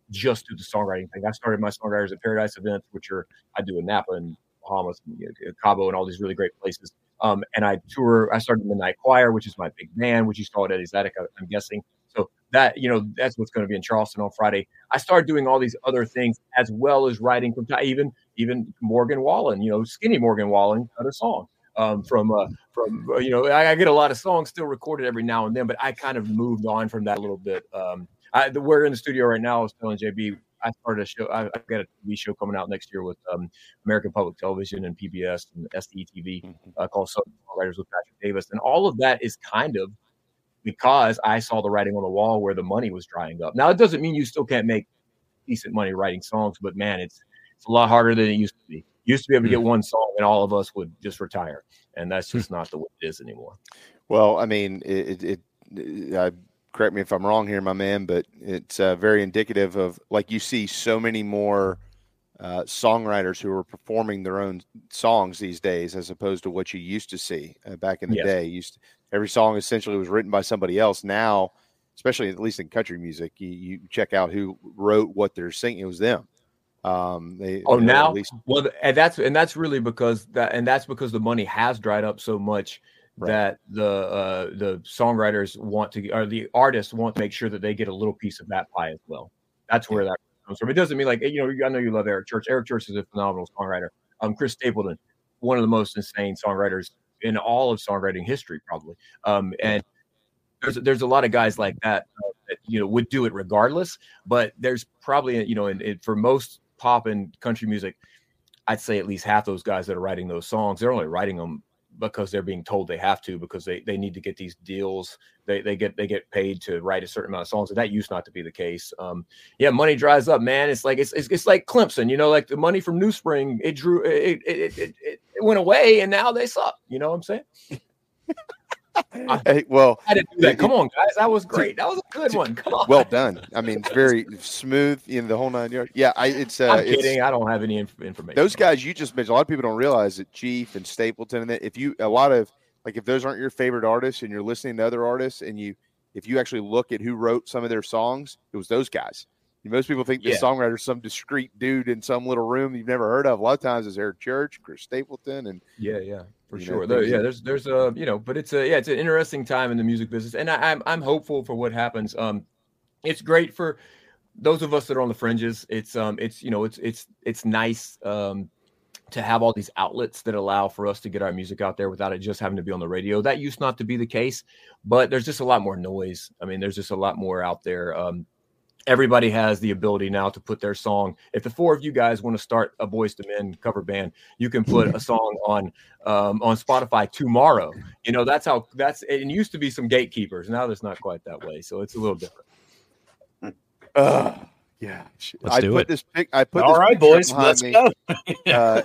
just do the songwriting thing. I started my songwriters at paradise events which are i do in napa and Bahamas, know, Cabo, and all these really great places. Um, and I tour. I started the Night Choir, which is my big band, which saw at Eddie's Attic, I'm guessing. So that you know, that's what's going to be in Charleston on Friday. I started doing all these other things as well as writing from even even Morgan Wallen. You know, skinny Morgan Wallen cut a song um, from uh, from uh, you know I, I, get a lot of songs still recorded every now and then, but I kind of moved on from that a little bit. Um, I, the, we're in the studio right now. I was telling JB I started a show. I, have got a TV show coming out next year with um, American Public Television and PBS and SDTV mm-hmm. uh, called Southern Writers with Patrick Davis, and all of that is kind of because I saw the writing on the wall where the money was drying up. Now it doesn't mean you still can't make decent money writing songs, but man, it's it's a lot harder than it used to be. used to be able to get mm-hmm. one song and all of us would just retire, and that's just not the way it is anymore. Well, I mean, it, it, it I correct me if I'm wrong here, my man, but it's uh, very indicative of like you see so many more uh, songwriters who are performing their own songs these days, as opposed to what you used to see uh, back in the yes. day. Used to, every song essentially was written by somebody else. Now, especially at least in country music, you, you check out who wrote what they're singing. It was them. Um, they, Oh, now least- well, and that's and that's really because that and that's because the money has dried up so much that the uh, the songwriters want to or the artists want to make sure that they get a little piece of that pie as well. That's where that comes from. It doesn't mean like you know I know you love Eric Church. Eric Church is a phenomenal songwriter. Um, Chris Stapleton, one of the most insane songwriters in all of songwriting history, probably. Um, and there's there's a lot of guys like that uh, that you know would do it regardless. But there's probably you know in, in, for most pop and country music, I'd say at least half those guys that are writing those songs, they're only writing them because they're being told they have to because they, they need to get these deals. They, they get they get paid to write a certain amount of songs, and that used not to be the case. Um, yeah, money dries up, man. It's like it's, it's it's like Clemson, you know, like the money from New Spring, it drew it it, it, it, it went away, and now they suck. You know what I'm saying? [LAUGHS] Hey, well, I didn't do that. Come on, guys, that was great. That was a good one. Come on. well done. I mean, it's very smooth in the whole nine yards. Yeah, I, it's. Uh, I'm it's- kidding. I don't have any inf- information. Those guys you just mentioned, a lot of people don't realize that Chief and Stapleton and that if you a lot of like if those aren't your favorite artists and you're listening to other artists and you if you actually look at who wrote some of their songs, it was those guys. Most people think the Yeah. songwriter's some discreet dude in some little room you've never heard of. A lot of times it's Eric Church, Chris Stapleton, and Yeah, yeah, for you know, sure. There, yeah, there's there's a you know, but it's a yeah, it's an interesting time in the music business, and I, I'm I'm hopeful for what happens. Um, it's great for those of us that are on the fringes. It's um, it's you know, it's it's it's nice um to have all these outlets that allow for us to get our music out there without it just having to be on the radio. That used not to be the case, but there's just a lot more noise. I mean, there's just a lot more out there. Um, everybody has the ability now to put their song. If the four of you guys want to start a Boyz II Men cover band, you can put a song on um, on Spotify tomorrow. You know, that's how that's. It used to be some gatekeepers. Now there's not quite that way, so it's a little different. uh, yeah. Let's I do put it. this pic. I put All this right, boys, let's me. go. uh,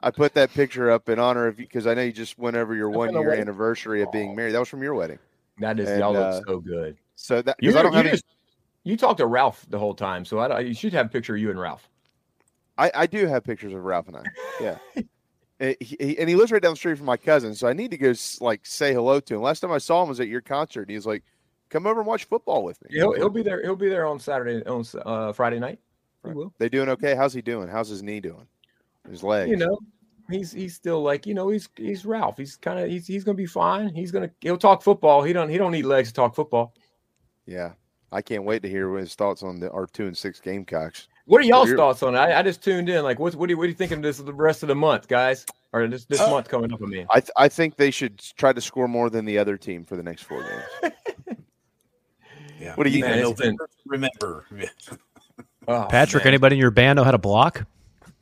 I put that picture up in honor of you because I know you just went over your That's one year wedding. anniversary of being married. That was from your wedding. That is And, y'all uh, look so good. So that You, because I don't you have any, just- you talked to Ralph the whole time, so I, don't- you should have a picture of you and Ralph. I, I do have pictures of Ralph and I. Yeah. [LAUGHS] And he, he- and he lives right down the street from my cousin, so I need to go like say hello to him. Last time I saw him was at your concert. And he was like, "Come over and watch football with me." He'll, he'll be there. He'll be there on Saturday on uh, Friday night. He will. They doing okay? How's he doing? How's his knee doing? His leg? you know he's he's still like you know he's he's Ralph. He's kind of he's he's gonna be fine. He's gonna he'll talk football. He don't he don't need legs to talk football. Yeah. I can't wait to hear his thoughts on the our two and six Gamecocks. What are y'all's thoughts on it? I, I just tuned in. Like, what what do you, what are you thinking of this the rest of the month, guys? Or this this Uh, month coming up? I mean, I th- I think they should try to score more than the other team for the next four games. [LAUGHS] Yeah. What do you Man, think? it's Remember, [LAUGHS] oh, Patrick, man. anybody in your band know how to block?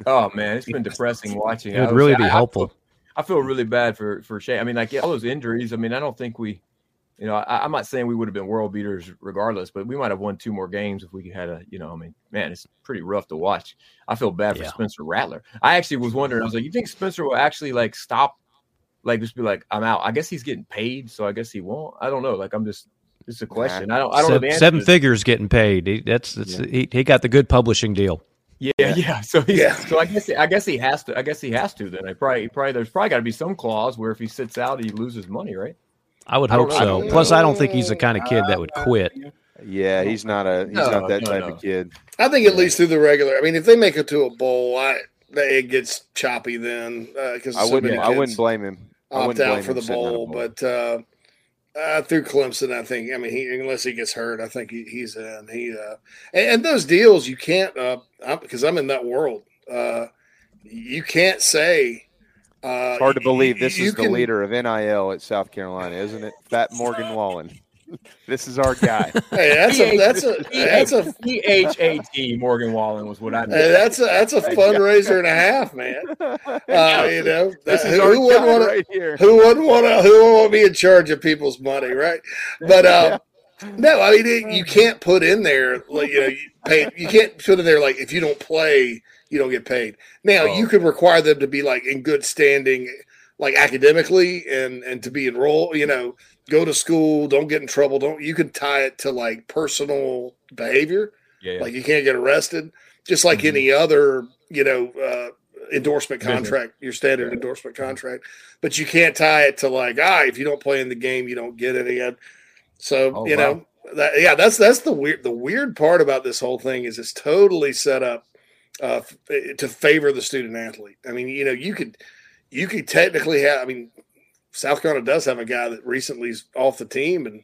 Oh man, it's been depressing [LAUGHS] watching. It would I was- really be I- I helpful. feel- I feel really bad for for Shane. I mean, like yeah, all those injuries. I mean, I don't think we, you know, I, I'm not saying we would have been world beaters regardless, but we might have won two more games if we had a, you know, I mean, man, it's pretty rough to watch. I feel bad for Yeah. Spencer Rattler. I actually was wondering. I was like, you think Spencer will actually like stop, like just be like, I'm out. I guess he's getting paid, so I guess he won't. I don't know. Like I'm just. It's a question. I don't. I don't know seven, the seven figures getting paid. He, that's, that's he, he got the good publishing deal. Yeah, yeah. [LAUGHS] So he's, Yeah. so I guess I guess he has to. I guess he has to. Then I probably probably there's probably got to be some clause where if he sits out, he loses money, right? I would I hope know. I so. don't Plus, I don't think he's the kind of kid that would quit. Yeah, he's not a he's No, not that no, type no. of kid. I think at least through the regular. I mean, if they make it to a bowl, I it gets choppy then because I so wouldn't many I wouldn't blame him. I opt wouldn't blame out for the sitting out a bowl. But uh, uh, through Clemson, I think. I mean, he, unless he gets hurt, I think he, he's in. He uh, and, and those deals you can't uh, because I'm in that world. Uh, you can't say. Uh, It's hard to believe this you is the can- leader of NIL at South Carolina, isn't it? Fat [LAUGHS] Morgan Wallen. [LAUGHS] this is our guy. Hey, that's a that's a that's a P H A T Morgan Wallen was what I meant. Hey, that's a that's a fundraiser and a half, man. [LAUGHS] Uh, you know, This is who our wouldn't guy want right here. Who wouldn't want to? Who wouldn't want to be in charge of people's money, right? But uh, no, I mean it, you can't put in there like you know you pay. You can't put in there like if you don't play, you don't get paid. Now Oh. you could require them to be like in good standing, like academically, and and to be enrolled. You know, go to school, don't get in trouble. Don't you can tie it to like personal behavior. Yeah, yeah. Like you can't get arrested, just like any other, you know, uh, endorsement contract, your standard endorsement contract. But you can't tie it to like, ah, if you don't play in the game, you don't get any. of- So Oh, you wow. know, that, yeah, that's that's the weird the weird part about this whole thing is it's totally set up uh, to favor the student athlete. I mean, you know, you could you could technically have. I mean, South Carolina does have a guy that recently is off the team, and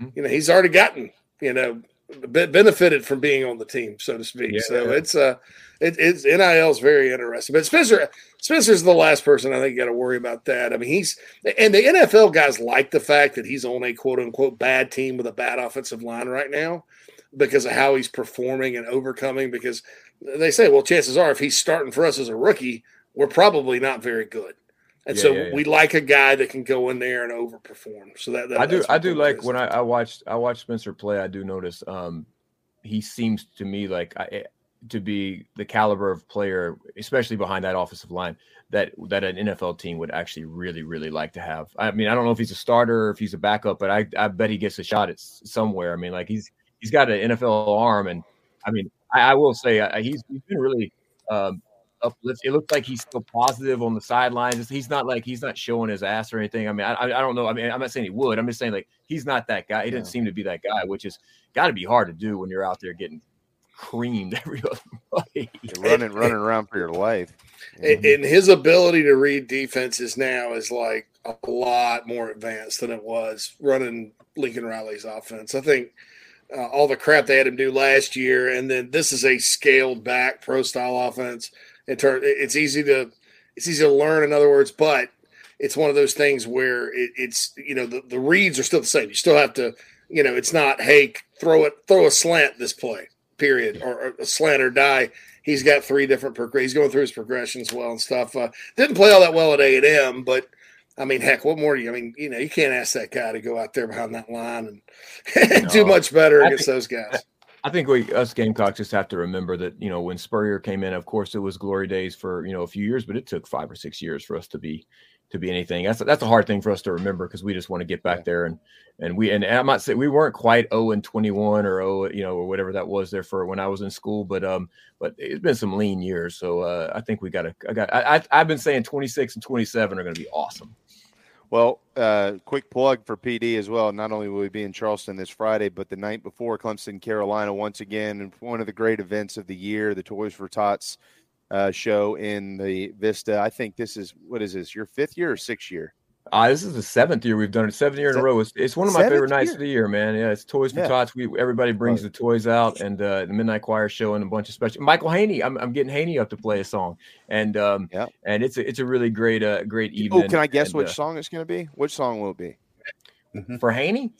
mm-hmm. you know he's already gotten you know benefited from being on the team, so to speak. Yeah. So it's uh it, it's NIL is very interesting. But Spencer Spencer's the last person I think you got to worry about that. I mean, he's and the NFL guys like the fact that he's on a quote unquote bad team with a bad offensive line right now because of how he's performing and overcoming. Because they say, well, chances are if he's starting for us as a rookie, we're probably not very good. And yeah, so yeah, yeah. we like a guy that can go in there and overperform. So that, that I do I do like is. when I, I watched I watched Spencer play. I do notice um, he seems to me like I, to be the caliber of player, especially behind that offensive line, that that an NFL team would actually really really like to have. I mean, I don't know if he's a starter or if he's a backup, but I I bet he gets a shot at somewhere. I mean, like he's he's got an NFL arm, and I mean, I, I will say I, he's he's been really um, uplift. It looks like he's still positive on the sidelines. He's not like he's not showing his ass or anything. I mean, I, I don't know. I mean, I'm not saying he would. I'm just saying like he's not that guy. He yeah. doesn't seem to be that guy, which is got to be hard to do when you're out there getting creamed [LAUGHS] every other play. running, running around for your life. And, and his ability to read defenses now is like a lot more advanced than it was running Lincoln Riley's offense. I think uh, all the crap they had him do last year, and then this is a scaled back pro style offense. In turn it's easy to it's easy to learn in other words but it's one of those things where it, it's you know the, the reads are still the same. You still have to you know it's not hey throw it throw a slant this play period or, or a slant or die. He's got three different he's going through his progressions well and stuff. Uh, didn't play all that well at a&m but I mean, heck, what more do you? I mean, you know, you can't ask that guy to go out there behind that line and, [LAUGHS] no, do much better against think, those guys. I think we us Gamecocks just have to remember that you know when Spurrier came in, of course it was glory days for you know a few years, but it took five or six years for us to be to be anything. That's that's a hard thing for us to remember because we just want to get back there and and we and I'm not saying we weren't quite 0 and 21 or 0 you know or whatever that was there for when I was in school, but um but it's been some lean years, so uh, I think we got to I got I I've been saying 26 and 27 are going to be awesome. Well, uh, quick plug for PD as well. Not only will we be in Charleston this Friday, but the night before Clemson, Carolina, once again, and one of the great events of the year, the Toys for Tots uh, show in the Vista. I think this is what is this? Your fifth year or sixth year? Uh, this is the seventh year we've done it. Seventh year in a row. It's, it's one of my favorite nights year. of the year, man. Yeah, it's Toys for yeah. Tots. We everybody brings the toys out, and uh, the Midnight Choir show and a bunch of special. Michael Haney, I'm, I'm getting Haney up to play a song, and um, yeah, and it's a, it's a really great uh great oh, evening. Oh, can I guess and, which uh, song it's going to be? Which song will it be? Mm-hmm. For Haney?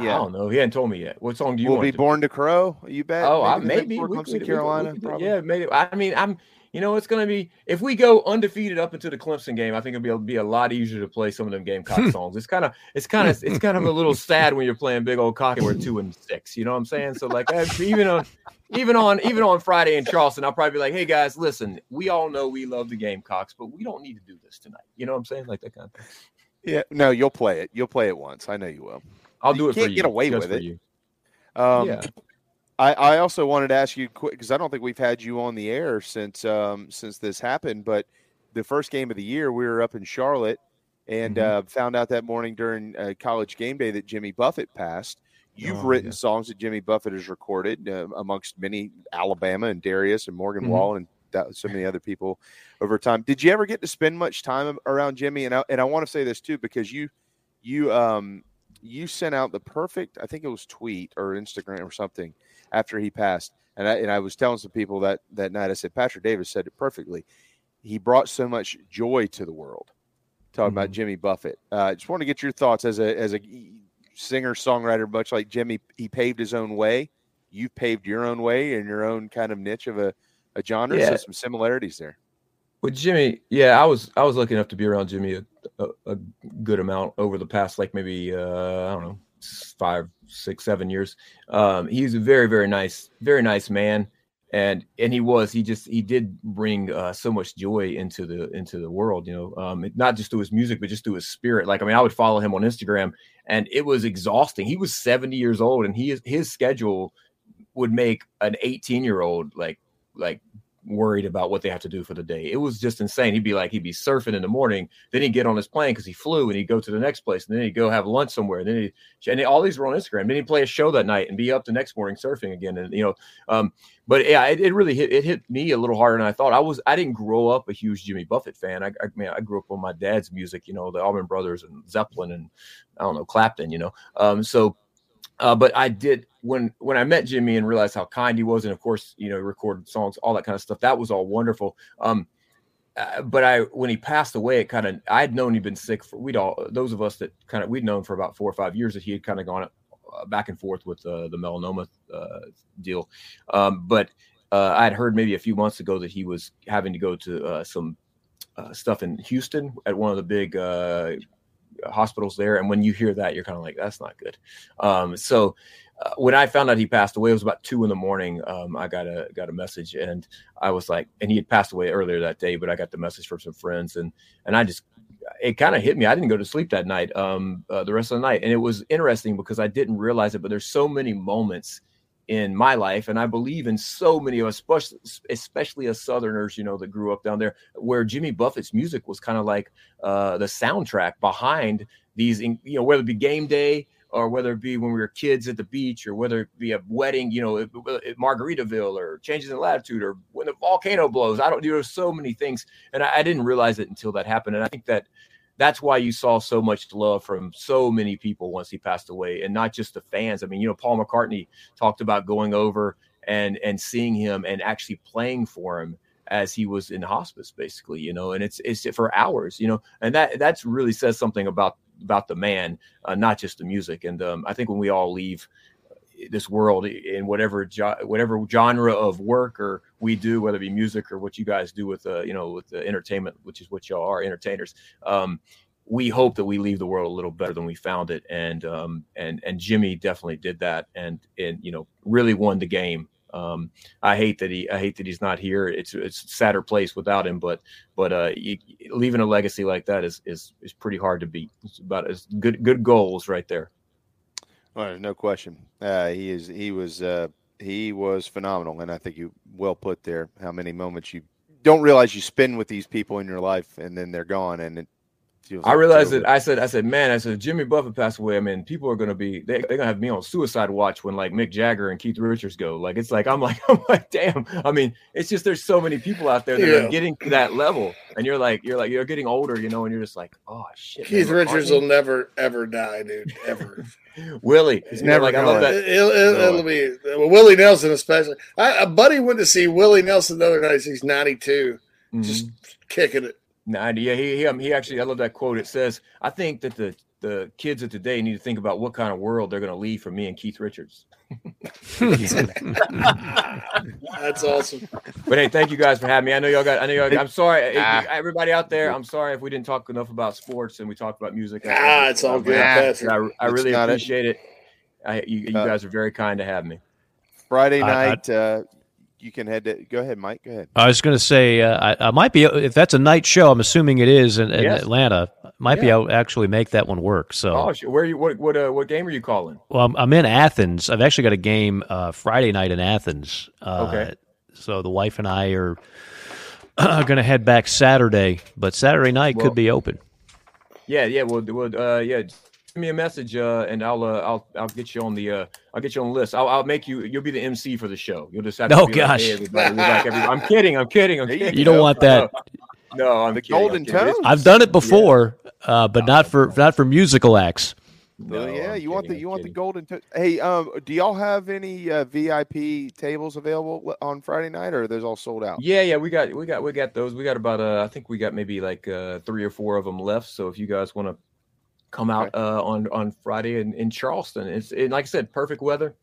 Yeah. I don't know. He hadn't told me yet. What song do you we'll want? Be Born to Crow. You bet. Oh, maybe, maybe. Clemson, Carolina. We could, yeah, maybe. I mean, I'm you know, it's going to be if we go undefeated up into the Clemson game. I think it'll be, be a lot easier to play some of them Gamecock hmm. songs. It's kind of, it's kind of, it's kind of a little [LAUGHS] sad when you're playing big old cock and we're two and six. You know what I'm saying? So like, even on, even on, even on Friday in Charleston, I'll probably be like, hey guys, listen, we all know we love the Gamecocks, but we don't need to do this tonight. You know what I'm saying? Like that kind of thing. Yeah, no, you'll play it. You'll play it once. I know you will. I'll do you it can't for you. Get away with it. You. Um, yeah. I, I also wanted to ask you quick because I don't think we've had you on the air since um, since this happened. But the first game of the year, we were up in Charlotte and mm-hmm. uh, found out that morning during uh, college game day that Jimmy Buffett passed. You've oh, written yeah. songs that Jimmy Buffett has recorded uh, amongst many Alabama and Darius and Morgan mm-hmm. Wall and that, so many other people over time. Did you ever get to spend much time around Jimmy? And I, and I want to say this too because you you um you sent out the perfect I think it was tweet or Instagram or something after he passed. And I, and I was telling some people that that night, I said, Patrick Davis said it perfectly. He brought so much joy to the world. Talking mm-hmm. about Jimmy Buffett. I uh, just want to get your thoughts as a as a singer songwriter, much like Jimmy. He paved his own way. You paved your own way in your own kind of niche of a, a genre. Yeah. So some similarities there. With Jimmy, yeah, I was I was lucky enough to be around Jimmy a, a, a good amount over the past like maybe uh, I don't know five, six, seven years. Um, he's a very, very nice, very nice man, and and he was. He just he did bring uh, so much joy into the into the world. You know, um, not just through his music, but just through his spirit. Like I mean, I would follow him on Instagram, and it was exhausting. He was seventy years old, and he his schedule would make an eighteen year old like like worried about what they have to do for the day. It was just insane. He'd be like, he'd be surfing in the morning, then he'd get on his plane because he flew, and he'd go to the next place, and then he'd go have lunch somewhere. And then he and all these were on Instagram. Then he'd play a show that night and be up the next morning surfing again. And you know, um, but yeah, it, it, really hit it hit me a little harder than I thought. I was I didn't grow up a huge Jimmy Buffett fan. I, I mean, I grew up on my dad's music, you know, the Allman Brothers and Zeppelin and I don't know Clapton, you know. Um, so uh, but I did when when I met Jimmy and realized how kind he was, and of course, you know, recorded songs, all that kind of stuff. That was all wonderful. Um, uh, but I when he passed away, it kind of I had known he'd been sick for we'd all those of us that kind of we'd known for about four or five years that he had kind of gone uh, back and forth with uh, the melanoma uh, deal. Um, but uh, I had heard maybe a few months ago that he was having to go to some stuff in Houston at one of the big hospitals there. And when you hear that, you're kind of like, that's not good. Um, so uh, when I found out he passed away, it was about two in the morning. Um, I got a got a message, and I was like, and he had passed away earlier that day, but I got the message from some friends, and and I just it kind of hit me. I didn't go to sleep that night, um, uh, the rest of the night, and it was interesting because I didn't realize it. But there's so many moments in my life, and I believe in so many of us, especially, as Southerners, you know, that grew up down there, where Jimmy Buffett's music was kind of like uh, the soundtrack behind these, you know, whether it be game day or whether it be when we were kids at the beach or whether it be a wedding, you know, at Margaritaville or changes in latitude or when the volcano blows. I don't, you know, so many things. And I, I didn't realize it until that happened. And I think that that's why you saw so much love from so many people once he passed away and not just the fans. I mean you know paul mccartney talked about going over and and seeing him and actually playing for him as he was in hospice basically you know and it's it's for hours you know and that that's really says something about about the man uh, not just the music. And um, i think when we all leave this world in whatever jo- whatever genre of work or we do, whether it be music or what you guys do with uh, you know with the entertainment, which is what y'all are entertainers. Um, we hope that we leave the world a little better than we found it, and um, and and Jimmy definitely did that, and and you know really won the game. Um, I hate that he I hate that he's not here. It's it's a sadder place without him, but but uh, you, leaving a legacy like that is is is pretty hard to beat. It's about as good good goals right there. Well, there's no question. Uh, he is. He was. Uh, he was phenomenal, and I think you well put there. How many moments you don't realize you spend with these people in your life, and then they're gone, and it I realized that I said, I said, man, I said, Jimmy Buffett passed away. I mean, people are gonna be they, are gonna have me on suicide watch when like Mick Jagger and Keith Richards go. Like it's like I'm like [LAUGHS] I'm like, damn. I mean, it's just there's so many people out there that yeah. are getting to that level, and you're like you're like you're getting older, you know, and you're just like, oh shit. Keith man, Richards will never ever die, dude, ever. [LAUGHS] Willie, he's never like I love that. It'll, it'll, it'll be well, Willie Nelson especially. I, a buddy went to see Willie Nelson the other night. He's 92, mm-hmm. just kicking it. Nah, yeah, he he, um, he actually I love that quote. It says, "I think that the the kids of today need to think about what kind of world they're going to leave for me and Keith Richards." [LAUGHS] That's awesome. But hey, thank you guys for having me. I know y'all got. I know y'all. I'm sorry, ah. everybody out there. I'm sorry if we didn't talk enough about sports and we talked about music. Ah, it's all good. I, I, really appreciate it. it. I, you, you uh, guys are very kind to have me. Friday night, uh, you can head to go ahead, Mike. Go ahead. I was going to say uh, I, I, might be if that's a night show. I'm assuming it is in, in yes. Atlanta. Might yeah. be able to actually make that one work. So, oh, where you what what uh, what game are you calling? Well, I'm, I'm in Athens. I've actually got a game uh, Friday night in Athens. Uh, okay. So the wife and I are [CLEARS THROAT] going to head back Saturday, but Saturday night well, could be open. Yeah, yeah. Well, well, uh, yeah me a message, uh, and I'll uh, I'll I'll get you on the uh, I'll get you on the list. I'll, I'll make you. You'll be the MC for the show. You'll just have to. Oh gosh! Like, hey, like I'm kidding. I'm kidding. I'm kidding. You don't want that. No, no I'm the kidding, golden tones. I've done it before, yeah. uh, but not for not for musical acts. No, yeah, I'm you kidding, want the you I'm want kidding. the golden. To- hey, um, do y'all have any uh, VIP tables available on Friday night, or are those all sold out? Yeah, yeah, we got we got we got those. We got about uh, I think we got maybe like uh, three or four of them left. So if you guys want to come out okay. uh, on on Friday in, in Charleston. It's it, like I said, perfect weather,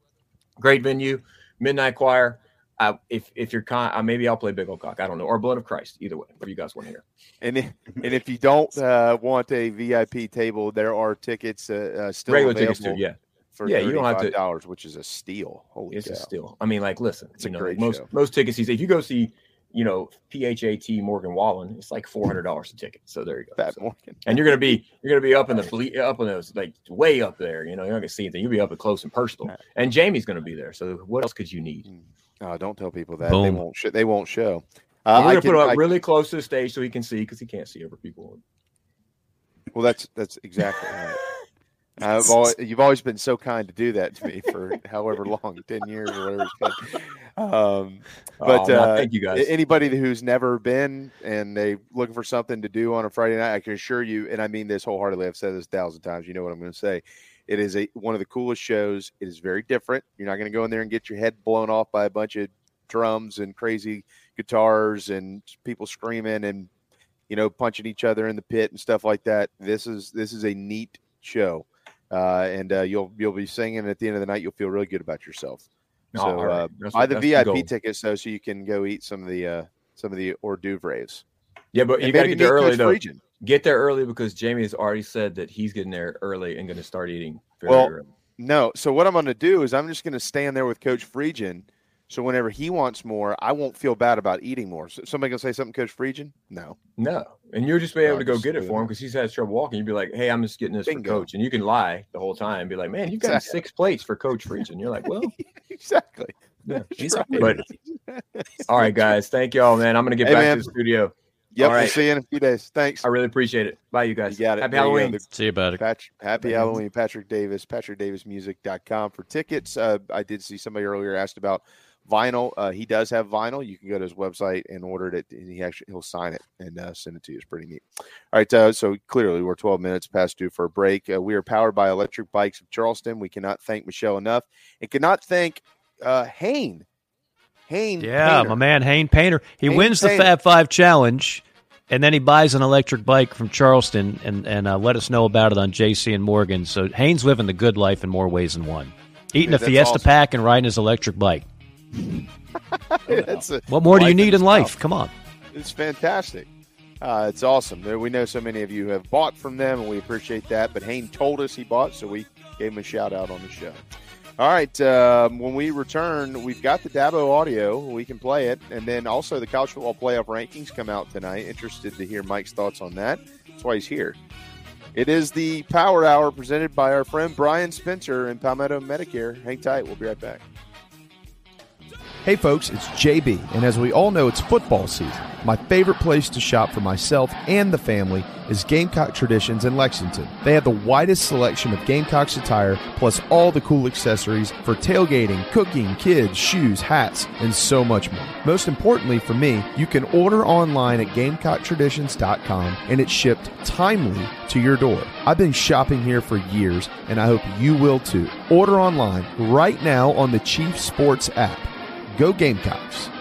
great venue, midnight choir. Uh, if if you're con, uh, maybe I'll play Big Old Cock. I don't know, or Blood of Christ. Either way, whatever you guys want to hear. And if, and if you don't uh, want a VIP table, there are tickets uh, uh, still regular available tickets too. Yeah, for yeah, you don't have to dollars, which is a steal. Holy it's cow. a steal. I mean, like, listen, it's a know, great most show. most tickets. If you go see you know, PHAT Morgan Wallen, it's like four hundred dollars a ticket. So there you go. That so, Morgan. And you're gonna be you're gonna be up in the ble- up in those like way up there. You know, you're not gonna see anything. You'll be up close and personal. And Jamie's gonna be there. So what else could you need? Hmm. Oh, don't tell people that. They won't. Sh- they won't show. We're Uh, gonna I put can- it up I- really close to the stage so he can see because he can't see over people. Well, that's that's exactly right. I've [LAUGHS] always, you've always been so kind to do that to me for however long, [LAUGHS] ten years or whatever it's been. Um, but Oh, uh, thank you, guys. Anybody who's never been and they looking for something to do on a Friday night, I can assure you, and I mean this wholeheartedly. I've said this a thousand times. You know what I'm going to say. It is a one of the coolest shows. It is very different. You're not going to go in there and get your head blown off by a bunch of drums and crazy guitars and people screaming and you know punching each other in the pit and stuff like that. This is this is a neat show, uh, and uh, you'll you'll be singing at the end of the night. You'll feel really good about yourself. Oh, so right. uh, buy the the VIP goal. tickets though, so you can go eat some of the uh, some of the hors d'oeuvres. Yeah, but And you got to get there early Coach though. Friedgen. Get there early because Jamie has already said that he's getting there early and going to start eating. Very Well, early. no. So what I'm going to do is I'm just going to stand there with Coach Friedgen. So whenever he wants more, I won't feel bad about eating more. So somebody gonna say something, Coach Friedgen? No. No, and you'll just be able No, to go get it for him because he's had trouble walking. You'd be like, "Hey, I'm just getting this Bingo. for Coach," and you can lie the whole time. And be like, "Man, you've got Exactly. six plates for Coach Friedgen." You're like, "Well, [LAUGHS] exactly." Yeah, He's right. but [LAUGHS] all right, guys, thank y'all, man. I'm gonna get Hey, back man. to the studio. Yep. All We'll see you in a few days. Thanks. I really appreciate it. Bye, you guys. You got it. Happy There you go. Halloween. The- See you about it. Patrick, happy Thank. Halloween, Patrick Davis, patrickdavismusic.com for tickets. Uh, I did see somebody earlier asked about vinyl. Uh, he does have vinyl. You can go to his website and order it. And he actually he'll sign it and uh, send it to you. It's pretty neat. All right. Uh, so clearly we're 12 minutes past due for a break. Uh, we are powered by Electric Bikes of Charleston. We cannot thank Michelle enough, and cannot thank uh, Hayne. Hayne. Yeah, Painter. my man Hayne Painter. He Hayne wins the Painter. Fab Five Challenge, and then he buys an electric bike from Charleston, and and uh, let us know about it on JC and Morgan. So Hayne's living the good life in more ways than one. Eating Dude, a Fiesta awesome. pack and riding his electric bike. A- What more do you need in life? Come on. It's fantastic. Uh, it's awesome. We know so many of you have bought from them, and we appreciate that. But Hayne told us he bought, so we gave him a shout out on the show. All right. Um, when we return, we've got the Dabo audio. We can play it. And then also the college football playoff rankings come out tonight. Interested to hear Mike's thoughts on that. That's why he's here. It is the Power Hour presented by our friend Brian Spencer and Palmetto Medicare. Hang tight. We'll be right back. Hey folks, it's JB, and as we all know, it's football season. My favorite place to shop for myself and the family is Gamecock Traditions in Lexington. They have the widest selection of Gamecocks attire, plus all the cool accessories for tailgating, cooking, kids, shoes, hats, and so much more. Most importantly for me, you can order online at GamecockTraditions.com and it's shipped timely to your door. I've been shopping here for years, and I hope you will too. Order online right now on the Chief Sports app. Go Gamecocks.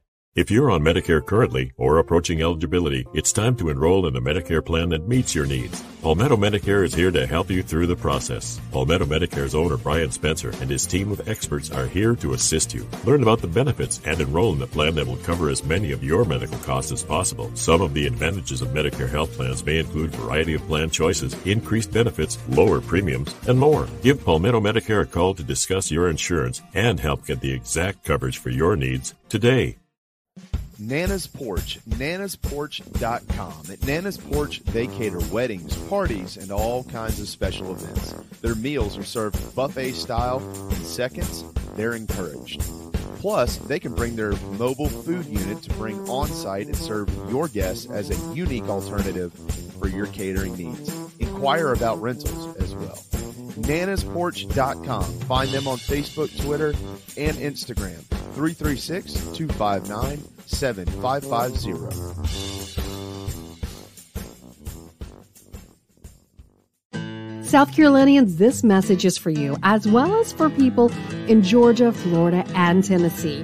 If you're on Medicare currently or approaching eligibility, it's time to enroll in a Medicare plan that meets your needs. Palmetto Medicare is here to help you through the process. Palmetto Medicare's owner Brian Spencer and his team of experts are here to assist you. Learn about the benefits and enroll in a plan that will cover as many of your medical costs as possible. Some of the advantages of Medicare health plans may include variety of plan choices, increased benefits, lower premiums, and more. Give Palmetto Medicare a call to discuss your insurance and help get the exact coverage for your needs today. Nana's Porch, nanasporch.com. At Nana's Porch, they cater weddings, parties, and all kinds of special events. Their meals are served buffet style in seconds. They're encouraged. Plus, they can bring their mobile food unit to bring on site and serve your guests as a unique alternative for your catering needs. Inquire about rentals as well. nanasporch.com. Find them on Facebook, Twitter, and Instagram. 336 259 7550. South Carolinians, this message is for you, as well as for people in Georgia, Florida, and Tennessee.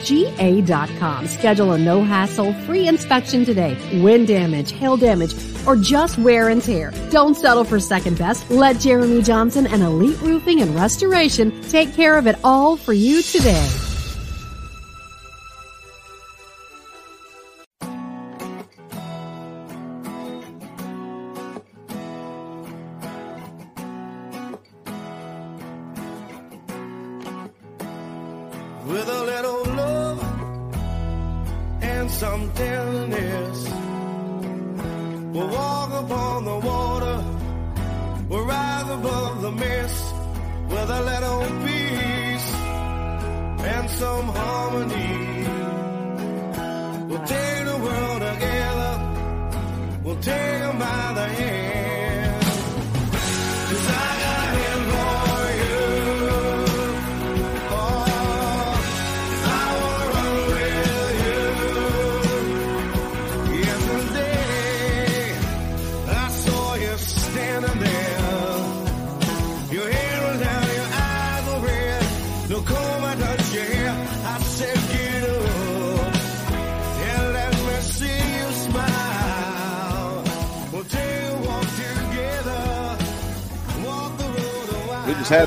EliteRoofingGA.com. Schedule a no hassle free inspection today. Wind damage, hail damage, or just wear and tear. Don't settle for second best. Let Jeremy Johnson and Elite Roofing and Restoration take care of it all for you today.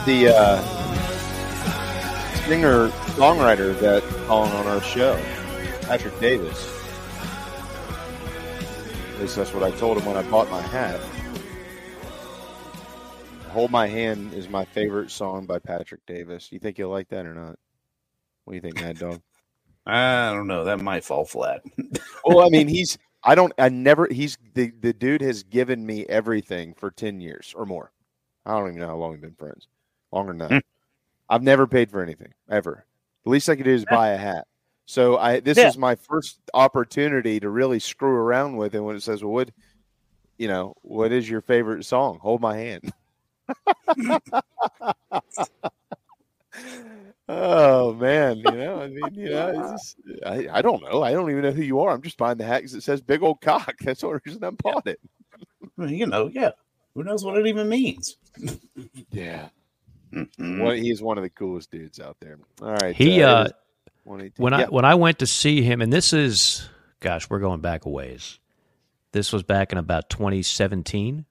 The uh, singer songwriter that calling on our show, Patrick Davis. At least that's what I told him when I bought my hat. Hold My Hand is my favorite song by Patrick Davis. You think you'll like that or not? What do you think, Mad Dog? I don't know. That might fall flat. [LAUGHS] well, I mean, he's I don't I never he's the the dude has given me everything for 10 years or more. I don't even know how long we've been friends. Longer than that. Hmm. I've never paid for anything ever. The least I could do is buy a hat. So I this Yeah. is my first opportunity to really screw around with it when it says, "Well, what you know, what is your favorite song? Hold my hand." [LAUGHS] oh man, you know, I mean, you know, it's just, I, I don't know. I don't even know who you are. I'm just buying the hat because it says "big old cock." That's the reason I bought it. Well, you know, yeah. Who knows what it even means? Yeah. One, he's one of the coolest dudes out there. All right. He uh, uh, it is 118. when I when I went to see him, and this is, gosh, we're going back a ways. This was back in about 2017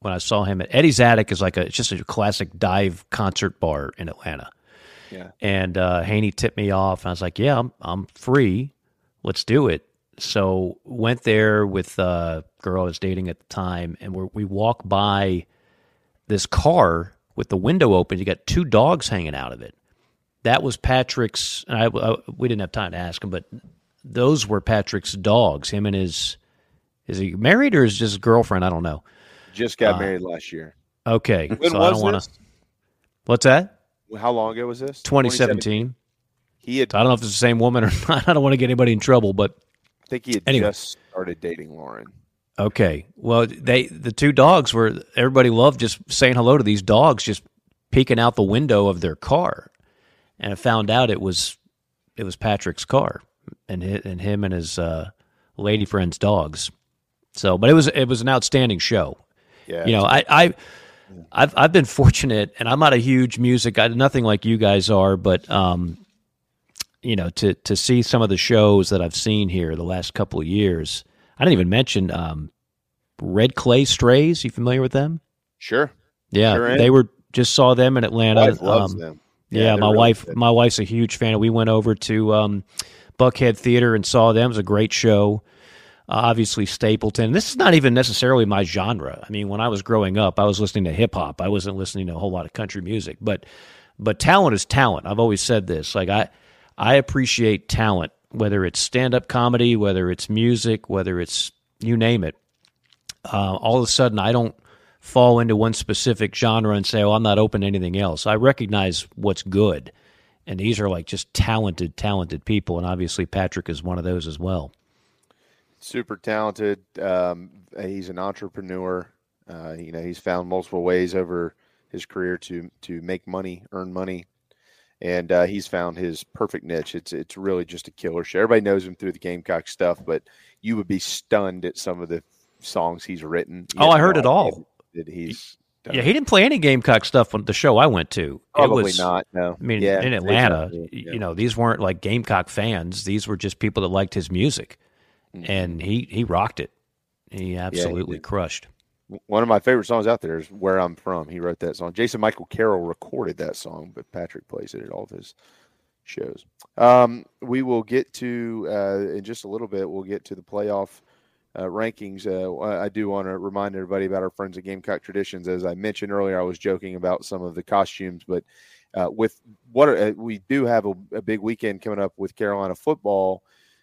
when I saw him at Eddie's Attic. Is like a it's just a classic dive concert bar in Atlanta. Yeah. And uh, Haney tipped me off, and I was like, "Yeah, I'm I'm free. Let's do it." So went there with a girl I was dating at the time, and we we walk by this car with the window open. You got two dogs hanging out of it. That was Patrick's. And I, I- we didn't have time to ask him, but those were Patrick's dogs. Him and his is he married or is just his girlfriend? I don't know. just got uh, married last year. Okay, When so I don't want to. What's that? How long ago was this? 2017. He had. I don't know if it's the same woman or [LAUGHS] not. I don't want to get anybody in trouble, but I think he had Anyway. just started dating Lauren. Okay. Well, they the two dogs were everybody loved just saying hello to these dogs, just peeking out the window of their car, and I found out it was it was Patrick's car, and and him and his uh, lady friend's dogs. So, but it was it was an outstanding show. Yeah, you know, I I I've I've been fortunate, and I'm not a huge music, I, nothing like you guys are, but um, you know, to to see some of the shows that I've seen here the last couple of years. I didn't even mention um, Red Clay Strays. You familiar with them? Sure. Yeah, Sure they were just saw them in Atlanta. Loves them. Yeah, Yeah, my really wife, good. my wife's a huge fan. We went over to um, Buckhead Theater and saw them. It was a great show. Uh, obviously, Stapleton. This is not even necessarily my genre. I mean, when I was growing up, I was listening to hip hop. I wasn't listening to a whole lot of country music. But, but talent is talent. I've always said this. Like I, I appreciate talent, whether it's stand up comedy, whether it's music, whether it's you name it uh, all of a sudden I don't fall into one specific genre and say, "Oh, I'm not open to anything else." I recognize what's good, and these are like just talented, talented people, and obviously Patrick is one of those as well. Super talented. Um, he's an entrepreneur. Uh, you know, he's found multiple ways over his career to to make money, earn money, and uh, he's found his perfect niche. It's it's really just a killer show. Everybody knows him through the Gamecock stuff, but you would be stunned at some of the songs he's written. You Oh, I heard it all. That he's done. Yeah, he didn't play any Gamecock stuff on the show I went to. Probably it was, not, no. I mean, Yeah, in Atlanta, exactly, y- you know, these weren't like Gamecock fans. These were just people that liked his music, and he he rocked it. He absolutely did. crushed. One of my favorite songs out there is "Where I'm From." He wrote that song. Jason Michael Carroll recorded that song, but Patrick plays it at all of his shows. Um, we will get to uh, in just a little bit. We'll get to the playoff uh, rankings. Uh, I do want to remind everybody about our friends at Gamecock Traditions. As I mentioned earlier, I was joking about some of the costumes, but uh, with what uh, we do have a, a big weekend coming up with Carolina football.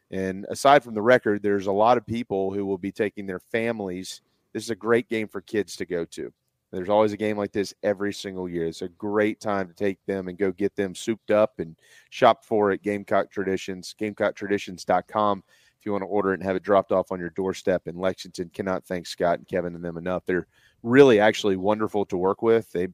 And aside from the record, there's a lot of people who will be taking their families. This is a great game for kids to go to. There's always a game like this every single year. It's a great time to take them and go get them souped up and shop for at Gamecock Traditions, gamecocktraditions.com. If you want to order it and have it dropped off on your doorstep in Lexington, cannot thank Scott and Kevin and them enough. They're really actually wonderful to work with. They,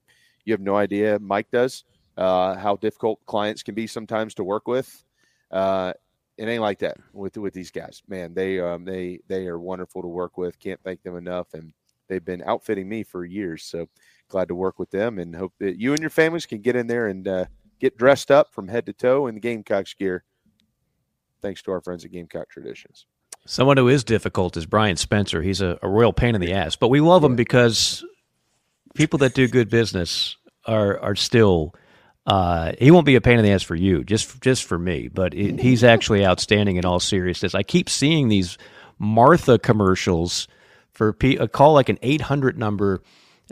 you have no idea, Mike does, uh, how difficult clients can be sometimes to work with. Uh, it ain't like that with with these guys. Man, they um they they are wonderful to work with. Can't thank them enough, and they've been outfitting me for years. So glad to work with them, and hope that you and your families can get in there and uh, get dressed up from head to toe in the Gamecocks gear. Thanks to our friends at Gamecock Traditions. Someone who is difficult is Brian Spencer. He's a, a real pain in the ass, but we love him because people that do good business are are still. Uh, he won't be a pain in the ass for you, just just for me. But it, he's actually outstanding in all seriousness. I keep seeing these Martha commercials for P- a call like an eight hundred number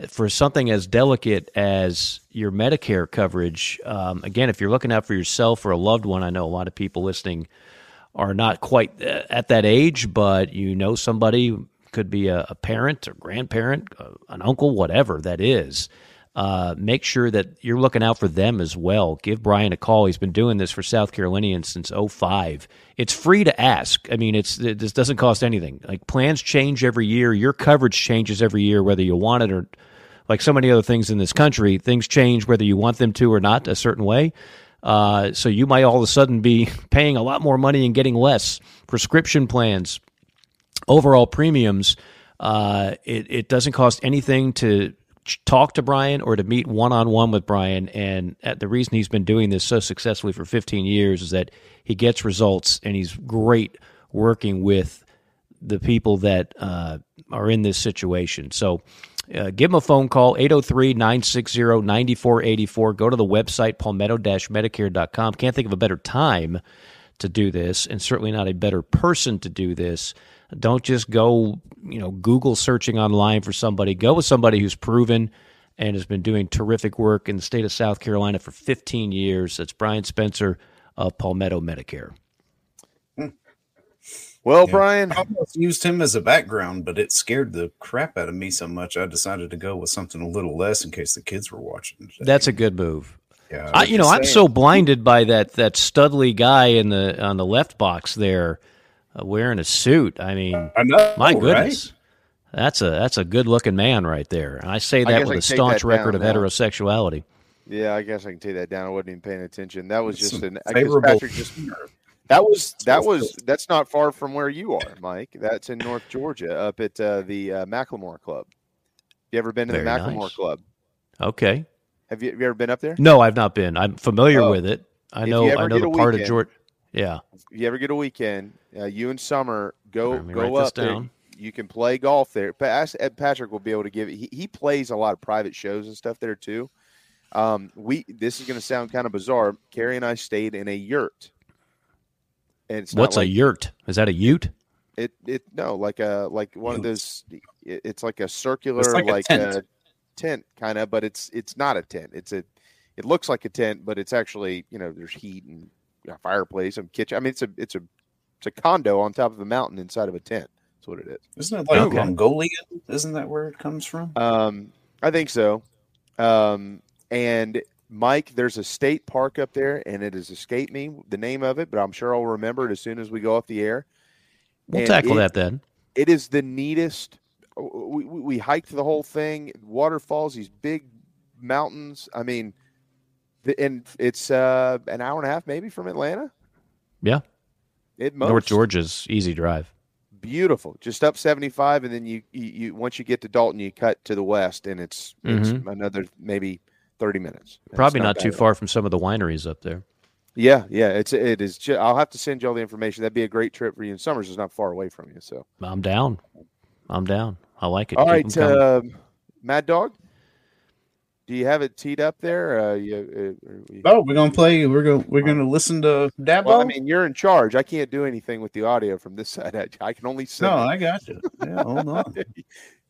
for something as delicate as your Medicare coverage. Um, again, if you're looking out for yourself or a loved one, I know a lot of people listening are not quite uh, at that age, but you know somebody could be a, a parent or grandparent, uh, an uncle, whatever that is. Uh, make sure that you're looking out for them as well. Give Brian a call. He's been doing this for South Carolinians since 05. It's free to ask. I mean, it's it, this doesn't cost anything. Like plans change every year. Your coverage changes every year, whether you want it or like so many other things in this country. Things change whether you want them to or not a certain way. Uh, so you might all of a sudden be [LAUGHS] paying a lot more money and getting less. Prescription plans, overall premiums. Uh, it, it doesn't cost anything to talk to Brian or to meet one on one with Brian. And uh, the reason he's been doing this so successfully for 15 years is that he gets results and he's great working with the people that uh, are in this situation. So uh, give him a phone call, 803 960 9484. Go to the website, palmetto medicare.com. Can't think of a better time to do this, and certainly not a better person to do this. Don't just go, you know, Google searching online for somebody. Go with somebody who's proven and has been doing terrific work in the state of South Carolina for 15 years. That's Brian Spencer of Palmetto Medicare. Hmm. Well, Brian, I almost used him as a background, but it scared the crap out of me so much. I decided to go with something a little less in case the kids were watching. That's a good move. Yeah, I, was you know, just I'm so blinded by that that Studley guy in the on the left box there, wearing a suit. I mean, I know, my right? goodness, that's a that's a good looking man right there. And I say that guess with I a can take staunch record of now. heterosexuality. Yeah, I guess I can take that down. I wasn't even paying attention. That was just an I guess favorable- Patrick just that was that was that's not far from where you are, Mike. That's in North Georgia, up at uh, the uh, Macklemore Club. You ever been to the Very Macklemore nice. Club? Okay, Have you, have you ever been up there? no, I've not been. I'm familiar Oh. with it. I If know. I know the a part of Georgia. Yeah, If you ever get a weekend, uh, you and Summer go Let me write go this up there. You can play golf there. Pa- Ed Patrick will be able to give. He, he plays a lot of private shows and stuff there too. Um, we this is going to sound kind of bizarre. Carrie and I stayed in a yurt. And it's what's like, a yurt? Is that a ute? It it no like a like one of those. it- It's like a circular It's like a like tent. a tent kind of, but it's it's not a tent. It's a it looks like a tent, but it's actually you know there's heat and a fireplace and kitchen. I mean it's a it's a it's a condo on top of a mountain inside of a tent. That's what it is. Isn't it like Okay. Mongolian? Isn't that where it comes from? Um, I think so. Um, and Mike, there's a state park up there, and it has escaped me the name of it, but I'm sure I'll remember it as soon as we go off the air. We'll And tackle it- that then. It is the neatest. We, we, we hiked the whole thing, waterfalls, these big mountains. I mean, the, and it's uh, an hour and a half maybe from Atlanta. Yeah. It North. Georgia's easy drive. beautiful just up 75 and then you, you you once you get to dalton you cut to the west and it's it's Mhm. another maybe 30 minutes Probably not, bad too far from some of the wineries up there. yeah yeah it's it is i'll have to send you all the information that'd be a great trip for you and summers is not far away from you so I'm down. I'm down. I like it. all Keep right um, mad dog do you have it teed up there uh, you, uh, are we- Oh, we're gonna play. We're gonna we're gonna listen to Dabo. well, I mean, you're in charge. I can't do anything with the audio from this [LAUGHS] side. I, I can only send. no, it. I got you. Yeah, hold on. [LAUGHS]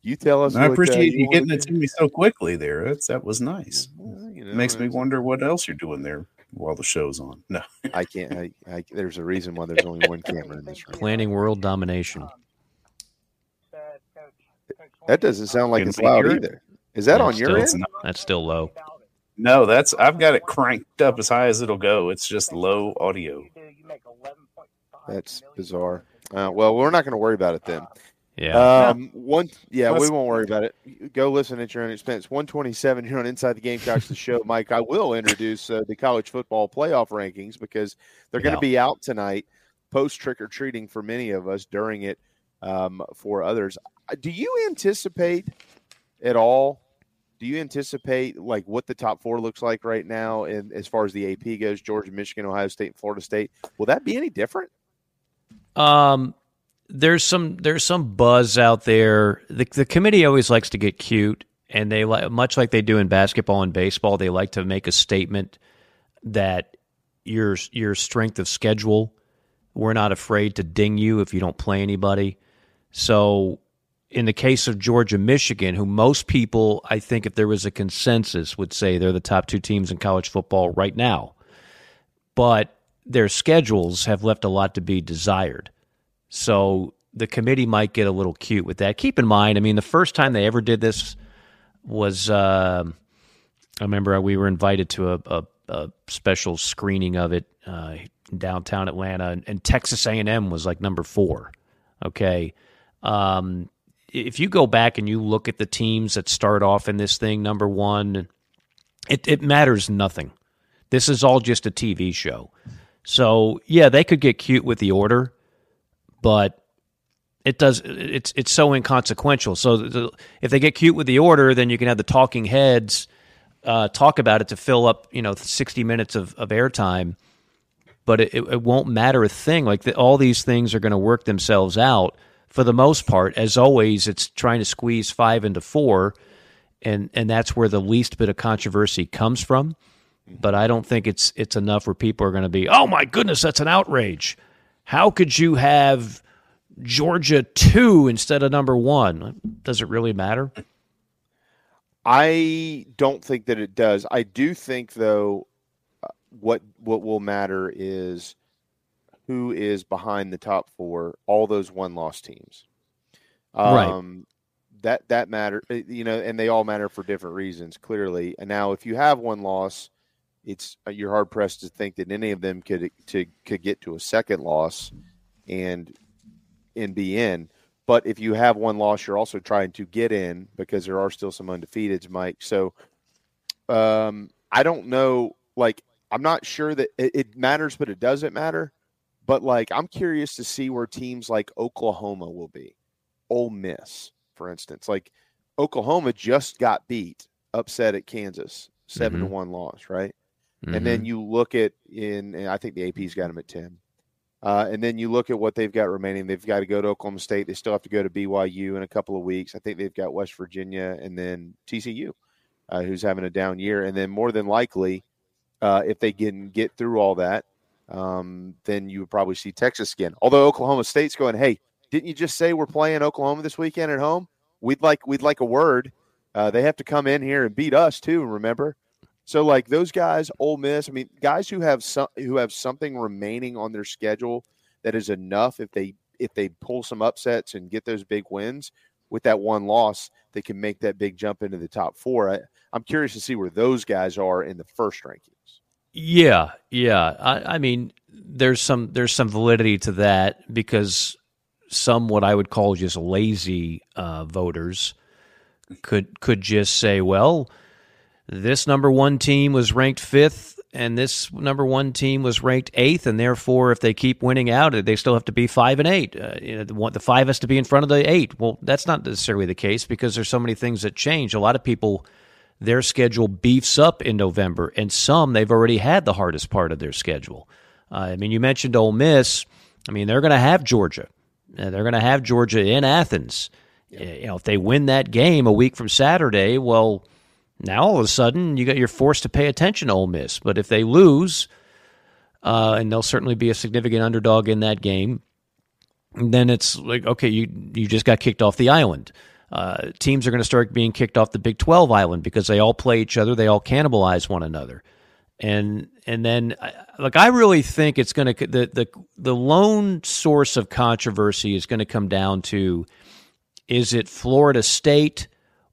You tell us. I what, uh, appreciate you getting it to me so quickly. There, that's that was nice. you know, Makes me wonder what else you're doing there while the show's on. No, I can't. I, I, there's a reason why there's only one camera in this room. Planning world domination. That doesn't sound like it's loud either. Is that Yeah, on your still- end? not- That's still low. no, that's I've got it cranked up as high as it'll go. It's just low audio. That's bizarre. Uh, well, we're not going to worry about it then. Yeah. Um, one. Yeah, we Let's- won't worry about it. Go listen at your own expense. One twenty-seven here on Inside the Gamecocks, the show. [LAUGHS] Mike, I will introduce uh, the college football playoff rankings because they're going to Yeah. be out tonight, post trick or treating for many of us, during it um, for others. Uh, Do you anticipate at all? Do you anticipate like what the top four looks like right now, and as far as the AP goes, Georgia, Michigan, Ohio State, and Florida State? Will that be any different? Um, there's some there's some buzz out there. The the committee always likes to get cute, and they like much like they do in basketball and baseball. They like to make a statement that your your strength of schedule. We're not afraid to ding you if you don't play anybody. So, in the case of Georgia, Michigan, who most people, I think, if there was a consensus, would say they're the top two teams in college football right now but their schedules have left a lot to be desired. So the committee might get a little cute with that. Keep in mind, I mean, the first time they ever did this was um I remember we were invited to a, a, a special screening of it uh, downtown Atlanta, and, and Texas A&M was like number four. Okay, um, if you go back and you look at the teams that start off in this thing, number one, it, it matters nothing. This is all just a TV show. So yeah, they could get cute with the order, but it does. It's it's so inconsequential. So the, if they get cute with the order, then you can have the talking heads uh, talk about it to fill up you know sixty minutes of, of airtime. But it, it won't matter a thing. Like the, all these things are going to work themselves out for the most part. As always, it's trying to squeeze five into four, and and that's where the least bit of controversy comes from but I don't think it's it's enough where people are going to be, oh my goodness, that's an outrage. How could you have Georgia two instead of number one? Does it really matter? I don't think that it does. I do think though uh, what what will matter is who is behind the top 4, all those one loss teams. Right. Um that that matter uh, you know and they all matter for different reasons clearly. And now if you have one loss, it's uh, you're hard pressed to think that any of them could to could get to a second loss and and be in. But if you have one loss, you're also trying to get in because there are still some undefeateds, Mike. So um, I don't know. Like, I'm not sure that it, it matters, but it doesn't matter. But like, I'm curious to see where teams like Oklahoma will be, Ole Miss, for instance. Like, Oklahoma just got beat, upset at Kansas, 7 to Mhm. one loss, right? And then Mhm. you look at in, and I think the AP's got them at ten. Uh, and then you look at what they've got remaining. They've got to go to Oklahoma State. They still have to go to BYU in a couple of weeks. I think they've got West Virginia and then TCU, uh, who's having a down year. And then more than likely, uh, if they can get through all that, um, then you would probably see Texas again. Although Oklahoma State's going, hey, didn't you just say we're playing Oklahoma this weekend at home? We'd like we'd like a word. Uh, they have to come in here and beat us too. Remember, so like those guys, Ole Miss. I mean, guys who have some who have something remaining on their schedule that is enough if they if they pull some upsets and get those big wins. with that one loss they can make that big jump into the top four. I, I'm curious to see where those guys are in the first rankings. Yeah, yeah. I, I mean, there's some there's some validity to that because some what I would call just lazy uh, voters could could just say, well, this number one team was ranked fifth, and this number one team was ranked eighth, and therefore, if they keep winning out, they still have to be five and eight. Uh, you know, the, the five has to be in front of the eight. Well, that's not necessarily the case because there's so many things that change. A lot of people, their schedule beefs up in November, and some they've already had the hardest part of their schedule. Uh, I mean, you mentioned Ole Miss. I mean, they're going to have Georgia. Uh, they're going to have Georgia in Athens. You know, if they win that game a week from Saturday, well, now all of a sudden you got you're forced to pay attention to Ole Miss. But if they lose, uh, and they'll certainly be a significant underdog in that game, then it's like okay, you you just got kicked off the island. Uh, teams are going to start being kicked off the Big Twelve island because they all play each other, they all cannibalize one another, and and then like I really think it's going to the the the lone source of controversy is going to come down to is it Florida State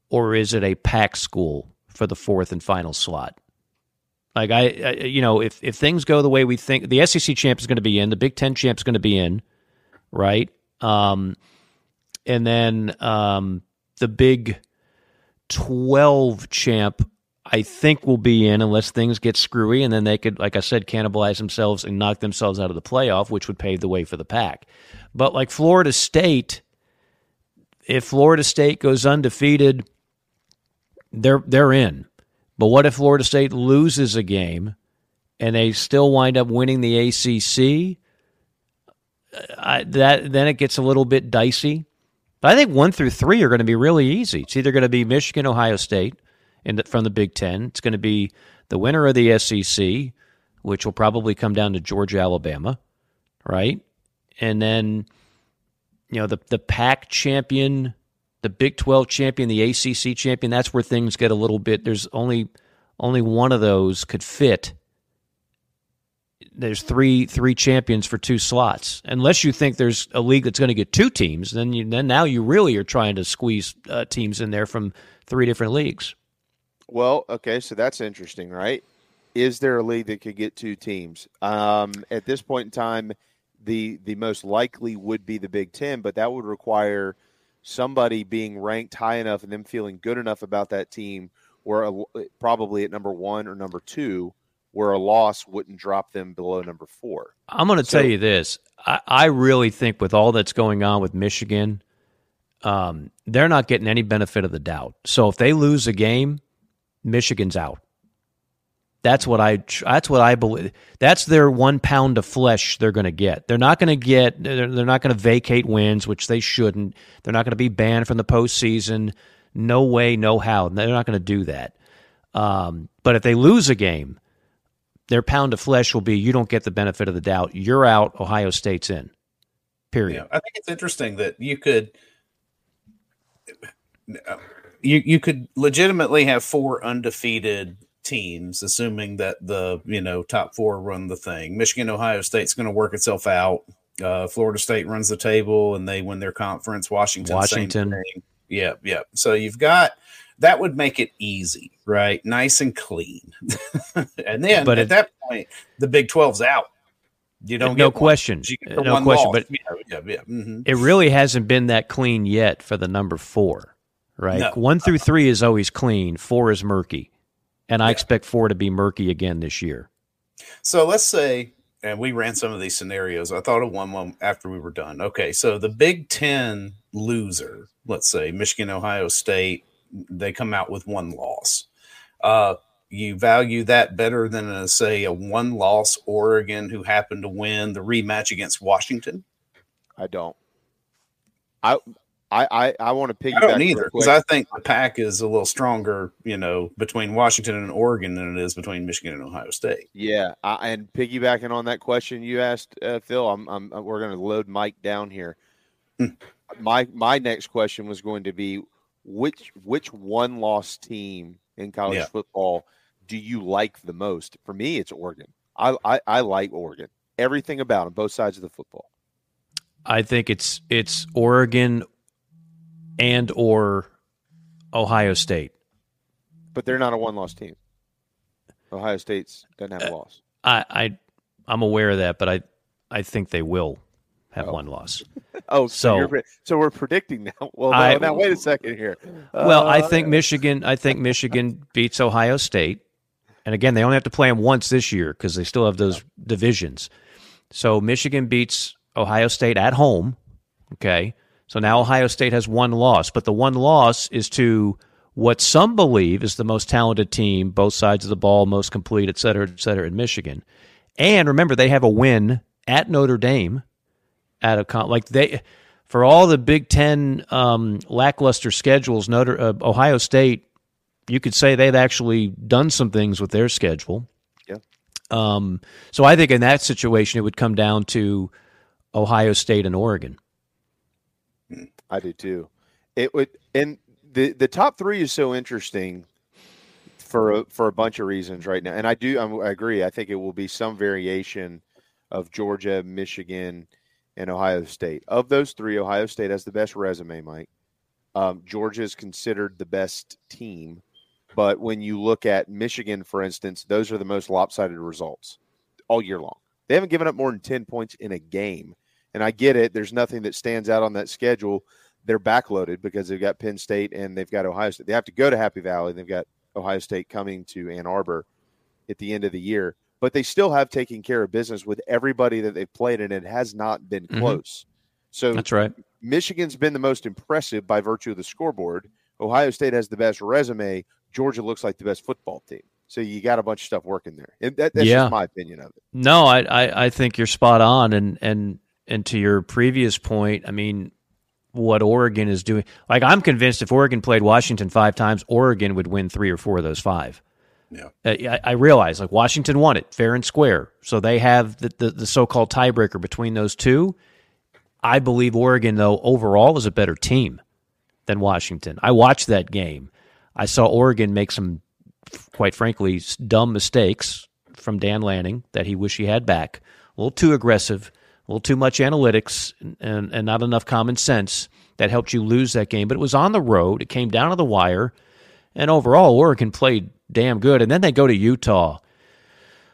or is it a Pac school for the fourth and final slot? Like I, I, you know, if if things go the way we think, the SEC champ is going to be in, the Big Ten champ is going to be in, right? Um, and then um, the Big Twelve champ, I think, will be in unless things get screwy, and then they could, like I said, cannibalize themselves and knock themselves out of the playoff, which would pave the way for the pack. But like Florida State, if Florida State goes undefeated, they're they're in. But what if Florida State loses a game and they still wind up winning the ACC? I, that then it gets a little bit dicey. But I think one through three are going to be really easy. It's either going to be Michigan, Ohio State, from the Big Ten. It's going to be the winner of the SEC, which will probably come down to Georgia, Alabama, right? And then you know the the Pac champion, the Big Twelve champion, the ACC champion. That's where things get a little bit. There's only only one of those could fit. There's three three champions for two slots. Unless you think there's a league that's going to get two teams, then you, then now you really are trying to squeeze uh, teams in there from three different leagues. Well, okay, so that's interesting, right? Is there a league that could get two teams? Um, at this point in time, the the most likely would be the Big Ten, but that would require somebody being ranked high enough and them feeling good enough about that team, where a, probably at number one or number two, where a loss wouldn't drop them below number four. I'm going to so, tell you this: I, I, really think with all that's going on with Michigan, um, they're not getting any benefit of the doubt. So if they lose a game, Michigan's out. That's what I. That's what I believe. That's their one pound of flesh they're going to get. They're not going to get. They're, they're not going to vacate wins, which they shouldn't. They're not going to be banned from the postseason. No way, no how. They're not going to do that. Um, but if they lose a game, their pound of flesh will be you don't get the benefit of the doubt. You're out. Ohio State's in. Period. Yeah, I think it's interesting that you could you you could legitimately have four undefeated teams, assuming that the you know top four run the thing. Michigan, Ohio State's going to work itself out. Uh, Florida State runs the table and they win their conference. Washington, Washington, yeah, yeah. So you've got that would make it easy, right? Nice and clean. [LAUGHS] and then but at it, that point, the Big 12's out. You don't no question, no question. But yeah, yeah, yeah. Mm-hmm. it really hasn't been that clean yet for the number four, right? No. One through three is always clean. Four is murky and I expect four to be murky again this year. So let's say, and we ran some of these scenarios. I thought of one, one after we were done. Okay, so the Big Ten loser, let's say Michigan, Ohio State, they come out with one loss. Uh, you value that better than a, say a one loss Oregon who happened to win the rematch against Washington? I don't. I I, I, I want to piggyback. I don't either because I think the pack is a little stronger, you know, between Washington and Oregon than it is between Michigan and Ohio State. Yeah, I, and piggybacking on that question you asked, uh, Phil, I'm, I'm, uh, we're going to load Mike down here. Hmm. my my next question was going to be which which one loss team in college yeah. football do you like the most? For me, it's Oregon. I, I, I like Oregon. Everything about them, both sides of the football. I think it's it's Oregon and or Ohio State. But they're not a one loss team. Ohio State's doesn't have a Uh, loss. I, I I'm aware of that, but I I think they will have one loss. [LAUGHS] Oh, so so you're, so we're predicting now. [LAUGHS] Well, no, I- now wait a second here. well, I Uh, think Michigan. I think Michigan beats Ohio State, and again, they only have to play them once this year because they still have those divisions. So Michigan beats Ohio State at home. Okay, so now Ohio State has one loss, but the one loss is to what some believe is the most talented team, both sides of the ball, most complete, et cetera, et cetera, in Michigan. And remember, they have a win at Notre Dame at a con- like they for all the Big Ten um, lackluster schedules. Notre uh, Ohio State, you could say they've actually done some things with their schedule. Yeah. Um, so I think in that situation, it would come down to Ohio State and Oregon. I do too. It would, and the the top three is so interesting for a, for a bunch of reasons right now. And I do I agree. I think it will be some variation of Georgia, Michigan, and Ohio State. Of those three, Ohio State has the best resume, Mike. Um, Georgia is considered the best team, but when you look at Michigan, for instance, those are the most lopsided results all year long. They haven't given up more than ten points in a game. And I get it. There's nothing that stands out on that schedule. They're backloaded because they've got Penn State and they've got Ohio State. They have to go to Happy Valley. They've got Ohio State coming to Ann Arbor at the end of the year. But they still have taken care of business with everybody that they've played, and it has not been Mhm. close. So That's right. Michigan's been the most impressive by virtue of the scoreboard. Ohio State has the best resume. Georgia looks like the best football team. So you got a bunch of stuff working there. And that, that's Yeah. just my opinion of it. No, I, I, I think you're spot on. And, and, and to your previous point, I mean, what Oregon is doing, like I'm convinced if Oregon played Washington five times, Oregon would win three or four of those five. Uh, yeah. I, I realize like Washington won it fair and square. So they have the, the, the so called tiebreaker between those two. I believe Oregon, though, overall is a better team than Washington. I watched that game. I saw Oregon make some, quite frankly, dumb mistakes from Dan Lanning that he wish he had back. A little too aggressive, a little too much analytics, and, and not enough common sense that helped you lose that game. But it was on the road. It came down to the wire. And overall, Oregon played damn good. And then they go to Utah.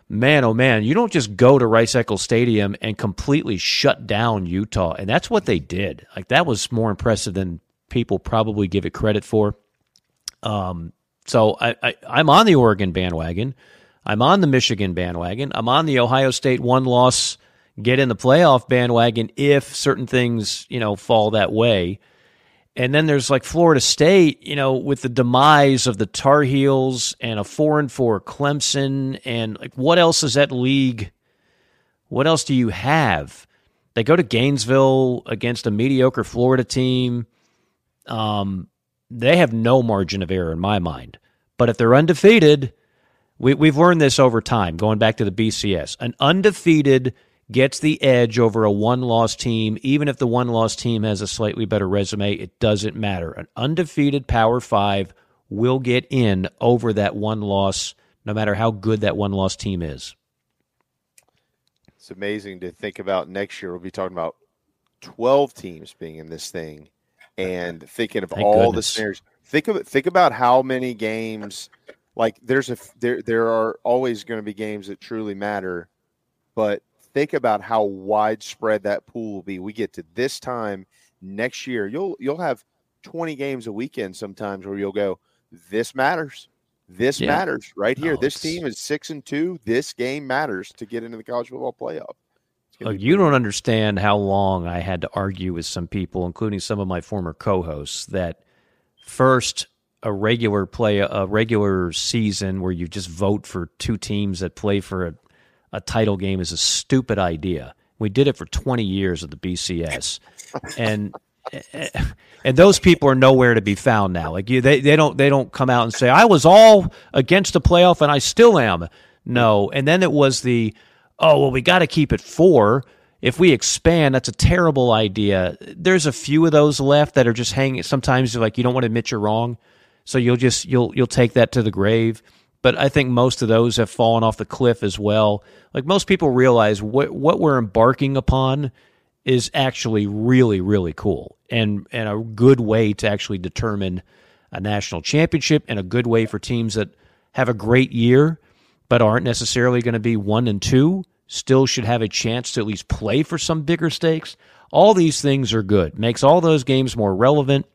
Man, oh man, you don't just go to Rice Eccles Stadium and completely shut down Utah. And that's what they did. Like, that was more impressive than people probably give it credit for. Um, so I, I, I'm on the Oregon bandwagon. I'm on the Michigan bandwagon. I'm on the Ohio State one loss, get in the playoff bandwagon if certain things, you know, fall that way. And then there's like Florida State, you know, with the demise of the Tar Heels and a four and four Clemson, and like what else is that league? What else do you have? They go to Gainesville against a mediocre Florida team. Um, they have no margin of error in my mind. But if they're undefeated, we, we've learned this over time, going back to the BCS. An undefeated gets the edge over a one loss team, even if the one loss team has a slightly better resume. It doesn't matter. An undefeated Power Five will get in over that one loss, no matter how good that one loss team is. It's amazing to think about next year. We'll be talking about 12 teams being in this thing and thinking of Thank all the goodness. scenarios. Think of think about how many games like there's a there there are always going to be games that truly matter, but think about how widespread that pool will be. We get to this time next year, you'll you'll have 20 games a weekend sometimes where you'll go this matters. This Yeah. matters right here. No, this it's- team is 6 and 2. This game matters to get into the college football playoff. Look, you don't understand how long I had to argue with some people, including some of my former co-hosts, that first a regular play a regular season where you just vote for two teams that play for a, a title game is a stupid idea. We did it for 20 years at the BCS, and [LAUGHS] and those people are nowhere to be found now. Like you, they they don't they don't come out and say I was all against the playoff and I still am. No, and then it was the oh well we got to keep it four. If we expand, that's a terrible idea. There's a few of those left that are just hanging. Sometimes like you don't want to admit you're wrong, so you'll just you'll you'll take that to the grave. But I think most of those have fallen off the cliff as well. Like most people realize what what we're embarking upon is actually really really cool and and a good way to actually determine a national championship and a good way for teams that have a great year but aren't necessarily going to be 1 and 2 still should have a chance to at least play for some bigger stakes. All these things are good. Makes all those games more relevant.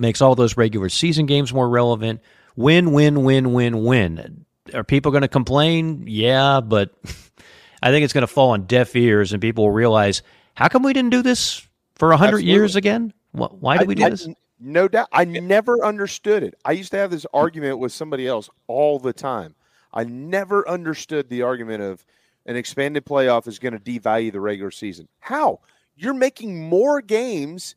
Makes all those regular season games more relevant win win win win win are people going to complain yeah but [LAUGHS] I think it's going to fall on deaf ears and people will realize how come we didn't do this for 100 years again? Why did we do I- this? No doubt. I never understood it. I used to have this argument with somebody else all the time. I never understood the argument of an expanded playoff is going to devalue the regular season. How? You're making more games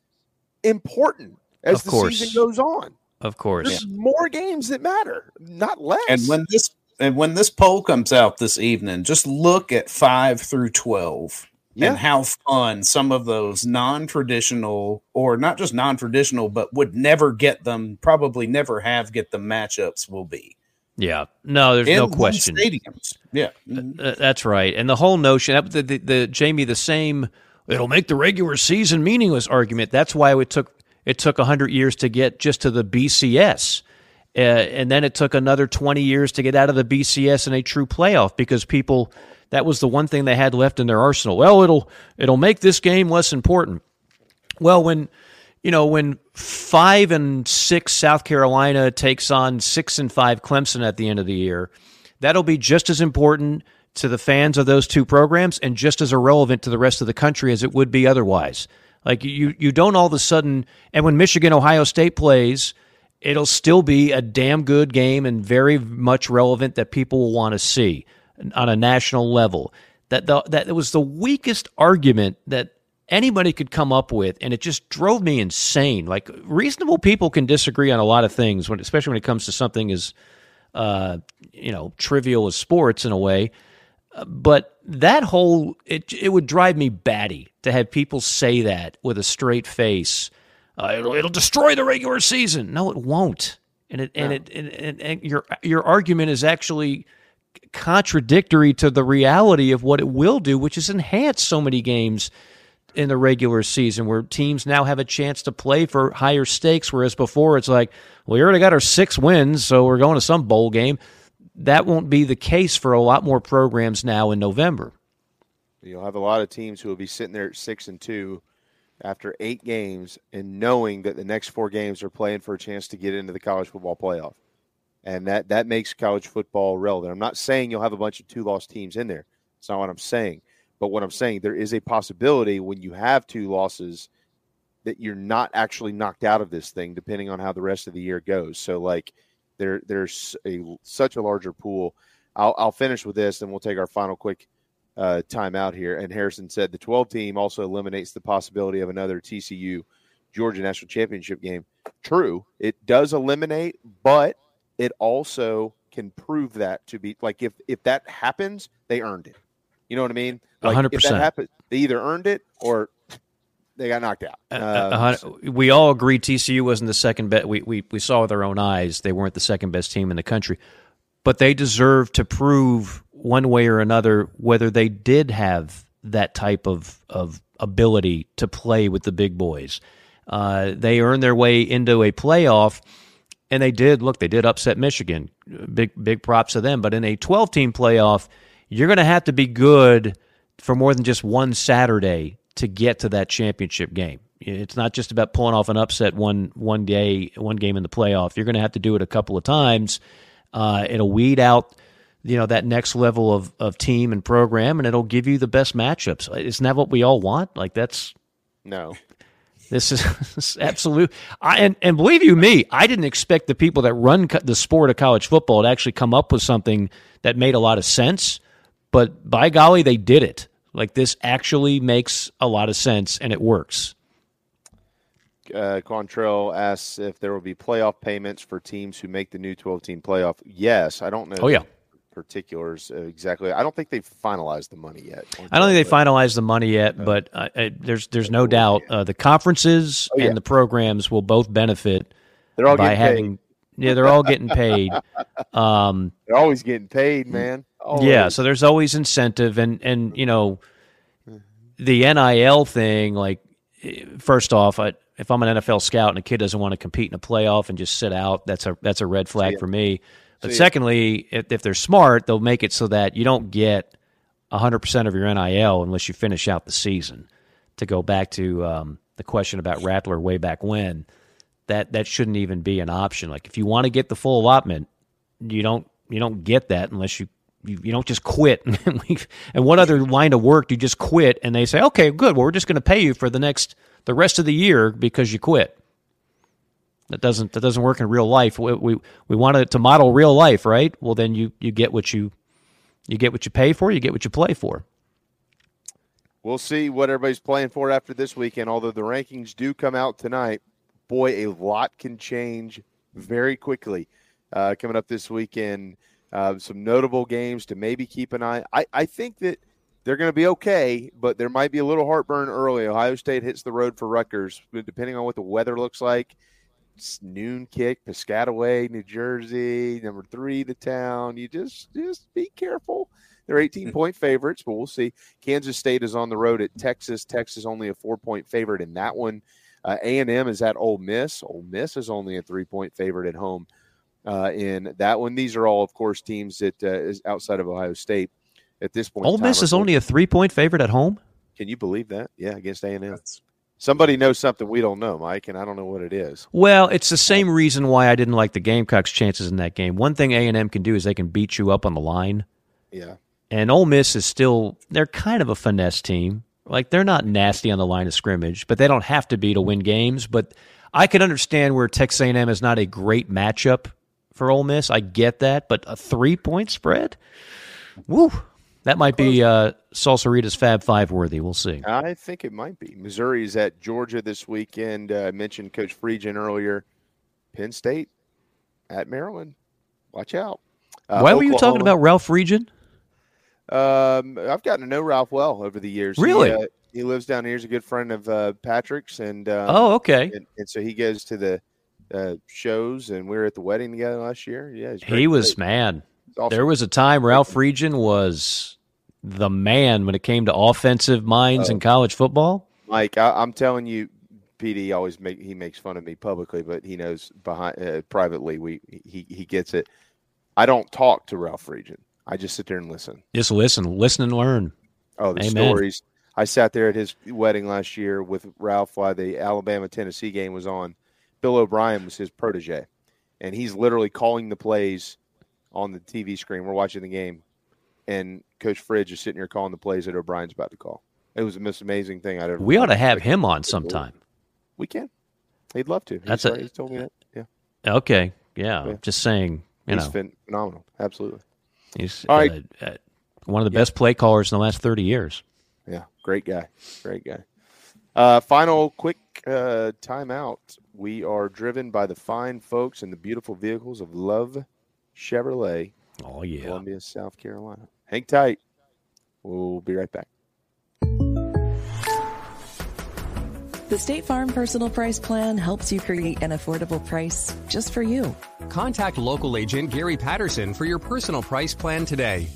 important as Of the course. season goes on. Of course. There's more games that matter, not less. And when this and when this poll comes out this evening, just look at five through twelve Yeah. and how fun some of those non-traditional, or not just non-traditional, but would never get them, probably never have get the matchups will be. Yeah. No, there's In no question. Stadiums. Yeah. Uh, mm-hmm. uh, that's right. And the whole notion, that- the, the, the Jamie, the same, it'll make the regular season meaningless argument. That's why it took it took hundred years to get just to the BCS, uh, and then it took another twenty years to get out of the BCS in a true playoff because people that was the one thing they had left in their arsenal. Well, it'll it'll make this game less important. Well, when you know when five and six South Carolina takes on six and five Clemson at the end of the year, that'll be just as important to the fans of those two programs and just as irrelevant to the rest of the country as it would be otherwise. Like you, you don't all of a sudden, and when Michigan Ohio State plays, it'll still be a damn good game and very much relevant that people will want to see on a national level. That the, that it was the weakest argument that anybody could come up with, and it just drove me insane. Like reasonable people can disagree on a lot of things, when especially when it comes to something as uh, you know trivial as sports in a way. But that whole it it would drive me batty to have people say that with a straight face. Uh, it'll it'll destroy the regular season. No, it won't. And it and it and, and, and your your argument is actually contradictory to the reality of what it will do, which is enhance so many games in the regular season where teams now have a chance to play for higher stakes, whereas before it's like, well, we already got our six wins, so we're going to some bowl game. That won't be the case for a lot more programs now in November. You'll have a lot of teams who will be sitting there at six and two after eight games and knowing that the next four games are playing for a chance to get into the college football playoff. And that, that makes college football relevant. I'm not saying you'll have a bunch of two loss teams in there. It's not what I'm saying. But what I'm saying, there is a possibility when you have two losses that you're not actually knocked out of this thing, depending on how the rest of the year goes. So, like, there there's a such a larger pool. I'll, I'll finish with this, and we'll take our final quick uh, time out here. And Harrison said the 12 team also eliminates the possibility of another TCU Georgia national championship game. True, it does eliminate, but it also can prove that to be like if if that happens, they earned it. You know what I mean? Like, 100%. that happened, they either earned it or they got knocked out. Uh, uh, we all agree TCU wasn't the second best. We, we we saw with our own eyes they weren't the second best team in the country, but they deserve to prove one way or another whether they did have that type of of ability to play with the big boys. Uh, they earned their way into a playoff, and they did. Look, they did upset Michigan. Big big props to them. But in a twelve team playoff, you're going to have to be good for more than just one Saturday to get to that championship game. It's not just about pulling off an upset one one day, one game in the playoff. You're going to have to do it a couple of times. Uh, it'll weed out, you know, that next level of of team and program, and it'll give you the best matchups. Isn't that what we all want? Like that's no. [LAUGHS] this is, this [LAUGHS] is absolute. I, and and believe you me, I didn't expect the people that run co- the sport of college football to actually come up with something that made a lot of sense. But by golly, they did it. Like this actually makes a lot of sense and it works. uh, Quantrell asks if there will be playoff payments for teams who make the new 12 team playoff. Yes, I don't know. Oh, yeah. Particulars uh, exactly. I don't think they've finalized the money yet. I don't think they finalized the money yet, but uh, there's there's no doubt uh, the conferences Oh, yeah. and the programs will both benefit They're all by getting paid. Yeah, they're all getting paid. [LAUGHS] Um, They're always getting paid, man. Yeah, so there's always incentive, and and you know, the NIL thing, like first off, I, if I'm an NFL scout and a kid doesn't want to compete in a playoff and just sit out, that's a that's a red flag for me. But See secondly, if, if they're smart, they'll make it so that you don't get 100% of your NIL unless you finish out the season. To go back to um, the question about Rattler way back when, that that shouldn't even be an option. Like if you want to get the full allotment, you don't you don't get that unless you you, you don't just quit. [LAUGHS] and what other line of work do you just quit and they say, okay, good, well we're just going to pay you for the next the rest of the year because you quit. That doesn't that doesn't work in real life. We we, we want it to model real life, right? Well, then you you get what you you get what you pay for. You get what you play for. We'll see what everybody's playing for after this weekend. Although the rankings do come out tonight, boy, a lot can change very quickly uh, coming up this weekend. Uh, some notable games to maybe keep an eye. I, I think that they're going to be okay, but there might be a little heartburn early. Ohio State hits the road for Rutgers, depending on what the weather looks like. It's noon kick, Piscataway, New Jersey, number three the town. You just just be careful. They're 18 [LAUGHS] point favorites, but we'll see. Kansas State is on the road at Texas. Texas only a four point favorite in that one. Uh, A&M is at Ole Miss. Ole Miss is only a three point favorite at home uh, in that one. These are all, of course, teams that uh, is outside of Ohio State at this point. in Ole time Miss is only a three point favorite at home. Can you believe that? Yeah, against A&M. Somebody knows something we don't know, Mike, and I don't know what it is. Well, it's the same reason why I didn't like the Gamecocks' chances in that game. One thing A and M can do is they can beat you up on the line, Yeah. and Ole Miss is still they're kind of a finesse team. Like they're not nasty on the line of scrimmage, but they don't have to be to win games. But I can understand where Texas A and M is not a great matchup for Ole Miss. I get that, but a three point spread, woo, that might be uh, Salsarita's Fab Five worthy. We'll see. I think it might be. Missouri is at Georgia this weekend. Uh, I mentioned Coach Friedgen earlier. Penn State at Maryland. Watch out. Uh, Why were you talking about Ralph Friedgen? Um, I've gotten to know Ralph well over the years. He, Really? uh, He, lives down here. He's a good friend of uh, Patrick's, and um, Oh, okay. And, and so he goes to the uh, shows, and we were at the wedding together last year. Yeah, great He was kid. man. Awesome. There was a time Ralph Friedgen was the man when it came to offensive minds Oh. in college football. Mike, I, I'm telling you, PD always make he makes fun of me publicly, but he knows behind uh, privately we he he gets it. I don't talk to Ralph Friedgen. I just sit there and listen. Just listen, listen and learn. Oh, the Amen. stories. I sat there at his wedding last year with Ralph while the Alabama Tennessee game was on. Bill O'Brien was his protege, and he's literally calling the plays on the TV screen. We're watching the game, and Coach Fridge is sitting here calling the plays that O'Brien's about to call. It was the most amazing thing I'd ever. We ought to have him on sometime. We can. He'd love to. He's, That's a- already- he's told me that. Yeah, Okay, yeah. Yeah. Just saying, you he's know, phen- phenomenal. Absolutely. he's All right. uh, uh, one of the best play callers in the last thirty years. Yeah, great guy. Great guy. Uh, final quick uh, timeout. We are driven by the fine folks and the beautiful vehicles of Love Chevrolet. Oh, yeah. Columbia, South Carolina. Hang tight. We'll be right back. The State Farm Personal Price Plan helps you create an affordable price just for you. Contact local agent Gary Patterson for your personal price plan today.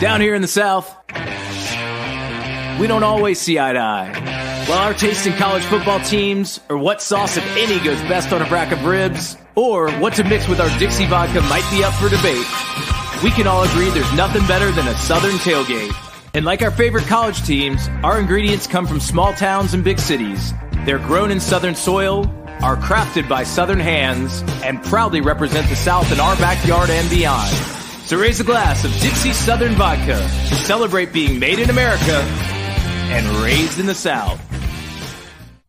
Down here in the South, we don't always see eye to eye. While our taste in college football teams, or what sauce, if any, goes best on a rack of ribs, or what to mix with our Dixie vodka might be up for debate, we can all agree there's nothing better than a Southern tailgate. And like our favorite college teams, our ingredients come from small towns and big cities. They're grown in Southern soil, are crafted by Southern hands, and proudly represent the South in our backyard and beyond. So raise a glass of Dixie Southern Vodka to celebrate being made in America and raised in the South.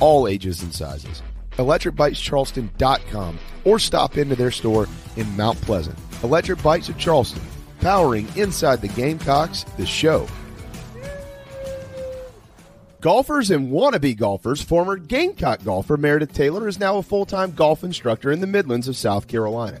all ages and sizes. ElectricBikesCharleston.com or stop into their store in Mount Pleasant. Electric Bikes of Charleston, powering Inside the Gamecocks, the show. Golfers and wannabe golfers, former Gamecock golfer Meredith Taylor is now a full time golf instructor in the Midlands of South Carolina.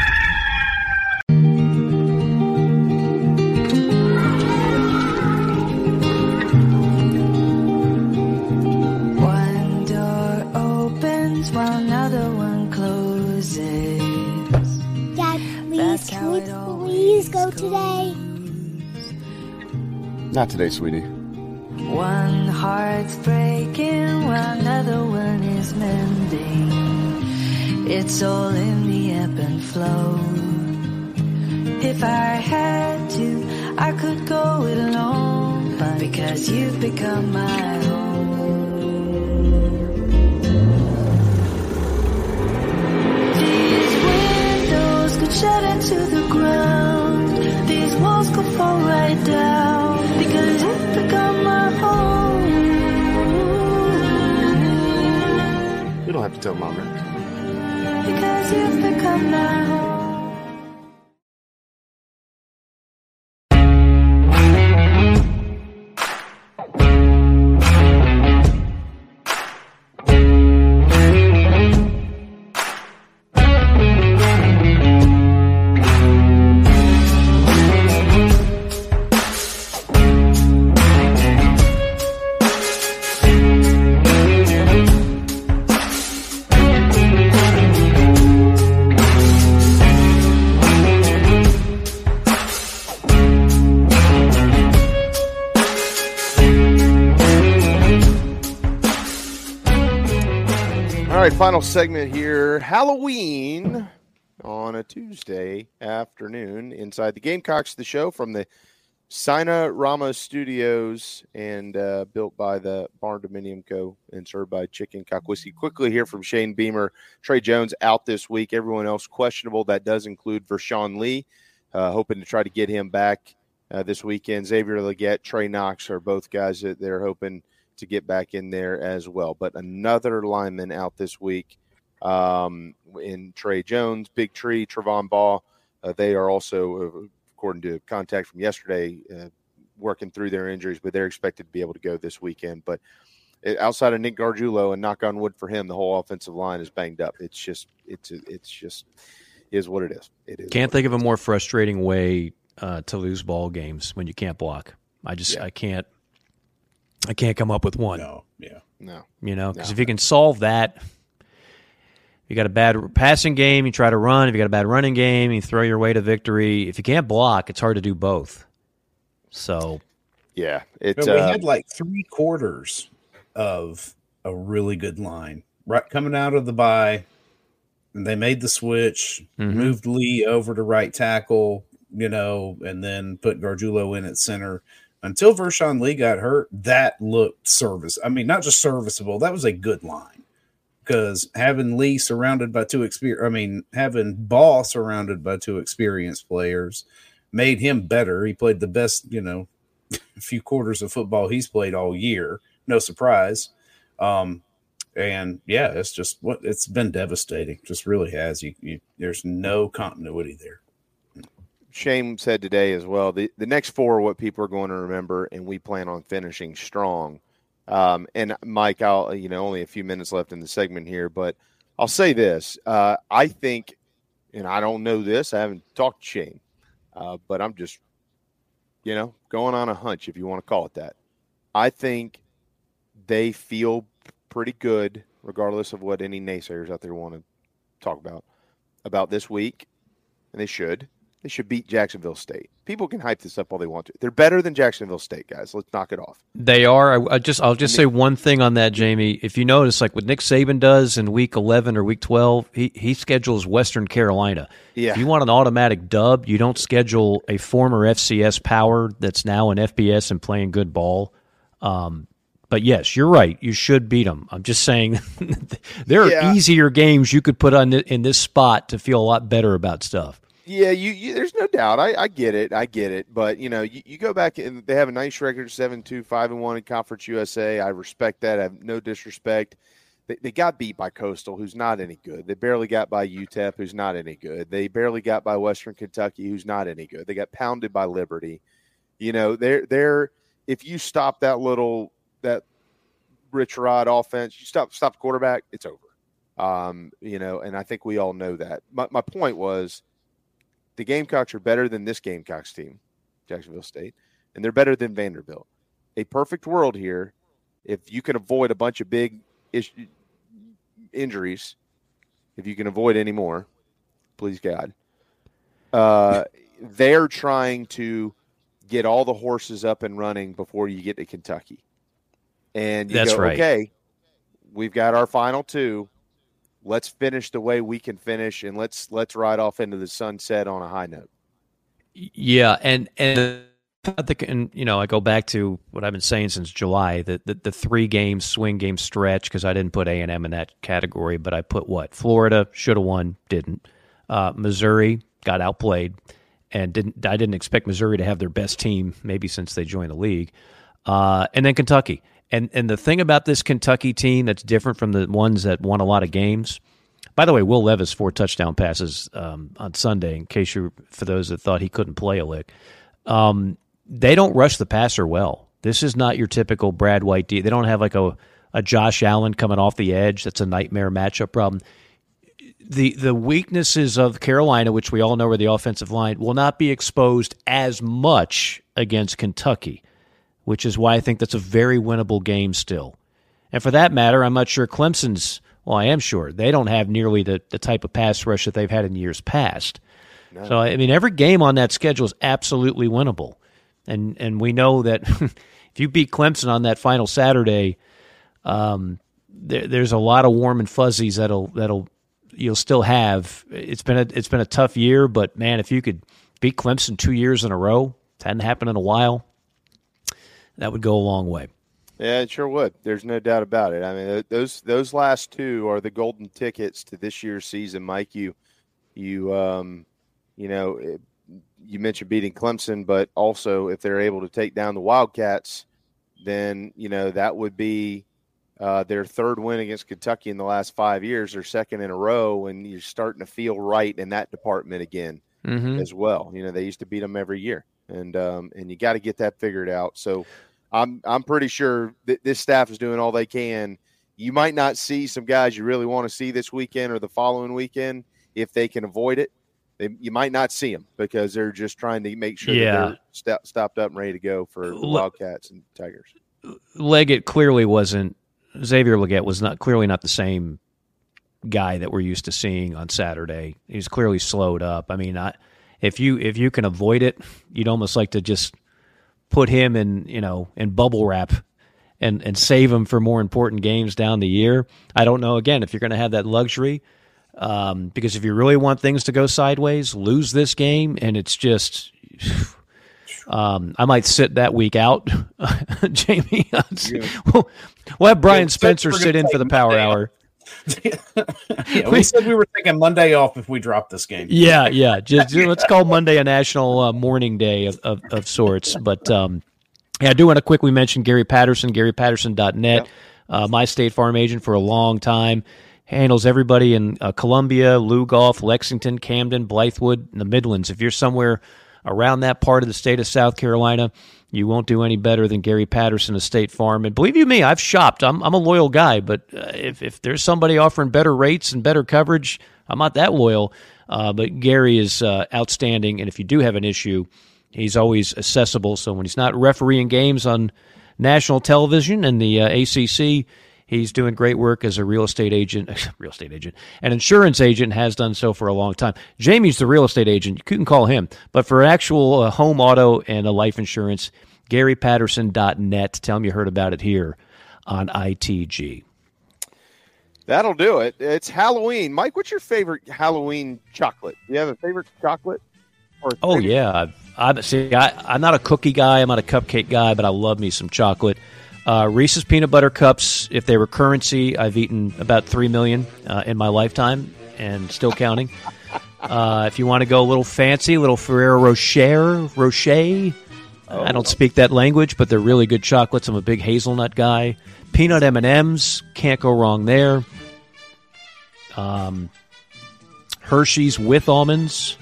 Go today? Not today, sweetie. One heart's breaking while another one is mending. It's all in the ebb and flow. If I had to, I could go it alone. But because you've become my home. These windows could shut into the ground. These fall right down. Because you've become my home. You don't have to tell mom that. Because you've become my home. Final segment here. Halloween on a Tuesday afternoon inside the Gamecocks, the show from the Sina Rama Studios and uh, built by the Barn Dominium Co. and served by Chicken Cock Whiskey. Quickly here from Shane Beamer. Trey Jones out this week. Everyone else questionable. That does include Vershon Lee. Uh, hoping to try to get him back uh, this weekend. Xavier Legette, Trey Knox are both guys that they're hoping to get back in there as well. But another lineman out this week um, in Trey Jones, Big Tree, Trevon Ball. Uh, they are also, uh, according to contact from yesterday, uh, working through their injuries, but they're expected to be able to go this weekend. But uh, outside of Nick Gargiulo and knock on wood for him, the whole offensive line is banged up. It's just, it's, it's just, is what it is. It is. Can't think of a more frustrating way uh, to lose ball games when you can't block. I just I can't I can't come up with one. No, yeah, no. You know, because No. if you can solve that, you got a bad passing game, you try to run. If you got a bad running game, you throw your way to victory. If you can't block, it's hard to do both. So, yeah, it. But we uh, had like three quarters of a really good line right coming out of the bye. And they made the switch, Mhm. moved Lee over to right tackle, you know, and then put Gargiulo in at center. Until Vershon Lee got hurt, that looked service. I mean, not just serviceable, that was a good line. Because having Lee surrounded by two exper I mean, having Ball surrounded by two experienced players made him better. He played the best, you know, [LAUGHS] few quarters of football he's played all year. No surprise. Um, and yeah, it's just what it's been devastating. Just really has. You, you there's no continuity there. Shane said today as well. The the next four are what people are going to remember, and we plan on finishing strong. Um, and Mike, I'll you know only a few minutes left in the segment here, but I'll say this: uh, I think, and I don't know this. I haven't talked to Shane, uh, but I'm just, you know, going on a hunch, if you want to call it that. I think they feel pretty good, regardless of what any naysayers out there want to talk about about this week, and they should. They should beat Jacksonville State. People can hype this up all they want to. They're better than Jacksonville State, guys. Let's knock it off. They are. I, I just I'll just say one thing on that, Jamie. If you notice, like what Nick Saban does in Week 11 or Week 12, he he schedules Western Carolina. Yeah. If you want an automatic dub, you don't schedule a former FCS power that's now an FBS and playing good ball. Um, but yes, you're right. You should beat them. I'm just saying [LAUGHS] there are Yeah. easier games you could put on in this spot to feel a lot better about stuff. Yeah, you, you there's no doubt. I, I get it. I get it. But you know, you, you go back and they have a nice record, seven two, five and one in Conference USA. I respect that. I have no disrespect. They, they got beat by Coastal, who's not any good. They barely got by UTEP, who's not any good. They barely got by Western Kentucky, who's not any good. They got pounded by Liberty. You know, they're they're if you stop that little that Rich Rod offense, you stop stop quarterback, it's over. Um, you know, and I think we all know that. My my point was the Gamecocks are better than this Gamecocks team, Jacksonville State, and they're better than Vanderbilt. A perfect world here, if you can avoid a bunch of big ish- injuries, if you can avoid any more, please God. Uh, they're trying to get all the horses up and running before you get to Kentucky, and you That's go, right. okay, we've got our final two let's finish the way we can finish and let's let's ride off into the sunset on a high note Yeah, and and I think, and you know, I go back to what I've been saying since July the the, the three game swing game stretch because I didn't put A and M in that category, but I put what Florida should have won, didn't. Uh, Missouri got outplayed, and didn't. I didn't expect Missouri to have their best team maybe since they joined the league, uh, and then Kentucky. And and the thing about this Kentucky team that's different from the ones that won a lot of games. By the way, Will Levis four touchdown passes um, on Sunday. In case you, for those that thought he couldn't play a lick, um, they don't rush the passer well. This is not your typical Brad White. D. They don't have like a a Josh Allen coming off the edge. That's a nightmare matchup problem. The the weaknesses of Carolina, which we all know are the offensive line, will not be exposed as much against Kentucky, which is why I think that's a very winnable game still. And for that matter, I'm not sure Clemson's. Well, I am sure they don't have nearly the, the type of pass rush that they've had in years past. So I mean, every game on that schedule is absolutely winnable, and and we know that [LAUGHS] if you beat Clemson on that final Saturday, um, there, there's a lot of warm and fuzzies that'll that'll you'll still have. It's been a it's been a tough year, but man, if you could beat Clemson two years in a row, it hadn't happened in a while. That would go a long way. Yeah, it sure would. There's no doubt about it. I mean, those those last two are the golden tickets to this year's season, Mike. You you um you know you mentioned beating Clemson, but also if they're able to take down the Wildcats, then you know that would be uh, their third win against Kentucky in the last five years, their second in a row, and you're starting to feel right in that department again Mhm. as well. You know, they used to beat them every year, and um, and you got to get that figured out. So I'm I'm pretty sure that this staff is doing all they can. You might not see some guys you really want to see this weekend or the following weekend if they can avoid it. They, you might not see them because they're just trying to make sure Yeah. that they're sto- stopped up and ready to go for Wildcats and Tigers. Legette clearly wasn't Xavier Legette was not clearly not the same guy that we're used to seeing on Saturday. He's clearly slowed up. I mean, I, if you if you can avoid it, you'd almost like to just put him in you know in bubble wrap and and save him for more important games down the year. I don't know again if you're going to have that luxury. Um, because if you really want things to go sideways, lose this game, and it's just um, I might sit that week out, [LAUGHS] Jamie. we'll, [LAUGHS] we'll have Brian Yeah, Spencer sit in for the power hour. [LAUGHS] Yeah, we said we were taking Monday off if we dropped this game. Yeah, yeah. Just, [LAUGHS] let's call Monday a national uh, mourning day of, of, of sorts. But um, yeah, I do want to quickly mention Gary Patterson, GaryPatterson.net, uh, my State Farm agent for a long time. Handles everybody in uh, Columbia, Lugoff, Lexington, Camden, Blythewood, and the Midlands. If you're somewhere around that part of the state of South Carolina, you won't do any better than Gary Patterson of State Farm. And believe you me, I've shopped. I'm, I'm a loyal guy, but uh, if, if there's somebody offering better rates and better coverage, I'm not that loyal. Uh, but Gary is uh, outstanding. And if you do have an issue, he's always accessible. So when he's not refereeing games on national television and the uh, ACC, he's doing great work as a real estate agent, [LAUGHS] real estate agent, an insurance agent has done so for a long time. Jamie's the real estate agent. You can call him. But for actual uh, home auto and a life insurance, GaryPatterson.net. Tell him you heard about it here on ITG. That'll do it. It's Halloween. Mike, what's your favorite Halloween chocolate? Do you have a favorite chocolate? Or Oh yeah, I, I see. I, I'm not a cookie guy. I'm not a cupcake guy, but I love me some chocolate. Uh, Reese's peanut butter cups, if they were currency, I've eaten about three million uh, in my lifetime, and still counting. Uh, if you want to go a little fancy, a little Ferrero Rocher, Rocher. I don't speak that language, but they're really good chocolates. I'm a big hazelnut guy. Peanut M and M's, can't go wrong there. Um, Hershey's with almonds.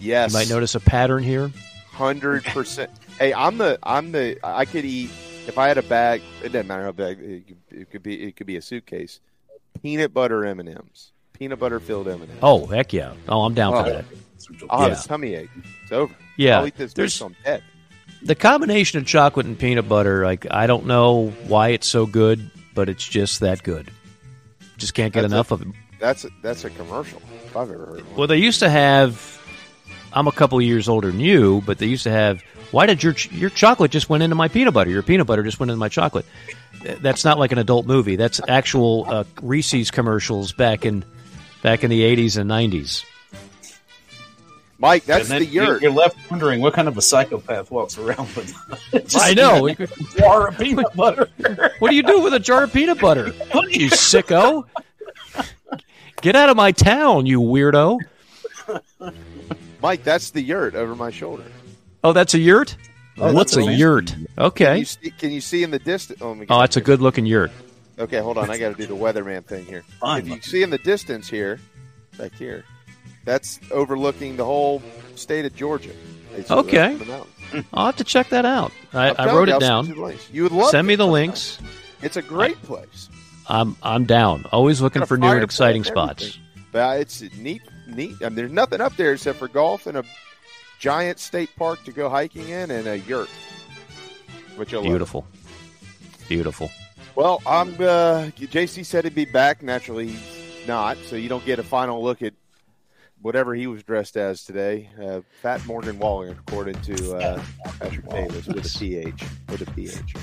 Yes. You might notice a pattern here. Hundred percent. Hey, I'm the I'm the I could eat if I had a bag. It doesn't matter how big it could, it could be. It could be a suitcase. Peanut butter M and M's. Peanut butter filled M and M's. Oh heck yeah! Oh, I'm down for oh. that. I'll have Yeah. a tummy ache. It's over. Yeah, I'll eat this there's- I'm dead. The combination of chocolate and peanut butter, like I don't know why it's so good, but it's just that good. Just can't get That's enough a- of it. That's a, that's a commercial. If I've ever heard one. Well, they used to have. I'm a couple years older than you, but they used to have. Why did your your chocolate just went into my peanut butter? Your peanut butter just went into my chocolate. That's not like an adult movie. That's actual uh, Reese's commercials back in back in the 80s and 90s. Mike, that's the then you- yurt. You're left wondering what kind of a psychopath walks around with. [LAUGHS] I know. a jar of peanut butter. [LAUGHS] What do you do with a jar of peanut butter? You sicko! Get out of my town, you weirdo! Mike, that's the yurt over my shoulder. Oh, that's a yurt. Oh, What's a a yurt? Can Okay. you see, can you see in the distance? Oh, let Oh, that's a good looking yurt. Okay, hold on. I got to do the weatherman thing here. Fine, if you see in the distance here, back here, that's overlooking the whole state of Georgia. It's Okay. up the mountain. I'll have to check that out. I, I'm I telling wrote you, it down. you. You would love Send me the links. It's a great place. I'm I'm down. Always looking for new and exciting everything. spots. But it's neat, neat. I mean, there's nothing up there except for golf and a giant state park to go hiking in and a yurt. Which love. Beautiful, beautiful. Well, I'm. Uh, JC said he'd be back. Naturally, he's not. So you don't get a final look at whatever he was dressed as today. Uh, Fat Morgan Wallen, according to uh, Patrick Davis, with a PH. With a PH.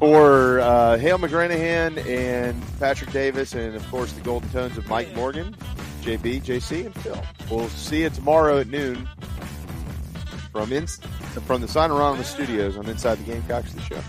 For uh, Hale McGranahan and Patrick Davis, and of course the golden tones of Mike Morgan, JB, JC, and Phil. We'll see you tomorrow at noon from in, from the Signorama Studios on Inside the Gamecocks, the show.